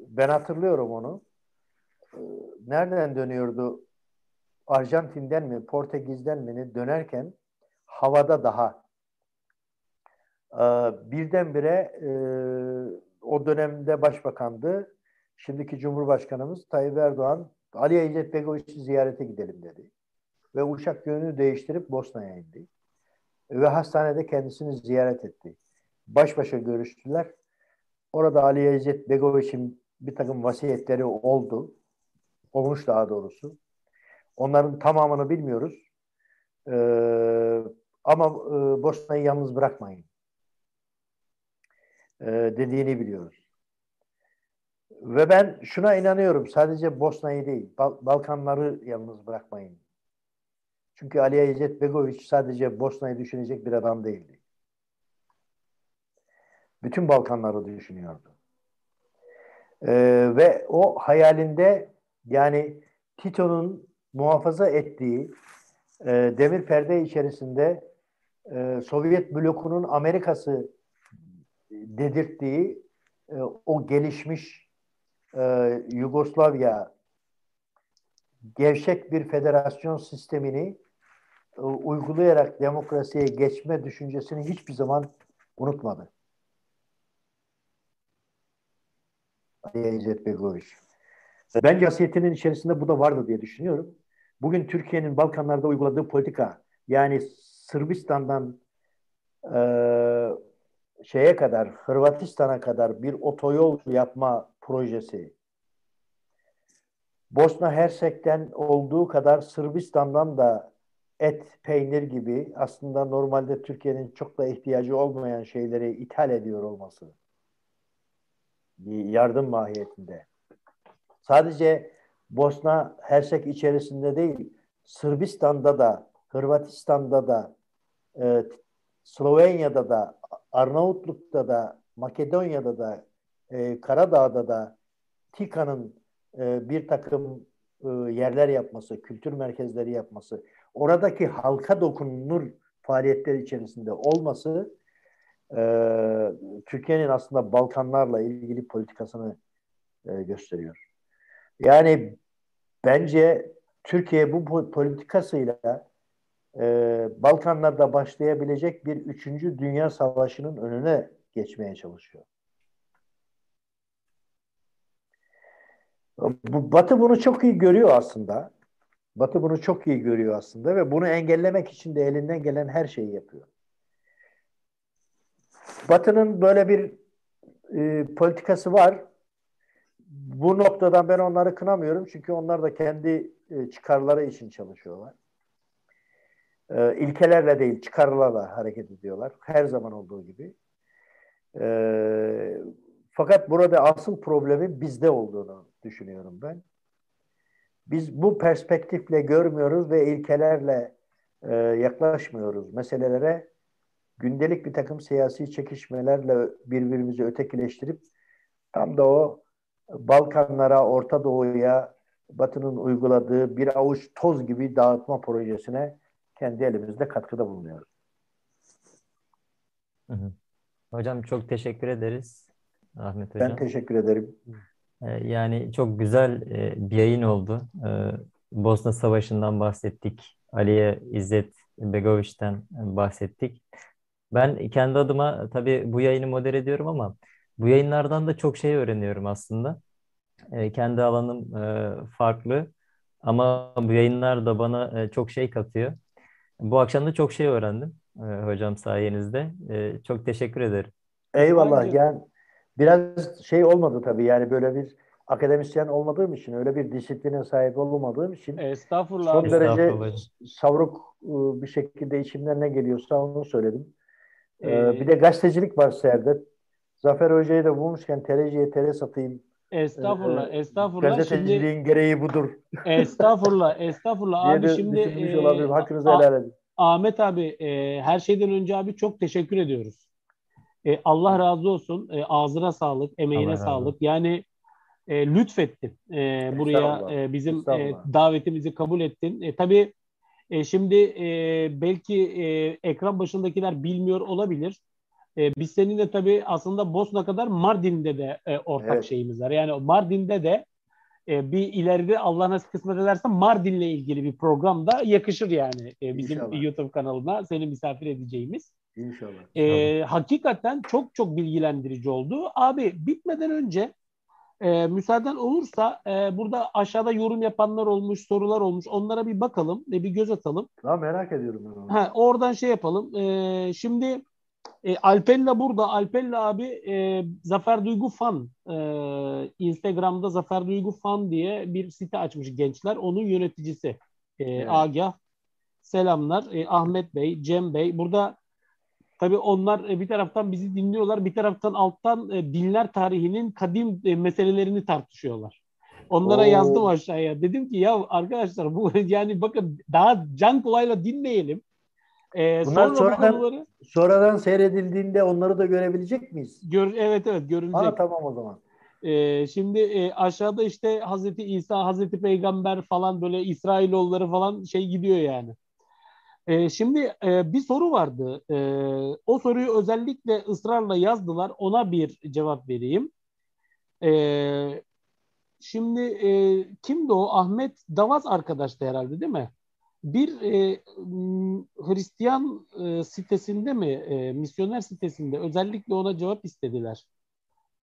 ben hatırlıyorum onu. E, nereden dönüyordu? Arjantin'den mi, Portekiz'den mi dönerken havada daha e, birdenbire e, o dönemde başbakandı. Şimdiki Cumhurbaşkanımız Tayyip Erdoğan Ali İzzet Begoviç'i ziyarete gidelim dedi. Ve uçak yönünü değiştirip Bosna'ya indi. Ve hastanede kendisini ziyaret etti. Baş başa görüştüler. Orada Ali İzzet Begoviç'in bir takım vasiyetleri oldu. Olmuş daha doğrusu. Onların tamamını bilmiyoruz. Ee, ama e, Bosna'yı yalnız bırakmayın. Ee, dediğini biliyoruz. Ve ben şuna inanıyorum. Sadece Bosna'yı değil, Bal- Balkanları yalnız bırakmayın. Çünkü Ali İzzet Begoviç sadece Bosna'yı düşünecek bir adam değildi. Bütün Balkanları düşünüyordu. Ee, ve o hayalinde yani Tito'nun muhafaza ettiği e, demir perde içerisinde e, Sovyet blokunun Amerika'sı dedirttiği e, o gelişmiş e, Yugoslavya gevşek bir federasyon sistemini uygulayarak demokrasiye geçme düşüncesini hiçbir zaman unutmadı. Ali İzzet Begoviç. Bence hasiyetinin içerisinde bu da vardı diye düşünüyorum. Bugün Türkiye'nin Balkanlarda uyguladığı politika yani Sırbistan'dan e, şeye kadar Hırvatistan'a kadar bir otoyol yapma projesi Bosna Hersek'ten olduğu kadar Sırbistan'dan da et, peynir gibi aslında normalde Türkiye'nin çok da ihtiyacı olmayan şeyleri ithal ediyor olması bir yardım mahiyetinde. Sadece Bosna Hersek içerisinde değil, Sırbistan'da da, Hırvatistan'da da, e, Slovenya'da da, Arnavutluk'ta da, Makedonya'da da, e, Karadağ'da da TİKA'nın e, bir takım e, yerler yapması, kültür merkezleri yapması, oradaki halka dokunulur faaliyetler içerisinde olması e, Türkiye'nin aslında Balkanlarla ilgili politikasını e, gösteriyor. Yani bence Türkiye bu politikasıyla e, Balkanlarda başlayabilecek bir üçüncü dünya savaşının önüne geçmeye çalışıyor. Bu, Batı bunu çok iyi görüyor aslında. Batı bunu çok iyi görüyor aslında ve bunu engellemek için de elinden gelen her şeyi yapıyor. Batı'nın böyle bir e, politikası var. Bu noktadan ben onları kınamıyorum çünkü onlar da kendi e, çıkarları için çalışıyorlar. E, ilkelerle değil çıkarlarla hareket ediyorlar. Her zaman olduğu gibi. E, fakat burada asıl problemin bizde olduğunu düşünüyorum ben. Biz bu perspektifle görmüyoruz ve ilkelerle e, yaklaşmıyoruz meselelere. Gündelik bir takım siyasi çekişmelerle birbirimizi ötekileştirip tam da o Balkanlara, Orta Doğu'ya Batı'nın uyguladığı bir avuç toz gibi dağıtma projesine kendi elimizde katkıda bulunuyoruz. Hocam çok teşekkür ederiz. Ahmet Hocam. Ben teşekkür ederim. Ee, yani çok güzel e, bir yayın oldu. Ee, Bosna Savaşı'ndan bahsettik. Aliye İzzet Begoviç'ten bahsettik. Ben kendi adıma tabii bu yayını modere ediyorum ama bu yayınlardan da çok şey öğreniyorum aslında. Ee, kendi alanım e, farklı ama bu yayınlar da bana çok şey katıyor. Bu akşam da çok şey öğrendim hocam sayenizde. Çok teşekkür ederim. Eyvallah. Yani Biraz şey olmadı tabii yani böyle bir akademisyen olmadığım için öyle bir disipline sahip olmadığım için Estağfurullah. son derece savruk ıı, bir şekilde içimden ne geliyorsa onu söyledim. Ee, ee, bir de gazetecilik var Serdet. Zafer Hoca'yı da bulmuşken tereciye tere satayım. Estağfurullah, ee, estağfurullah. Gazeteciliğin şimdi, gereği budur. Estağfurullah, (laughs) estağfurullah. Abi şimdi e, Hakkınızı helal edin. Ahmet abi e, her şeyden önce abi çok teşekkür ediyoruz. E, Allah razı olsun. E, ağzına sağlık, emeğine Allah sağlık. Razı. Yani e, lütfettin e, buraya e, bizim e, davetimizi kabul ettin. E, tabii e, şimdi e, belki e, ekran başındakiler bilmiyor olabilir. E, biz seninle tabii aslında Bosna kadar Mardin'de de e, ortak evet. şeyimiz var. Yani Mardin'de de e, bir ileride Allah nasip kısmet ederse Mardin'le ilgili bir program da yakışır yani e, bizim İnşallah. YouTube kanalına seni misafir edeceğimiz. İnşallah. E, hakikaten çok çok bilgilendirici oldu. Abi bitmeden önce e, müsaaden olursa e, burada aşağıda yorum yapanlar olmuş, sorular olmuş. Onlara bir bakalım ve bir göz atalım. Ha, merak ediyorum ben onu. Ha, oradan şey yapalım. E, şimdi e, Alpella burada. Alpella abi e, Zafer Duygu Fan. E, Instagram'da Zafer Duygu Fan diye bir site açmış gençler. Onun yöneticisi. E, evet. Agah. Selamlar. E, Ahmet Bey, Cem Bey. Burada tabii onlar e, bir taraftan bizi dinliyorlar. Bir taraftan alttan e, dinler tarihinin kadim e, meselelerini tartışıyorlar. Onlara Oo. yazdım aşağıya. Dedim ki ya arkadaşlar bu (laughs) yani bakın daha can kolayla dinleyelim. Ee, Bunlar sonra sonradan, konuları... sonradan seyredildiğinde onları da görebilecek miyiz? Gör, evet evet görülecek. Ha, tamam o zaman. Ee, şimdi e, aşağıda işte Hazreti İsa, Hazreti Peygamber falan böyle İsrailoğulları falan şey gidiyor yani. Ee, şimdi e, bir soru vardı. E, o soruyu özellikle ısrarla yazdılar. Ona bir cevap vereyim. E, şimdi e, kimdi o? Ahmet Davaz arkadaştı herhalde değil mi? bir e, Hristiyan e, sitesinde mi, e, misyoner sitesinde özellikle ona cevap istediler.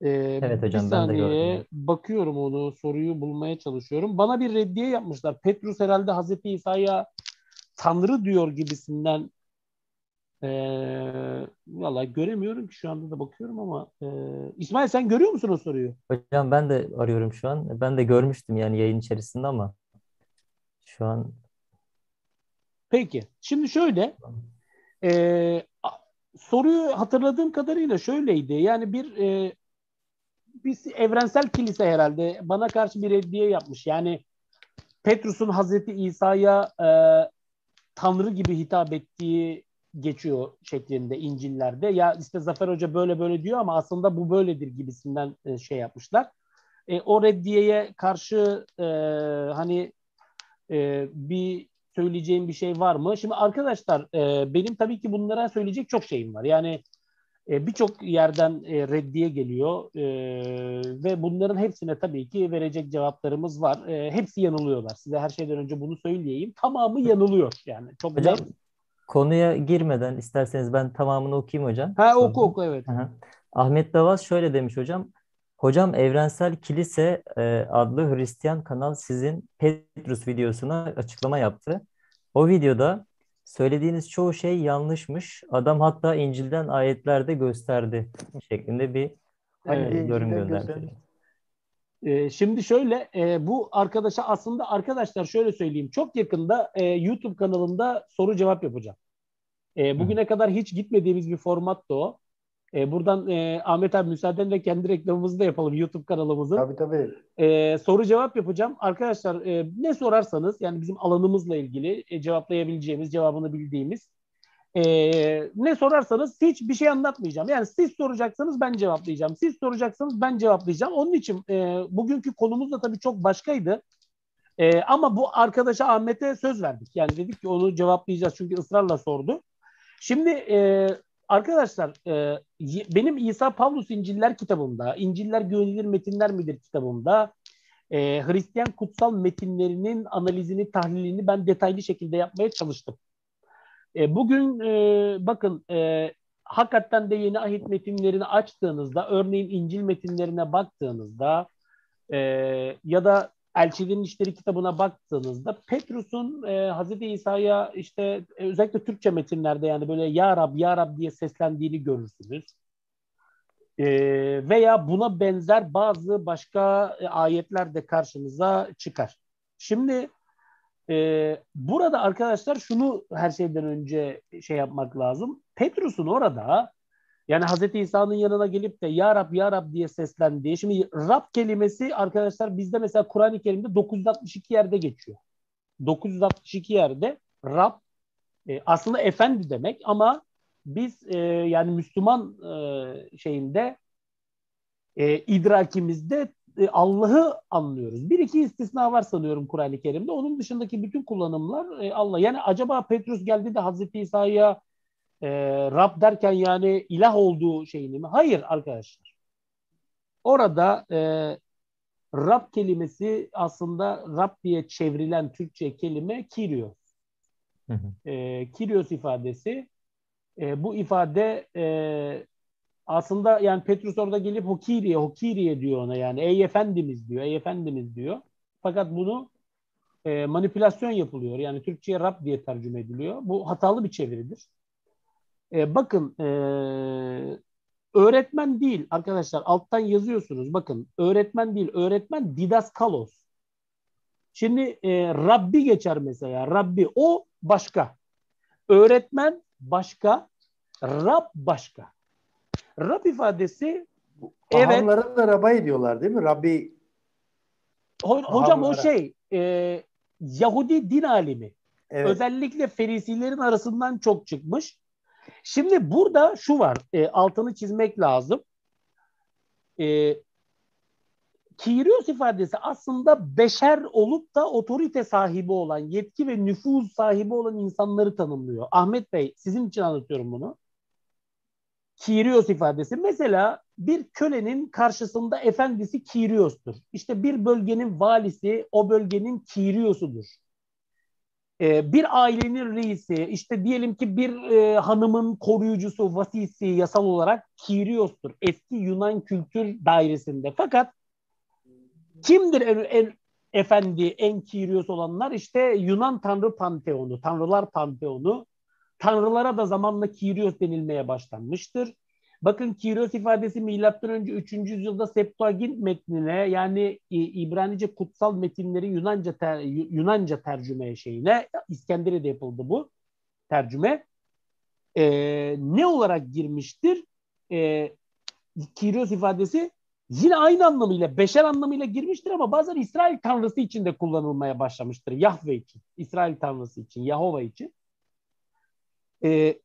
E, evet hocam bir saniye, ben de gördüm. Bakıyorum onu, soruyu bulmaya çalışıyorum. Bana bir reddiye yapmışlar. Petrus herhalde Hazreti İsa'ya Tanrı diyor gibisinden e, valla göremiyorum ki şu anda da bakıyorum ama e, İsmail sen görüyor musun o soruyu? Hocam ben de arıyorum şu an. Ben de görmüştüm yani yayın içerisinde ama şu an Peki. Şimdi şöyle e, soruyu hatırladığım kadarıyla şöyleydi. Yani bir e, bir evrensel kilise herhalde bana karşı bir reddiye yapmış. Yani Petrus'un Hazreti İsa'ya e, Tanrı gibi hitap ettiği geçiyor şeklinde İncil'lerde. Ya işte Zafer Hoca böyle böyle diyor ama aslında bu böyledir gibisinden e, şey yapmışlar. E, o reddiyeye karşı e, hani e, bir söyleyeceğim bir şey var mı? Şimdi arkadaşlar e, benim tabii ki bunlara söyleyecek çok şeyim var. Yani e, birçok yerden e, reddiye geliyor e, ve bunların hepsine tabii ki verecek cevaplarımız var. E, hepsi yanılıyorlar. Size her şeyden önce bunu söyleyeyim. Tamamı yanılıyor yani. Çok hocam, net. Konuya girmeden isterseniz ben tamamını okuyayım hocam. Ha oku oku evet. Aha. Ahmet Davaz şöyle demiş hocam. Hocam Evrensel Kilise e, adlı Hristiyan kanal sizin Petrus videosuna açıklama yaptı. O videoda söylediğiniz çoğu şey yanlışmış. Adam hatta İncil'den ayetlerde gösterdi şeklinde bir evet, e, yorum göndermiş. E, şimdi şöyle e, bu arkadaşa aslında arkadaşlar şöyle söyleyeyim çok yakında e, YouTube kanalında soru cevap yapacağım. E, bugüne Hı. kadar hiç gitmediğimiz bir format da o. E, buradan e, Ahmet abi müsaadenle kendi reklamımızı da yapalım YouTube kanalımızın. Tabii tabii. E, soru cevap yapacağım. Arkadaşlar e, ne sorarsanız yani bizim alanımızla ilgili e, cevaplayabileceğimiz, cevabını bildiğimiz e, ne sorarsanız hiç bir şey anlatmayacağım. Yani siz soracaksanız ben cevaplayacağım. Siz soracaksanız ben cevaplayacağım. Onun için e, bugünkü konumuz da tabii çok başkaydı. E, ama bu arkadaşa Ahmet'e söz verdik. Yani dedik ki onu cevaplayacağız çünkü ısrarla sordu. Şimdi e, Arkadaşlar e, benim İsa Pavlus İnciller kitabımda, İnciller Güvenilir Metinler midir kitabımda e, Hristiyan kutsal metinlerinin analizini, tahlilini ben detaylı şekilde yapmaya çalıştım. E, bugün e, bakın e, hakikaten de yeni ahit metinlerini açtığınızda, örneğin İncil metinlerine baktığınızda e, ya da Elçilerin İşleri kitabına baktığınızda Petrus'un e, Hazreti İsa'ya işte e, özellikle Türkçe metinlerde yani böyle Ya Rab, Ya Rab diye seslendiğini görürsünüz. E, veya buna benzer bazı başka e, ayetler de karşımıza çıkar. Şimdi e, burada arkadaşlar şunu her şeyden önce şey yapmak lazım. Petrus'un orada yani Hazreti İsa'nın yanına gelip de Ya Rab Ya Rab diye seslendiği. Şimdi Rab kelimesi arkadaşlar bizde mesela Kur'an-ı Kerim'de 962 yerde geçiyor. 962 yerde Rab E, aslında efendi demek ama biz e, yani Müslüman e, şeyinde e, idrakimizde e, Allah'ı anlıyoruz. Bir iki istisna var sanıyorum Kur'an-ı Kerim'de. Onun dışındaki bütün kullanımlar e, Allah. Yani acaba Petrus geldi de Hazreti İsa'ya e, Rab derken yani ilah olduğu şeyini mi? Hayır arkadaşlar. Orada e, Rab kelimesi aslında Rab diye çevrilen Türkçe kelime Kyrios. Hı hı. E, Kyrios ifadesi e, bu ifade e, aslında yani Petrus orada gelip Hokiriye, Hokiriye diyor ona yani ey efendimiz diyor, ey efendimiz diyor. Fakat bunu e, manipülasyon yapılıyor. Yani Türkçe'ye Rab diye tercüme ediliyor. Bu hatalı bir çeviridir. E, bakın e, öğretmen değil arkadaşlar alttan yazıyorsunuz. Bakın öğretmen değil, öğretmen didaskalos. Şimdi e, Rabbi geçer mesela. Rabbi o başka. Öğretmen başka. Rab başka. Rab ifadesi evet. da Rabbi diyorlar değil mi? Rabbi Ho- hocam o şey e, Yahudi din alimi. Evet. Özellikle ferisilerin arasından çok çıkmış. Şimdi burada şu var. E, altını çizmek lazım. E, Kirios ifadesi aslında beşer olup da otorite sahibi olan, yetki ve nüfuz sahibi olan insanları tanımlıyor. Ahmet Bey, sizin için anlatıyorum bunu. Kirios ifadesi. Mesela bir kölenin karşısında efendisi Kirios'tur. İşte bir bölgenin valisi o bölgenin Kiriosudur. Ee, bir ailenin reisi, işte diyelim ki bir e, hanımın koruyucusu, vasisi yasal olarak Kirios'tur. Eski Yunan kültür dairesinde. Fakat kimdir en, en efendi, en Kirios olanlar? İşte Yunan tanrı panteonu, tanrılar panteonu Tanrılara da zamanla Kyrios denilmeye başlanmıştır. Bakın Kyrios ifadesi milattan önce 3. yüzyılda Septuagint metnine yani İbranice kutsal metinleri Yunanca ter, Yunanca tercüme şeyine İskenderiye'de yapıldı bu tercüme. Ee, ne olarak girmiştir? Ee, Kyrios ifadesi yine aynı anlamıyla, beşer anlamıyla girmiştir ama bazen İsrail tanrısı için de kullanılmaya başlamıştır. Yahve için, İsrail tanrısı için, Yahova için e,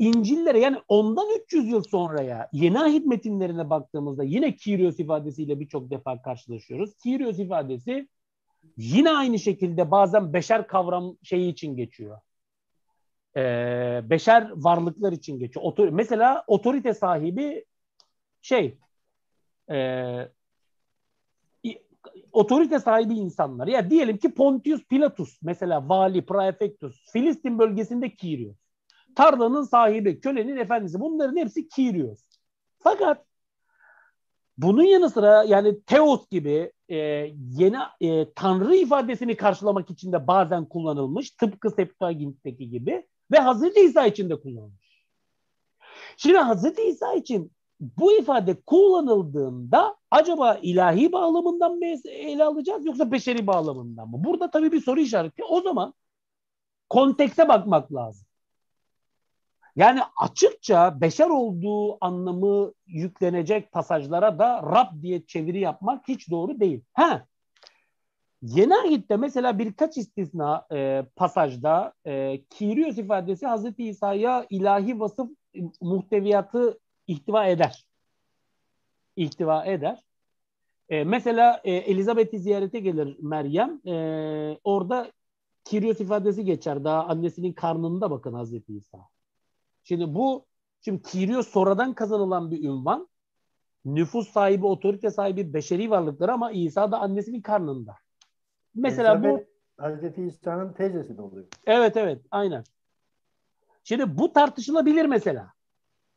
İncil'lere yani ondan 300 yıl sonraya yeni ahit metinlerine baktığımızda yine Kyrios ifadesiyle birçok defa karşılaşıyoruz. Kyrios ifadesi yine aynı şekilde bazen beşer kavram şeyi için geçiyor. Ee, beşer varlıklar için geçiyor. Otor mesela otorite sahibi şey e, otorite sahibi insanlar. Ya diyelim ki Pontius Pilatus mesela vali, praefectus, Filistin bölgesinde Kyrios. Tarlanın sahibi, kölenin efendisi bunların hepsi Kyrios. Fakat bunun yanı sıra yani Teos gibi e, yeni e, tanrı ifadesini karşılamak için de bazen kullanılmış. Tıpkı Septuagint'teki gibi ve Hazreti İsa için de kullanılmış. Şimdi Hazreti İsa için bu ifade kullanıldığında acaba ilahi bağlamından mı ele alacağız yoksa beşeri bağlamından mı? Burada tabii bir soru işareti. O zaman kontekse bakmak lazım. Yani açıkça beşer olduğu anlamı yüklenecek pasajlara da Rab diye çeviri yapmak hiç doğru değil. Ha, Yeni ahitte mesela birkaç istisna e, pasajda e, Kyrios ifadesi Hazreti İsa'ya ilahi vasıf muhteviyatı ihtiva eder. İhtiva eder. E, mesela e, Elizabeth'i ziyarete gelir Meryem. E, orada Kirios ifadesi geçer. Daha annesinin karnında bakın Hazreti İsa. Şimdi bu şimdi Kirios sonradan kazanılan bir ünvan. Nüfus sahibi, otorite sahibi beşeri varlıklar ama İsa da annesinin karnında. Mesela Elizabeth, bu Hazreti İsa'nın teyzesi de oluyor. Evet evet aynen. Şimdi bu tartışılabilir mesela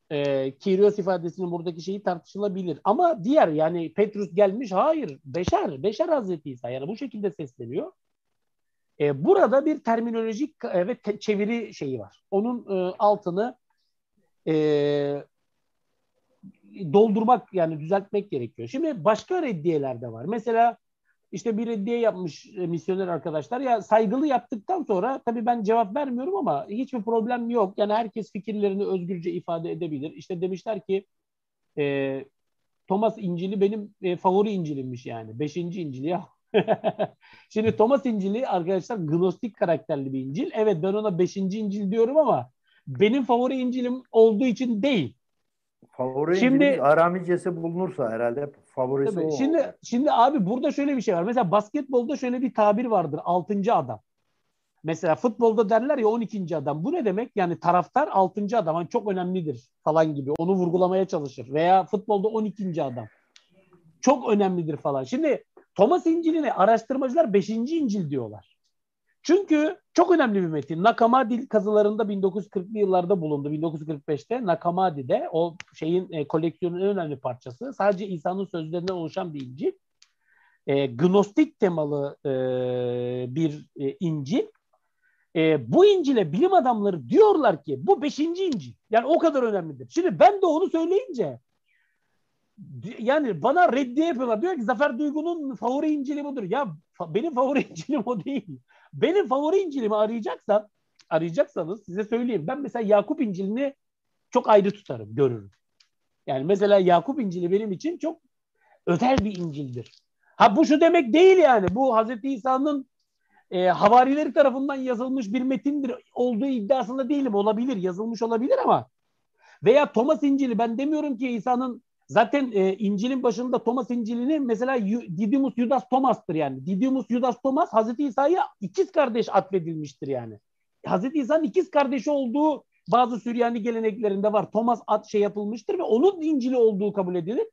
e, Kyrios ifadesinin buradaki şeyi tartışılabilir. Ama diğer yani Petrus gelmiş hayır Beşer, Beşer Hazreti İsa yani bu şekilde sesleniyor. E, burada bir terminolojik e, ve te- çeviri şeyi var. Onun e, altını e, doldurmak yani düzeltmek gerekiyor. Şimdi başka reddiyeler de var. Mesela işte bir reddiye yapmış e, misyoner arkadaşlar. Ya saygılı yaptıktan sonra tabii ben cevap vermiyorum ama hiçbir problem yok. Yani herkes fikirlerini özgürce ifade edebilir. İşte demişler ki e, Thomas İncil'i benim e, favori İncil'immiş yani. Beşinci İncil ya. (laughs) Şimdi Thomas İncil'i arkadaşlar gnostik karakterli bir İncil. Evet ben ona 5. İncil diyorum ama benim favori İncil'im olduğu için değil. Favori şimdi, İncil'in Aramicesi bulunursa herhalde favorisi tabii, o. Şimdi, şimdi abi burada şöyle bir şey var. Mesela basketbolda şöyle bir tabir vardır. Altıncı adam. Mesela futbolda derler ya 12. adam. Bu ne demek? Yani taraftar 6. adam. Yani çok önemlidir falan gibi. Onu vurgulamaya çalışır. Veya futbolda 12. adam. Çok önemlidir falan. Şimdi Thomas İncil'ini araştırmacılar 5. İncil diyorlar. Çünkü çok önemli bir metin. Nakamadi kazılarında 1940'lı yıllarda bulundu. 1945'te Nakamadi'de o şeyin e, koleksiyonun en önemli parçası. Sadece İsa'nın sözlerinden oluşan bir İncil. E, gnostik temalı e, bir e, İncil. E, bu İncil'e bilim adamları diyorlar ki bu beşinci İncil. Yani o kadar önemlidir. Şimdi ben de onu söyleyince yani bana reddiye yapıyorlar. Diyor ki Zafer Duygu'nun favori İncil'i budur. Ya benim favori (laughs) İncil'im o değil. Benim favori İncil'imi arayacaksan arayacaksanız size söyleyeyim. Ben mesela Yakup İncil'ini çok ayrı tutarım, görürüm. Yani mesela Yakup İncil'i benim için çok özel bir İncil'dir. Ha bu şu demek değil yani. Bu Hazreti İsa'nın e, havarileri tarafından yazılmış bir metindir olduğu iddiasında değilim. Olabilir, yazılmış olabilir ama veya Thomas İncil'i ben demiyorum ki İsa'nın zaten e, İncil'in başında Thomas İncil'ini mesela Didymus Judas Thomas'tır yani. Didymus Judas Thomas Hazreti İsa'ya ikiz kardeş atfedilmiştir yani. Hazreti İsa'nın ikiz kardeşi olduğu bazı Süryani geleneklerinde var. Thomas ad şey yapılmıştır ve onun İncil'i olduğu kabul edilir.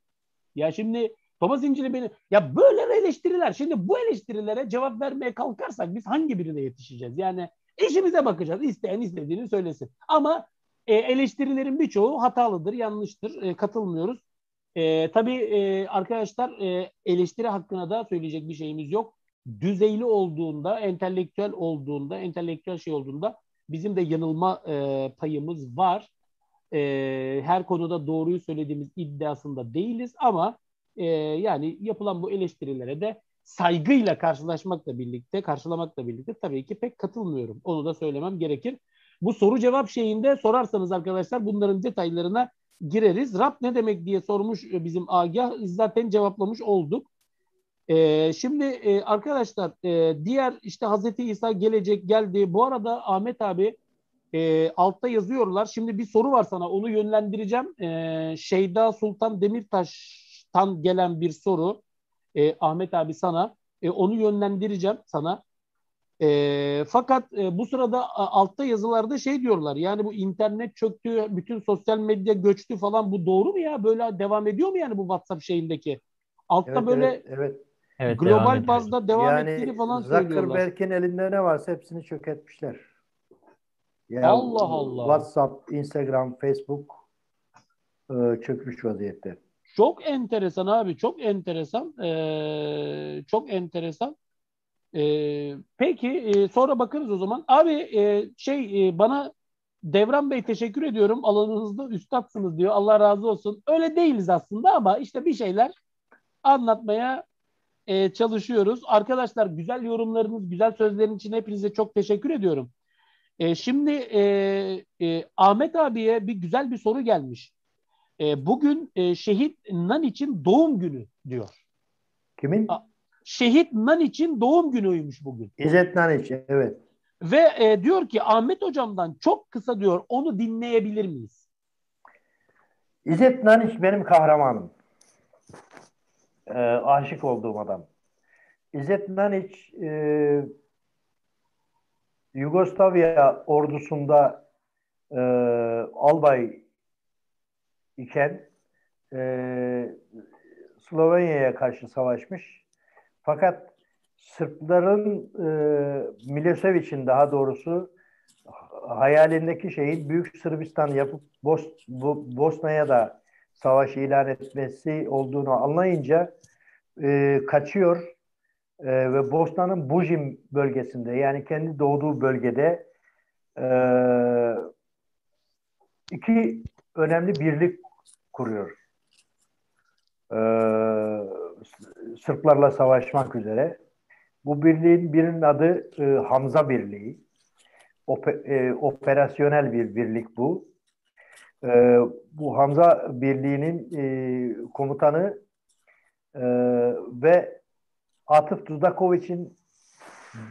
Ya şimdi Thomas İncil'i beni ya böyle eleştiriler. Şimdi bu eleştirilere cevap vermeye kalkarsak biz hangi birine yetişeceğiz? Yani işimize bakacağız. İsteyen istediğini söylesin. Ama e, eleştirilerin birçoğu hatalıdır, yanlıştır. E, katılmıyoruz. E, tabii e, arkadaşlar e, eleştiri hakkında da söyleyecek bir şeyimiz yok. Düzeyli olduğunda, entelektüel olduğunda, entelektüel şey olduğunda bizim de yanılma e, payımız var. E, her konuda doğruyu söylediğimiz iddiasında değiliz ama e, yani yapılan bu eleştirilere de saygıyla karşılaşmakla birlikte, karşılamakla birlikte tabii ki pek katılmıyorum. Onu da söylemem gerekir. Bu soru cevap şeyinde sorarsanız arkadaşlar bunların detaylarına gireriz. Rab ne demek diye sormuş bizim Agah. Zaten cevaplamış olduk. Ee, şimdi e, arkadaşlar e, diğer işte Hazreti İsa gelecek geldi. Bu arada Ahmet abi e, altta yazıyorlar. Şimdi bir soru var sana onu yönlendireceğim. E, Şeyda Sultan Demirtaş tan gelen bir soru e, Ahmet abi sana. E, onu yönlendireceğim sana. E, fakat e, bu sırada altta yazılarda şey diyorlar. Yani bu internet çöktü, bütün sosyal medya göçtü falan. Bu doğru mu ya? Böyle devam ediyor mu yani bu WhatsApp şeyindeki? Altta evet, böyle evet, evet. Evet, global devam bazda devam yani, ettiğini falan söylüyorlar. Zuckerberg'in elinde ne varsa hepsini çökertmişler. Ya, Allah Allah. WhatsApp, Instagram, Facebook e, çökmüş vaziyette. Çok enteresan abi, çok enteresan. Ee, çok enteresan. Ee, peki e, sonra bakarız o zaman. Abi e, şey e, bana Devran Bey teşekkür ediyorum. Alanınızda üstadsınız diyor. Allah razı olsun. Öyle değiliz aslında ama işte bir şeyler anlatmaya e, çalışıyoruz. Arkadaşlar güzel yorumlarınız, güzel sözlerin için hepinize çok teşekkür ediyorum. E, şimdi e, e, Ahmet abiye bir güzel bir soru gelmiş. E, bugün e, şehit Nan için doğum günü diyor. Kimin? A, şehit Nan için doğum günüymüş bugün. İzzet Nan için evet. Ve e, diyor ki Ahmet hocamdan çok kısa diyor onu dinleyebilir miyiz? İzzet Naniç benim kahramanım. Ee, aşık olduğum adam. İzzet Naniç e, Yugoslavya ordusunda e, albay iken e, Slovenya'ya karşı savaşmış. Fakat Sırpların e, Milosevic'in daha doğrusu hayalindeki şeyin Büyük Sırbistan yapıp Bos, Bo, Bosna'ya da savaş ilan etmesi olduğunu anlayınca e, kaçıyor e, ve Bosna'nın Bujim bölgesinde yani kendi doğduğu bölgede e, iki önemli birlik kuruyor. Ee, Sırplarla savaşmak üzere. Bu birliğin birinin adı e, Hamza Birliği. Ope, e, operasyonel bir birlik bu. E, bu Hamza Birliği'nin e, komutanı e, ve Atıf Dudakoviç'in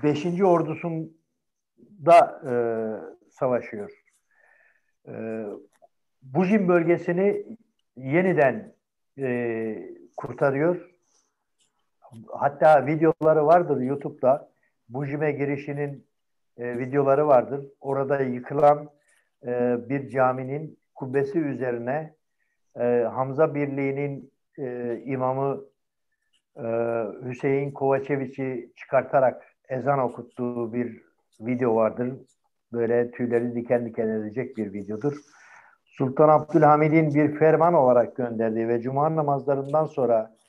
5. ordusunda e, savaşıyor. E, Bujin bölgesini yeniden e, kurtarıyor. Hatta videoları vardır YouTube'da. Bujim'e girişinin e, videoları vardır. Orada yıkılan e, bir caminin kubbesi üzerine e, Hamza Birliği'nin e, imamı e, Hüseyin Kovaçeviç'i çıkartarak ezan okuttuğu bir video vardır. Böyle tüyleri diken diken edecek bir videodur. Sultan Abdülhamid'in bir ferman olarak gönderdiği ve cuma namazlarından sonra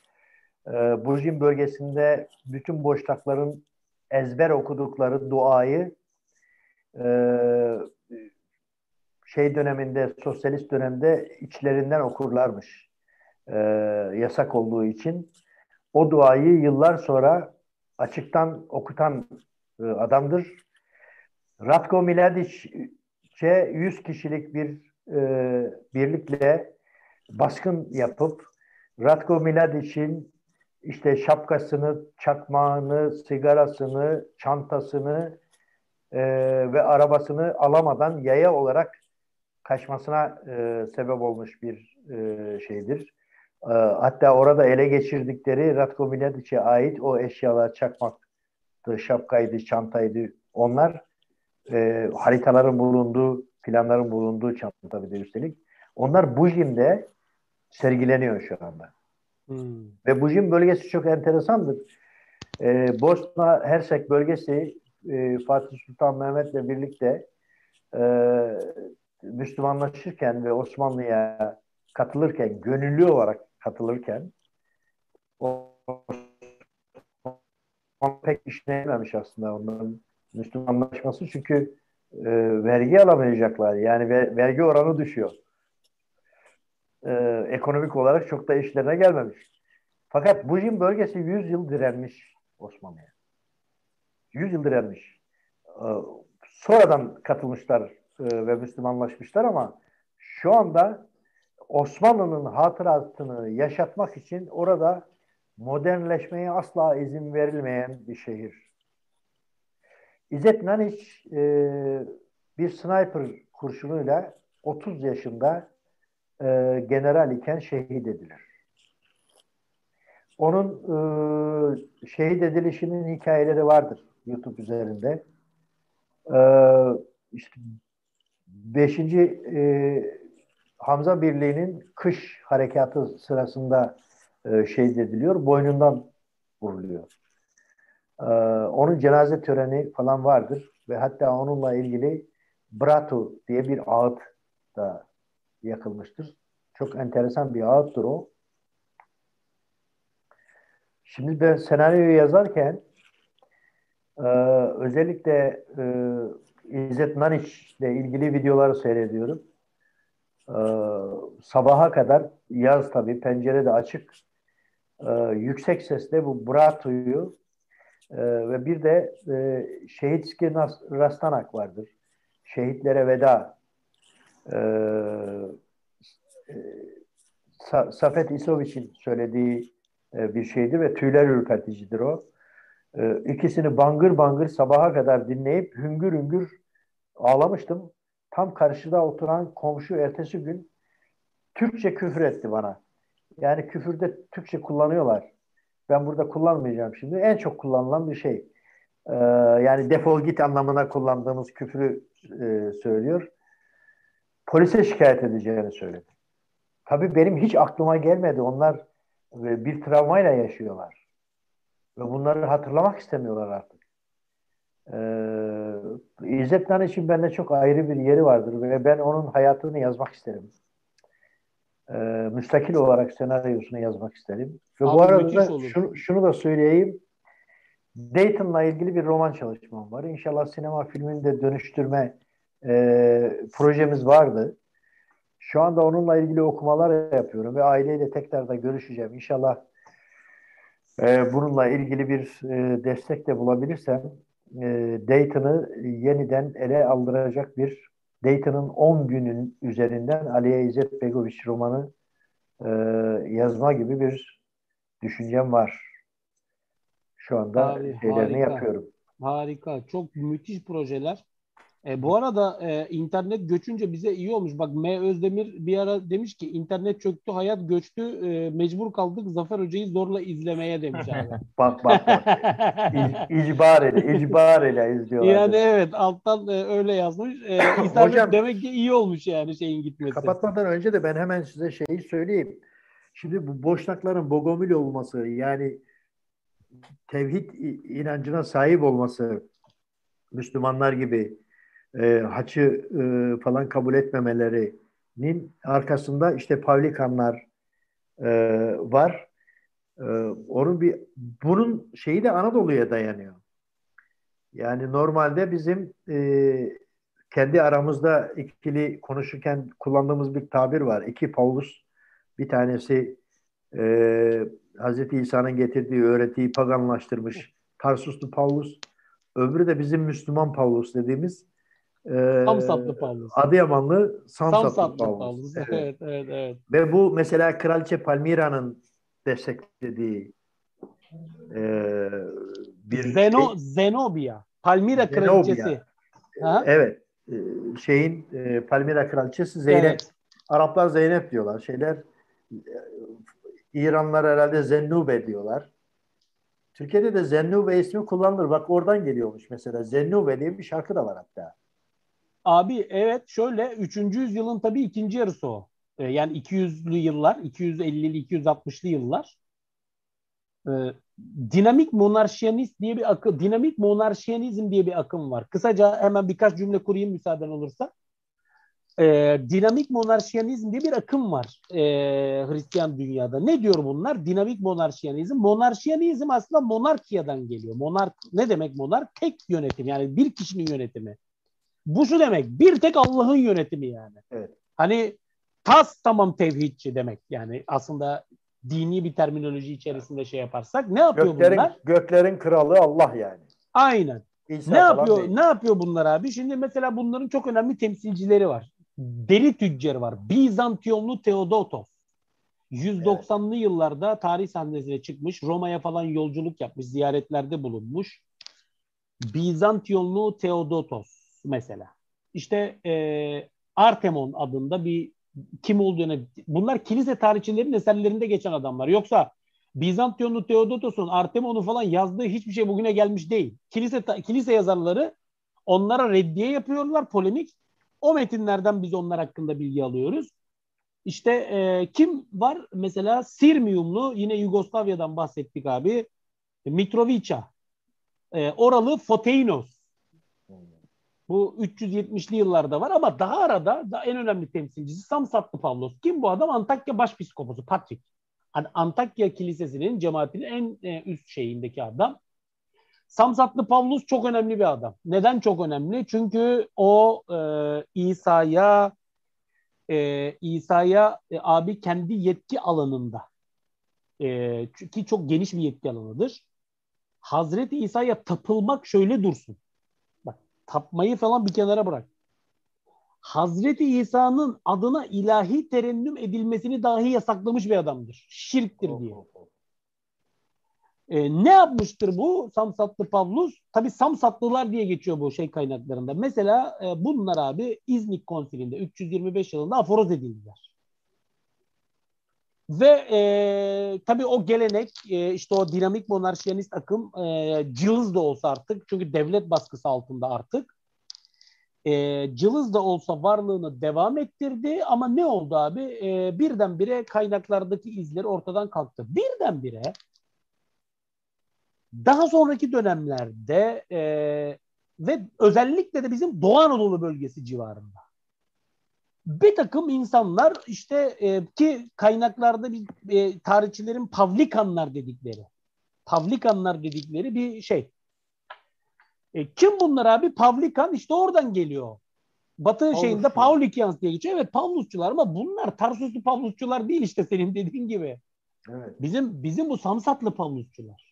e, bölgesinde bütün boşlukların ezber okudukları duayı e, şey döneminde, sosyalist dönemde içlerinden okurlarmış. E, yasak olduğu için. O duayı yıllar sonra açıktan okutan e, adamdır. Ratko Mladić'e 100 kişilik bir birlikle baskın yapıp Ratko Mladić'in işte şapkasını, çakmağını, sigarasını, çantasını e, ve arabasını alamadan yaya olarak kaçmasına e, sebep olmuş bir e, şeydir. E, hatta orada ele geçirdikleri Ratko Mladić'e ait o eşyalar çakmaktı, şapkaydı, çantaydı. Onlar e, haritaların bulunduğu, planların bulunduğu çanta bir de üstelik. Onlar Bujim'de sergileniyor şu anda. Hmm. Ve Bujim bölgesi çok enteresandır. Ee, Bosna Hersek bölgesi e, Fatih Sultan Mehmet'le birlikte e, Müslümanlaşırken ve Osmanlı'ya katılırken, gönüllü olarak katılırken o pek işleyememiş aslında onların Müslümanlaşması çünkü e, vergi alamayacaklar. Yani ve, vergi oranı düşüyor. E, ekonomik olarak çok da işlerine gelmemiş. Fakat Bujin bölgesi 100 yıl direnmiş Osmanlı'ya. 100 yıl direnmiş. E, sonradan katılmışlar e, ve Müslümanlaşmışlar ama şu anda Osmanlı'nın hatırasını yaşatmak için orada modernleşmeye asla izin verilmeyen bir şehir. İzzet Naniç e, bir sniper kurşunuyla 30 yaşında e, general iken şehit edilir. Onun e, şehit edilişinin hikayeleri vardır YouTube üzerinde. E, işte 5. E, Hamza Birliği'nin kış harekatı sırasında e, şehit ediliyor. Boynundan vuruluyor. Ee, onun cenaze töreni falan vardır ve hatta onunla ilgili Bratu diye bir ağıt da yakılmıştır. Çok enteresan bir ağıttır o. Şimdi ben senaryoyu yazarken e, özellikle e, İzzet Naniç ile ilgili videoları seyrediyorum. E, sabaha kadar yaz tabii pencere de açık. E, yüksek sesle bu Bratu'yu e, ve bir de e, Şehit İskir Rastanak vardır. Şehitlere veda. E, e, Sa Safet İsoviç'in söylediği e, bir şeydir ve tüyler ürperticidir o. E, ikisini bangır bangır sabaha kadar dinleyip hüngür hüngür ağlamıştım. Tam karşıda oturan komşu ertesi gün Türkçe küfür etti bana. Yani küfürde Türkçe kullanıyorlar. Ben burada kullanmayacağım şimdi. En çok kullanılan bir şey. Ee, yani defol git anlamına kullandığımız küfrü e, söylüyor. Polise şikayet edeceğini söyledi. Tabii benim hiç aklıma gelmedi. Onlar e, bir travmayla yaşıyorlar. Ve bunları hatırlamak istemiyorlar artık. Ee, İzzet Nan için bende çok ayrı bir yeri vardır ve ben onun hayatını yazmak isterim e, müstakil olarak senaryosunu yazmak isterim. Ve Abi, bu arada da şunu, şunu da söyleyeyim. Dayton'la ilgili bir roman çalışmam var. İnşallah sinema filmini de dönüştürme e, projemiz vardı. Şu anda onunla ilgili okumalar yapıyorum ve aileyle tekrar da görüşeceğim. İnşallah e, bununla ilgili bir e, destek de bulabilirsem e, Dayton'ı yeniden ele aldıracak bir Dayton'ın 10 günün üzerinden Aliye İzzet Begoviç romanı e, yazma gibi bir düşüncem var. şu anda Abi, şeylerini harika. yapıyorum. Harika. Çok müthiş projeler. E, bu arada e, internet göçünce bize iyi olmuş. Bak M. Özdemir bir ara demiş ki internet çöktü, hayat göçtü, e, mecbur kaldık Zafer Hoca'yı zorla izlemeye demiş abi. (laughs) bak bak bak. İc, icbar icbar ile izliyorlar. Yani evet alttan e, öyle yazmış. E, (coughs) internet Hocam, demek ki iyi olmuş yani şeyin gitmesi. Kapatmadan önce de ben hemen size şeyi söyleyeyim. Şimdi bu boşnakların bogomil olması yani tevhid inancına sahip olması Müslümanlar gibi e, haçı e, falan kabul etmemelerinin arkasında işte Pavlikanlar e, var. E, onun bir bunun şeyi de Anadolu'ya dayanıyor. Yani normalde bizim e, kendi aramızda ikili konuşurken kullandığımız bir tabir var. İki Paulus, bir tanesi e, Hz. İsa'nın getirdiği öğretiyi paganlaştırmış Tarsuslu Paulus, öbürü de bizim Müslüman Paulus dediğimiz e, Samsatlı Pavlus. Adıyamanlı Samsatlı, Samsatlı Pavlus. Pavlus. Evet. evet, evet, evet. Ve bu mesela Kraliçe Palmira'nın desteklediği e, bir Zeno, şey. Zenobia. Palmira Zenobia. kraliçesi. Ha? Evet. Şeyin e, Palmira kraliçesi Zeynep. Evet. Araplar Zeynep diyorlar. Şeyler İranlar herhalde Zennube diyorlar. Türkiye'de de Zennube ismi kullanılır. Bak oradan geliyormuş mesela. Zennube diye bir şarkı da var hatta. Abi evet şöyle 3. yüzyılın tabii ikinci yarısı o. Ee, yani 200'lü yıllar, 250'li, 260'lı yıllar. Ee, dinamik monarşiyanist diye bir akım, dinamik monarşiyanizm diye bir akım var. Kısaca hemen birkaç cümle kurayım müsaaden olursa. Ee, dinamik monarşiyanizm diye bir akım var e, Hristiyan dünyada. Ne diyor bunlar? Dinamik monarşiyanizm. Monarşiyanizm aslında monarkiyadan geliyor. Monark ne demek monark? Tek yönetim yani bir kişinin yönetimi. Bu şu demek. Bir tek Allah'ın yönetimi yani. Evet. Hani tas tamam tevhidçi demek. Yani aslında dini bir terminoloji içerisinde şey yaparsak ne yapıyor göklerin, bunlar? Göklerin kralı Allah yani. Aynen. İnsan ne yapıyor? Değil. Ne yapıyor bunlar abi? Şimdi mesela bunların çok önemli temsilcileri var. Deli tüccarı var. Bizantiyonlu Theodotos. 190'lı evet. yıllarda tarih sahnesine çıkmış. Roma'ya falan yolculuk yapmış. Ziyaretlerde bulunmuş. Bizantiyonlu Theodotos mesela. İşte e, Artemon adında bir kim olduğunu bunlar kilise tarihçilerin eserlerinde geçen adamlar. Yoksa Bizantiyonlu Theodotos'un Artemon'u falan yazdığı hiçbir şey bugüne gelmiş değil. Kilise kilise yazarları onlara reddiye yapıyorlar, polemik. O metinlerden biz onlar hakkında bilgi alıyoruz. İşte e, kim var? Mesela Sirmiumlu yine Yugoslavya'dan bahsettik abi. Mitrovica. E, oralı Foteinos. Bu 370'li yıllarda var ama daha arada da en önemli temsilcisi Samsatlı Pavlos. Kim bu adam? Antakya Başpiskoposu Patrick. Hani Antakya Kilisesi'nin cemaatinin en e, üst şeyindeki adam. Samsatlı Pavlos çok önemli bir adam. Neden çok önemli? Çünkü o e, İsa'ya e, İsa'ya e, abi kendi yetki alanında e, ki çok geniş bir yetki alanıdır. Hazreti İsa'ya tapılmak şöyle dursun tapmayı falan bir kenara bırak. Hazreti İsa'nın adına ilahi terennüm edilmesini dahi yasaklamış bir adamdır. Şirktir diye. E, ne yapmıştır bu Samsatlı Pavlus? Tabi Samsatlılar diye geçiyor bu şey kaynaklarında. Mesela e, bunlar abi İznik konsilinde 325 yılında aforoz edildiler. Ve e, tabii o gelenek e, işte o dinamik monarşiyanist akım e, cılız da olsa artık çünkü devlet baskısı altında artık e, cılız da olsa varlığını devam ettirdi ama ne oldu abi? E, birdenbire kaynaklardaki izleri ortadan kalktı. Birdenbire daha sonraki dönemlerde e, ve özellikle de bizim Doğu Anadolu bölgesi civarında bir takım insanlar işte e, ki kaynaklarda bir e, tarihçilerin Pavlikanlar dedikleri Pavlikanlar dedikleri bir şey. E, kim bunlar abi? Pavlikan işte oradan geliyor. Batı Pavlusçu. şeyinde Paulikians diye geçiyor. Evet Pavlusçular ama bunlar Tarsuslu Pavlusçular değil işte senin dediğin gibi. Evet. Bizim bizim bu Samsatlı Pavlusçular.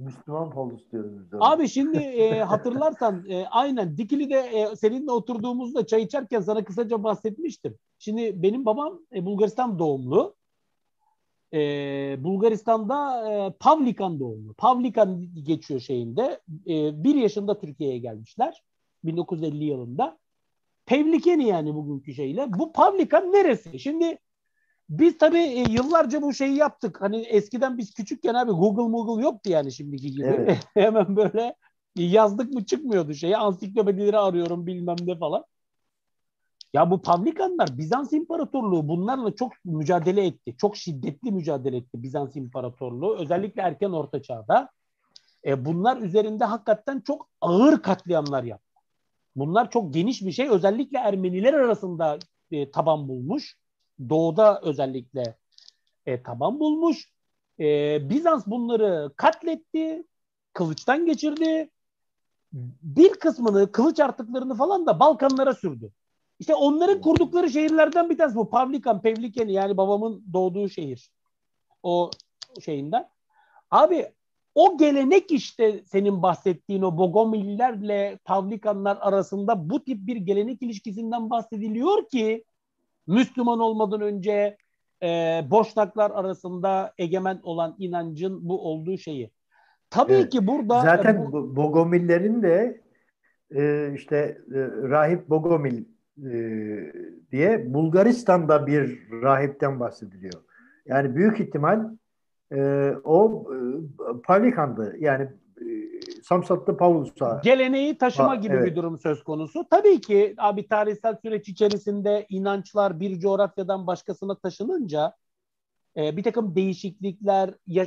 Müslüman Paulus diyoruz biz. Abi şimdi e, hatırlarsan e, aynen Dikili'de e, seninle oturduğumuzda çay içerken sana kısaca bahsetmiştim. Şimdi benim babam e, Bulgaristan doğumlu. e, Bulgaristan'da e, Pavlikan doğumlu. Pavlikan geçiyor şeyinde. E, bir yaşında Türkiye'ye gelmişler. 1950 yılında. Pevlikeni yani bugünkü şeyle. Bu Pavlikan neresi? Şimdi biz tabii e, yıllarca bu şeyi yaptık. Hani eskiden biz küçükken abi Google Google yoktu yani şimdiki gibi. Evet. (laughs) Hemen böyle yazdık mı çıkmıyordu şeyi. Ansiklopedileri arıyorum bilmem ne falan. Ya bu Pavlikanlar Bizans İmparatorluğu bunlarla çok mücadele etti. Çok şiddetli mücadele etti Bizans İmparatorluğu. Özellikle erken orta çağda. E, bunlar üzerinde hakikaten çok ağır katliamlar yaptı. Bunlar çok geniş bir şey. Özellikle Ermeniler arasında e, taban bulmuş. Doğuda özellikle e, taban bulmuş. E, Bizans bunları katletti. Kılıçtan geçirdi. Bir kısmını, kılıç artıklarını falan da Balkanlara sürdü. İşte onların kurdukları şehirlerden bir tanesi bu. Pavlikan, Pevlikeni yani babamın doğduğu şehir. O şeyinden. Abi o gelenek işte senin bahsettiğin o Bogomillerle Pavlikanlar arasında bu tip bir gelenek ilişkisinden bahsediliyor ki Müslüman olmadan önce e, Boşnaklar arasında egemen olan inancın bu olduğu şeyi. Tabii evet. ki burada... Zaten bu, Bogomillerin de e, işte e, Rahip Bogomil e, diye Bulgaristan'da bir rahipten bahsediliyor. Yani büyük ihtimal e, o e, Pavlikan'dı. Yani Samsatlı Pavlus'a. Geleneği taşıma gibi evet. bir durum söz konusu. Tabii ki abi tarihsel süreç içerisinde inançlar bir coğrafyadan başkasına taşınınca e, bir takım değişiklikler ya,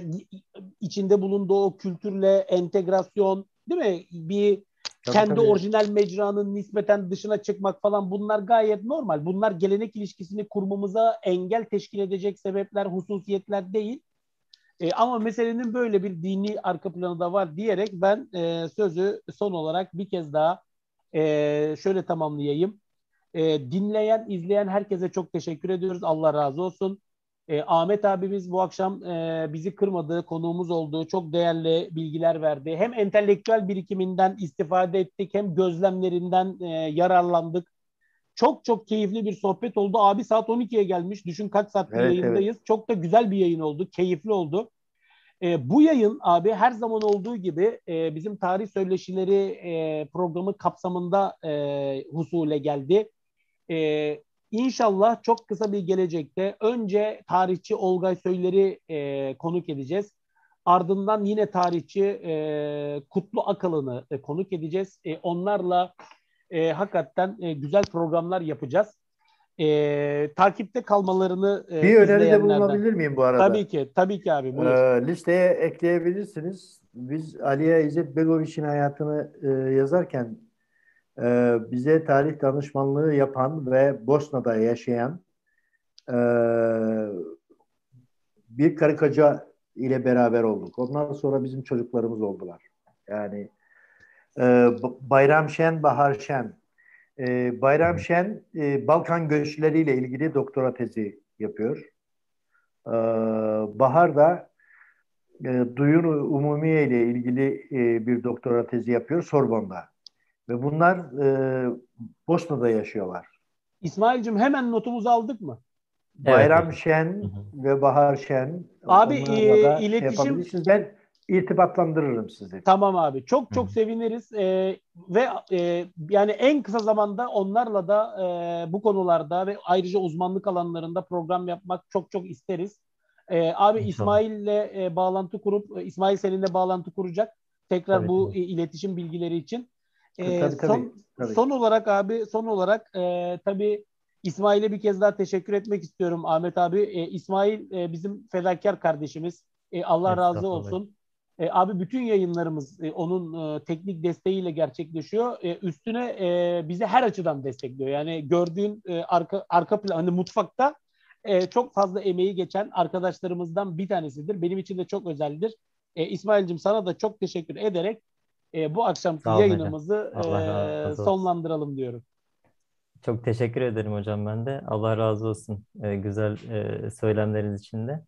içinde bulunduğu o kültürle entegrasyon değil mi? Bir Tabii, kendi tabii. orijinal mecranın nispeten dışına çıkmak falan bunlar gayet normal. Bunlar gelenek ilişkisini kurmamıza engel teşkil edecek sebepler, hususiyetler değil. E, ama meselenin böyle bir dini arka planı da var diyerek ben e, sözü son olarak bir kez daha e, şöyle tamamlayayım. E, dinleyen, izleyen herkese çok teşekkür ediyoruz. Allah razı olsun. E, Ahmet abimiz bu akşam e, bizi kırmadı, konuğumuz oldu. Çok değerli bilgiler verdi. Hem entelektüel birikiminden istifade ettik, hem gözlemlerinden e, yararlandık. Çok çok keyifli bir sohbet oldu. Abi saat 12'ye gelmiş. Düşün kaç saattir evet, yayındayız. Evet. Çok da güzel bir yayın oldu. Keyifli oldu. E, bu yayın abi her zaman olduğu gibi e, bizim tarih söyleşileri e, programı kapsamında e, husule geldi. E, İnşallah çok kısa bir gelecekte önce tarihçi Olgay Söyler'i e, konuk edeceğiz. Ardından yine tarihçi e, Kutlu Akalın'ı e, konuk edeceğiz. E, onlarla e, hakikaten e, güzel programlar yapacağız. E, takipte kalmalarını e, Bir öneride bulunabilir miyim bu arada? Tabii ki, tabii ki abi. Buyur. E, listeye ekleyebilirsiniz. Biz Aliye İzzet Begoviç'in hayatını e, yazarken e, bize tarih danışmanlığı yapan ve Bosna'da yaşayan e, bir karı koca ile beraber olduk. Ondan sonra bizim çocuklarımız oldular. Yani e, Bayram Şen, Bahar Şen. E, Bayram Şen e, Balkan göçleriyle ilgili doktora tezi yapıyor. E, Bahar da e, duyun umumiye ile ilgili e, bir doktora tezi yapıyor Sorbon'da. Ve bunlar e, Bosna'da yaşıyorlar. İsmail'cim hemen notumuzu aldık mı? Bayram evet. Şen ve Bahar Şen. Abi e, iletişim... Şey ben irtibatlandırırım sizi. Tamam abi. Çok çok Hı-hı. seviniriz. E, ve e, yani en kısa zamanda onlarla da e, bu konularda ve ayrıca uzmanlık alanlarında program yapmak çok çok isteriz. E, abi İsmail'le e, bağlantı kurup e, İsmail seninle bağlantı kuracak. Tekrar tabii, bu tabii. iletişim bilgileri için. E, tabii, tabii, son, tabii. son olarak abi son olarak e, tabii İsmail'e bir kez daha teşekkür etmek istiyorum Ahmet abi. E, İsmail e, bizim fedakar kardeşimiz. E, Allah razı olsun. E, abi bütün yayınlarımız e, onun e, teknik desteğiyle gerçekleşiyor. E, üstüne e, bizi her açıdan destekliyor. Yani gördüğün e, arka arka plan hani mutfakta e, çok fazla emeği geçen arkadaşlarımızdan bir tanesidir. Benim için de çok özeldir. E, İsmail'cim sana da çok teşekkür ederek e, bu akşamki yayınımızı e, sonlandıralım diyorum. Çok teşekkür ederim hocam ben de. Allah razı olsun e, güzel e, söylemleriniz için de.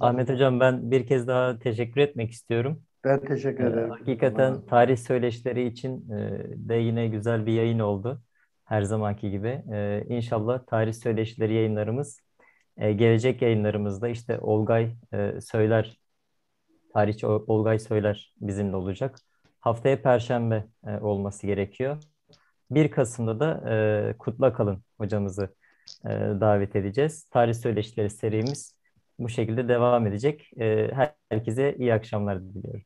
Ahmet hocam ben bir kez daha teşekkür etmek istiyorum. Ben teşekkür e, ederim. Hakikaten tarih söyleşileri için e, de yine güzel bir yayın oldu. Her zamanki gibi. E, inşallah tarih söyleşileri yayınlarımız E, gelecek yayınlarımızda işte Olgay e, Söyler, tarihçi Olgay Söyler bizimle olacak. Haftaya Perşembe e, olması gerekiyor. 1 Kasım'da da e, Kutlu Kalın hocamızı e, davet edeceğiz. Tarih Söyleşileri serimiz bu şekilde devam edecek. Herkese iyi akşamlar diliyorum.